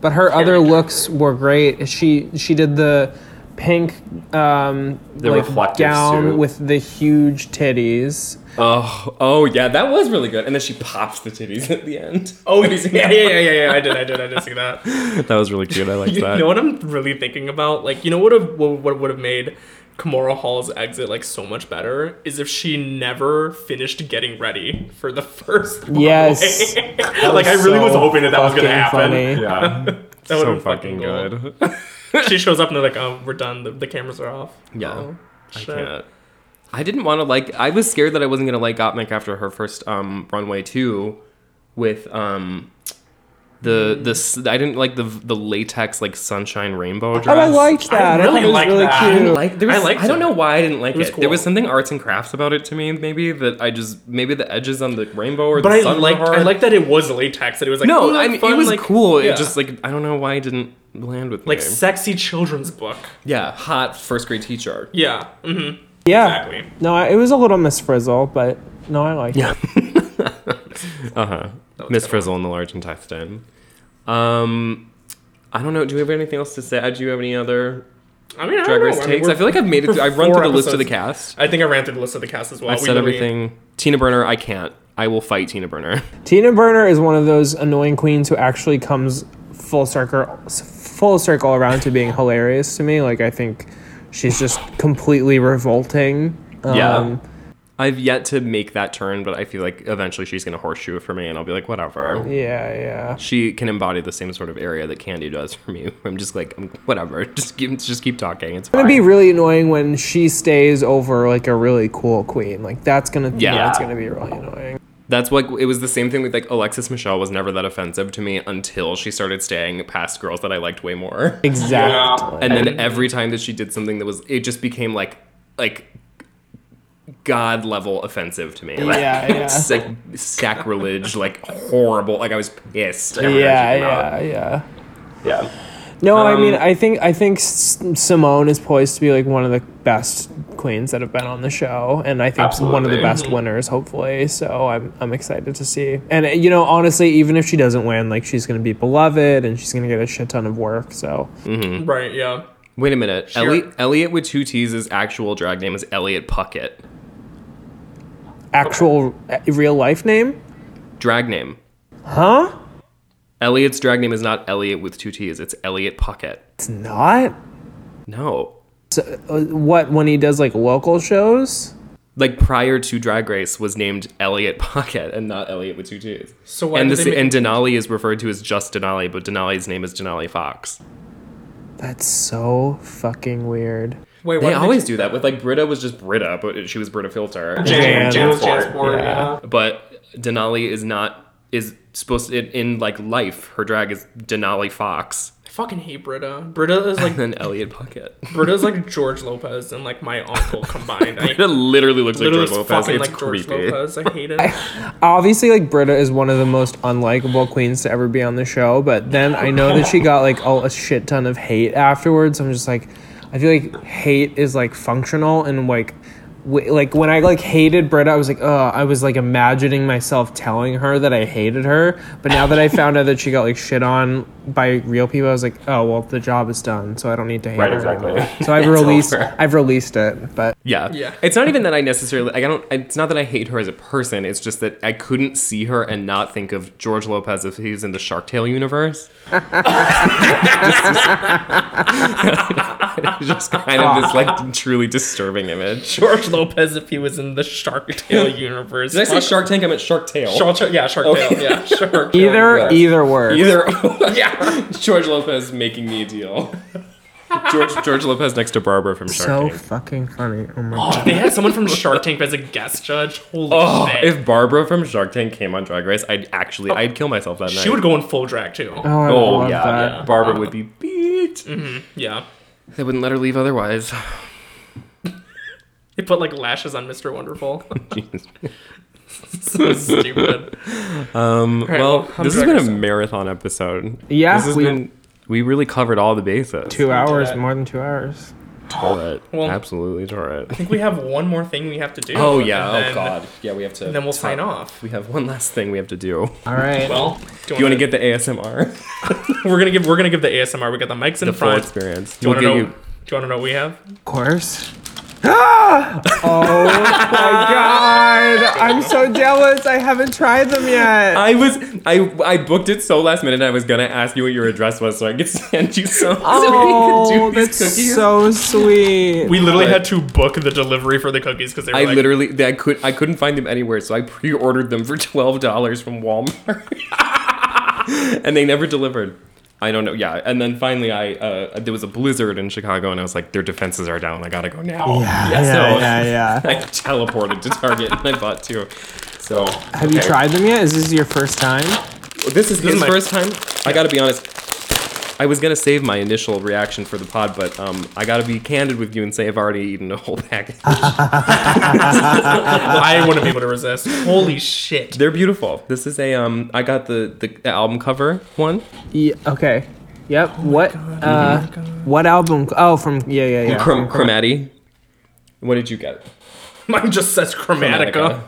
but her <laughs> other looks were great. She she did the pink um, The like reflective gown suit. with the huge titties. Oh, oh yeah, that was really good. And then she pops the titties at the end. Oh <laughs> yeah, yeah, yeah, yeah, yeah. I did, I <laughs> did, I did see that. That was really cute. I like <laughs> You that. You know what I'm really thinking about? Like, you know what have what, what would have made Kahmora Hall's exit like so much better is if she never finished getting ready for the first. Yes. like I really was hoping that that was gonna happen. funny. yeah, That so fucking fucking good. She shows up and they're like, "Oh, we're done. The, the cameras are off." Yeah. Oh, I can't. I didn't want to like. I was scared that I wasn't gonna like Gottmik after her first um runway two, with um the the s- I didn't like the the latex like sunshine rainbow dress. Oh, I liked that. I, really thought it was like really that. I cute. didn't like. There was, I I, don't it. know why I didn't like it. was There cool. was something arts and crafts about it to me, maybe that I just maybe the edges on the rainbow or But the I sun were liked I hard. liked that it was latex. That it was like No, oh, I mean fun, it was like- cool. yeah. It just like I don't know why I didn't land with like me. sexy children's book. yeah, hot first grade teacher. Yeah. Mm-hmm. yeah. Exactly. No, I- it was a little Miss Frizzle, but no, I liked Yeah. it. <laughs> Uh huh. Miss good. Frizzle in the large intestine. Um, I don't know. Do we have anything else to say? Uh, Do you have any other I mean, I Drag don't Race know. I mean, takes? I we're- feel like I've made it. Through, I've run four through the list of the cast. I think I ran through the list of the cast as well. I've We said literally- everything. Tina Burner, I can't. I will fight Tina Burner. Tina Burner is one of those annoying queens who actually comes full circle, full circle around to being hilarious to me. Like I think she's just completely revolting. Yeah. Um, I've yet to make that turn, but I feel like eventually she's gonna horseshoe it for me, and I'll be like, whatever. yeah, yeah. She can embody the same sort of area that Kandy does for me. <laughs> I'm just like, whatever. <laughs> Just keep, just keep talking. It's It's gonna be really annoying when she stays over like a really cool queen. Like that's gonna Yeah. yeah, it's gonna be really annoying. That's like it was the same thing with like Alexis Michelle was never that offensive to me until she started staying past girls that I liked way more. <laughs> Exactly. And then every time that she did something that was it just became like like god level offensive to me. Like, Yeah, yeah. it's like sacrilege, like horrible. Like I was pissed. every time yeah, she came out. yeah, yeah. Yeah. No, I Um, mean, I think I think Symone is poised to be like one of the best queens that have been on the show, and I think one of the best winners, hopefully. So I'm I'm excited to see. And you know, honestly, even if she doesn't win, like she's gonna be beloved, and she's gonna get a shit ton of work. So Right. Yeah. Wait a minute. Sure. Elliot, Elliot with two T's' actual drag name is Elliot Puckett. actual uh, real life name, Drag name. huh? Elliot's drag name is not Elliot with two T's. It's Elliot Puckett. It's not. No. So, uh, what when he does like local shows? like prior to Drag Race was named Elliot Pocket and not Elliot with two T's. So why and did this make- and Denali is referred to as just Denali, but Denali's name is Denali Fox. That's so fucking weird. Wait. They what always do that with like Brita was just Brita, but she was Brita Filter. Jan. Jan. Jan was Jansport, Jansport. yeah. Yeah. But Denali is not is supposed to in, in like life. Her drag is Denali Fox I fucking hate Brita. Brita is like <laughs> and then Elliot Pocket. Brita is like <laughs> George Lopez and like my uncle combined. I It literally looks like literally George Lopez. fucking It's like George creepy. Lopez. I <laughs> hate it. obviously like Brita is one of the most unlikable queens to ever be on the show, but then I know that she got like all, a shit ton of hate afterwards. I'm just like, I feel like hate is like functional and like. W- Like when I like hated Brita, I was like, oh, I was like imagining myself telling her that I hated her. But now that I found out that she got like shit on by real people, I was like, oh well, the job is done, so I don't need to hate Right, her exactly. anymore. <laughs> So I've released, over. I've released it. But Yeah. Yeah. It's not even that I necessarily like I don't it's not that I hate her as a person, it's just that I couldn't see her and not think of George Lopez if he's in the Shark Tale universe. It's <laughs> <laughs> just kind of this like truly disturbing image. George Lopez if he was in the Shark Tale universe. Did I say Shark Tank? I meant Shark Tale. Shark, Tale- yeah, Shark Tale. Yeah, Shark Tale. either, yes. either works. Either Yeah. <laughs> George Lopez making me a deal. George George Lopez next to Barbara from Shark Tank. So Tank. fucking funny. Oh my Oh, they had someone from Shark Tank as a guest judge. Holy Oh, shit. if Barbara from Shark Tank came on Drag Race, I'd actually oh. I'd kill myself that night. she would go in full drag too. Oh, I Oh love yeah, that. yeah. Barbara would be beat. Mm-hmm, yeah. They wouldn't let her leave otherwise. They put like lashes on Mr. Wonderful. <laughs> Jesus. <laughs> so stupid. Um, right, well, well, this has been a marathon episode. Yeah, this has we- been. We really covered all the bases. Two hours, more than two hours. Tore it. <gasps> Well- Absolutely tore it. I think we have one more thing we have to do. Oh yeah. then- oh god. Yeah, we have to. And then we'll talk- sign off. We have one last thing we have to do. All right. Well, <laughs> Do you want to get the ASMR? <laughs> We're gonna give. We're gonna give the ASMR. We got the mics in the full front. experience. Do you We'll wanna know- you. Do you want to know what we have? Of course. <gasps> oh my god! I'm so jealous. I haven't tried them yet. I was I I booked it so last minute. I was gonna ask you what your address was so I could <laughs> send you some. Oh, so we could oh, do that's these cookies. so sweet. We literally But- had to book the delivery for the cookies because they were I like, literally I could I couldn't find them anywhere, so I pre-ordered them for <laughs> twelve dollars from Walmart, <laughs> and they never delivered. I don't know. Yeah, and then finally, I uh, there was a blizzard in Chicago, and I was like, their defenses are down. I gotta go now. yeah, Yeah, yeah, so- yeah, yeah. <laughs> I teleported to Target and I bought two. So Have you tried them yet? Is this your first time? This is This his is my- first time. I gotta be honest. I was gonna save my initial reaction for the pod, but um, I gotta be candid with you and say I've already eaten a whole package. <laughs> I wouldn't be able to resist. Holy shit. They're beautiful. This is a um. I got the the, the album cover one. Yeah, okay. Yep. what? uh, what album? Oh, from yeah, yeah, yeah. Chrom- Chromati. What did you get? Mine just says Chromatica.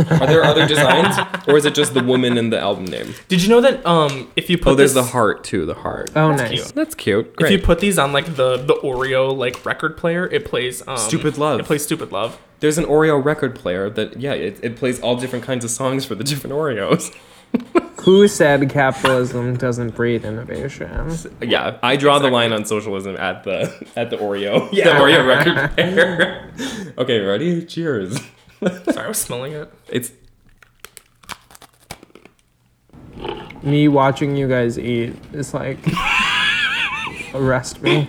Are there other designs, or is it just the woman and the album name? Did you know that um if you put Oh, there's the heart too. The heart. Oh, That's nice. cute. That's cute. if you put these on like the the Oreo like record player, it plays um Stupid Love. It plays Stupid Love. There's an Oreo record player that yeah, it, it plays all different kinds of songs for the different Oreos. <laughs> Who said capitalism doesn't breed innovation? Yeah, I draw the line on socialism at the at the Oreo. Yeah. the Oreo record player. <laughs> okay, ready? Cheers. <laughs> Sorry, I was smelling it. It's Me watching you guys eat is like <laughs> arrest me.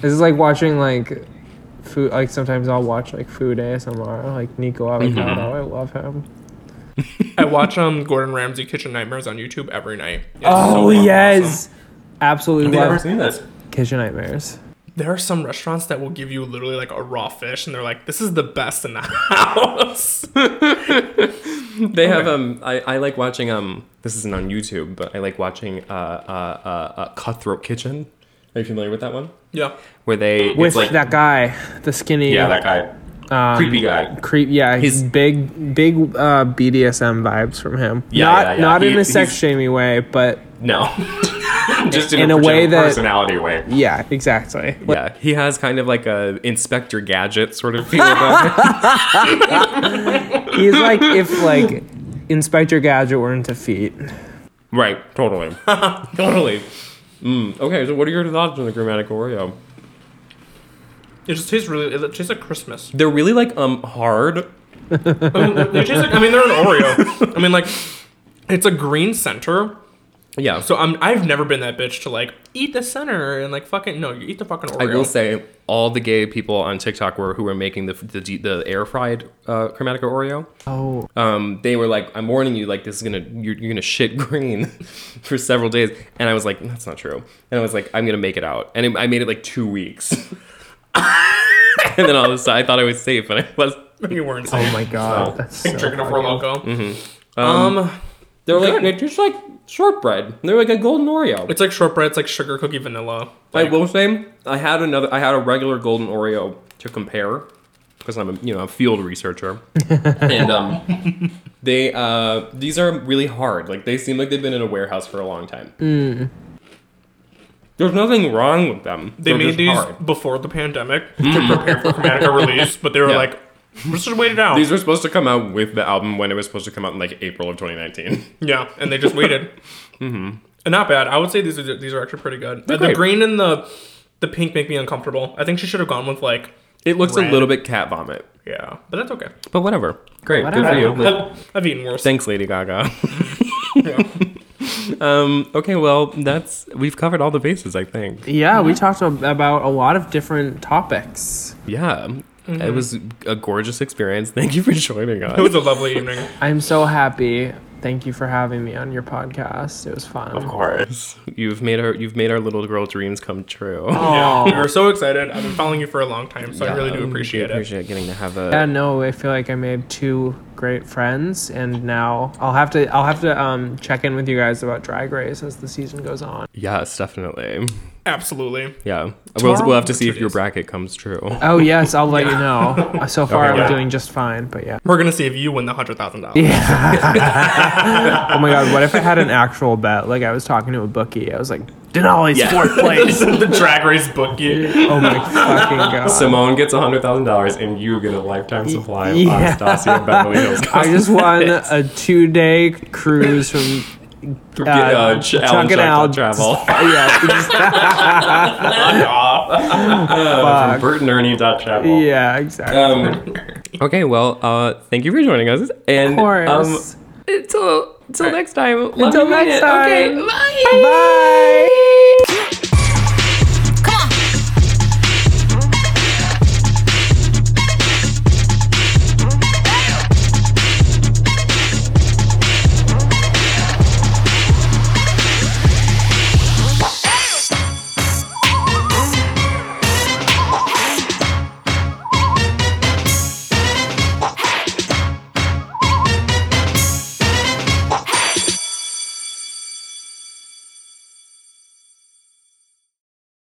This is like watching like food. Like sometimes I'll watch like food ASMR. Like Nikocado Avocado. I love him. <laughs> I watch um Gordon Ramsay Kitchen Nightmares on YouTube every night. It's Oh so fucking yes, absolutely I've never love seen this. Kitchen Nightmares. There are some restaurants that will give you literally like a raw fish, and they're like, "This is the best in the <laughs> house." They have um. I, I like watching um. This isn't on YouTube, but I like watching uh uh uh, uh Cutthroat Kitchen. Are you familiar with that one? yeah, Where they With like that guy, the skinny. yeah that guy um, creepy guy. Creep, yeah, he's He's- big, big uh, BDSM vibes from him. Yeah, not yeah, yeah. not in a sex he's- shamey way, but No, <laughs> <laughs> just in, In a, a way that- personality way. yeah, exactly. Yeah, he has kind of like a Inspector Gadget sort of feel about him. <laughs> He's like if like Inspector Gadget were into feet. Right, totally. <laughs> totally. Mm. Okay, so what are your thoughts on the Chromatica Oreo? it just tastes really. It tastes like Christmas. They're really like um hard. I mean, they taste like. I mean, they're an Oreo. I mean, like, it's a green center. Yeah. So I'm. I've never been that bitch to like eat the center and like fucking no. You eat the fucking Oreo. I will say all the gay people on TikTok were who were making the the, the air fried uh, Chromatica Oreo. Oh, Um, they were like, "I'm warning you, like this is gonna you're, you're gonna shit green <laughs> for several days." And I was like, "That's not true." And I was like, "I'm gonna make it out," and it, I made it like two weeks. <laughs> and then all of a sudden, I thought I was safe, and I was. <laughs> you weren't. safe. oh my god, So- that's so Drinking a Four Loco. Mm-hmm. Um, They're like Good. they're just like shortbread. They're like a golden Oreo. it's like shortbread. It's like sugar cookie vanilla. I will say I had another. I had a regular golden Oreo to compare because I'm a you know a field researcher, <laughs> and um, they uh these are really hard. Like they seem like they've been in a warehouse for a long time. There's nothing wrong with them. They They're made just these hard. before the pandemic to prepare for Chromatica release, but they were Yeah. like, let's just wait it out. These were supposed to come out with the album when it was supposed to come out in like April of 2019. <laughs> yeah, and they just waited. mm-hmm. And not bad. I would say these are these are actually pretty good. The, the great. green and the the pink make me uncomfortable. I think she should have gone with like It looks Red. a little bit cat vomit, yeah, but that's okay. but whatever. Great, Whatever. good for you. I've, <laughs> I've eaten worse. Thanks, Lady Gaga. Yeah. <laughs> um, okay, well, that's we've covered all the bases, I think. yeah. We talked ab- about a lot of different topics. Yeah, it was a gorgeous experience. Thank you for joining us. It was a lovely evening. I'm so happy. Thank you for having me on your podcast. It was fun. Of course, you've made our you've made our little girl dreams come true. Yeah, we Oh. were so excited. I've been following you for a long time, so I really do Um, appreciate we it. Appreciate getting to have a. Yeah, no, I feel like I made two great friends, and now I'll have to I'll have to um check in with you guys about Drag Race as the season goes on. yes, definitely. Absolutely. Yeah, we'll, we'll have to see if your bracket comes true. Oh yes, I'll let you know. So <laughs> far, Okay, I'm yeah. doing just fine, but yeah. We're gonna see if you win the hundred thousand dollars. Yeah. <laughs> <laughs> oh my god, what if I had an actual bet? Like I was talking to a bookie. I was like, Denali's Yeah. fourth place. <laughs> the drag race book you. oh my fucking <laughs> god. Symone gets hundred thousand dollars, and you get a lifetime supply of Yeah. Anastasia Beverly Hills. <laughs> I just won a two day cruise from uh, uh, Ch- Alan Chuck and Al Travel. yeah, BurtonErnie.travel. yeah, exactly. Um, okay, well, uh, thank you for joining us, and of course. um, until until next time. love Until next it. Okay, time. bye. Bye.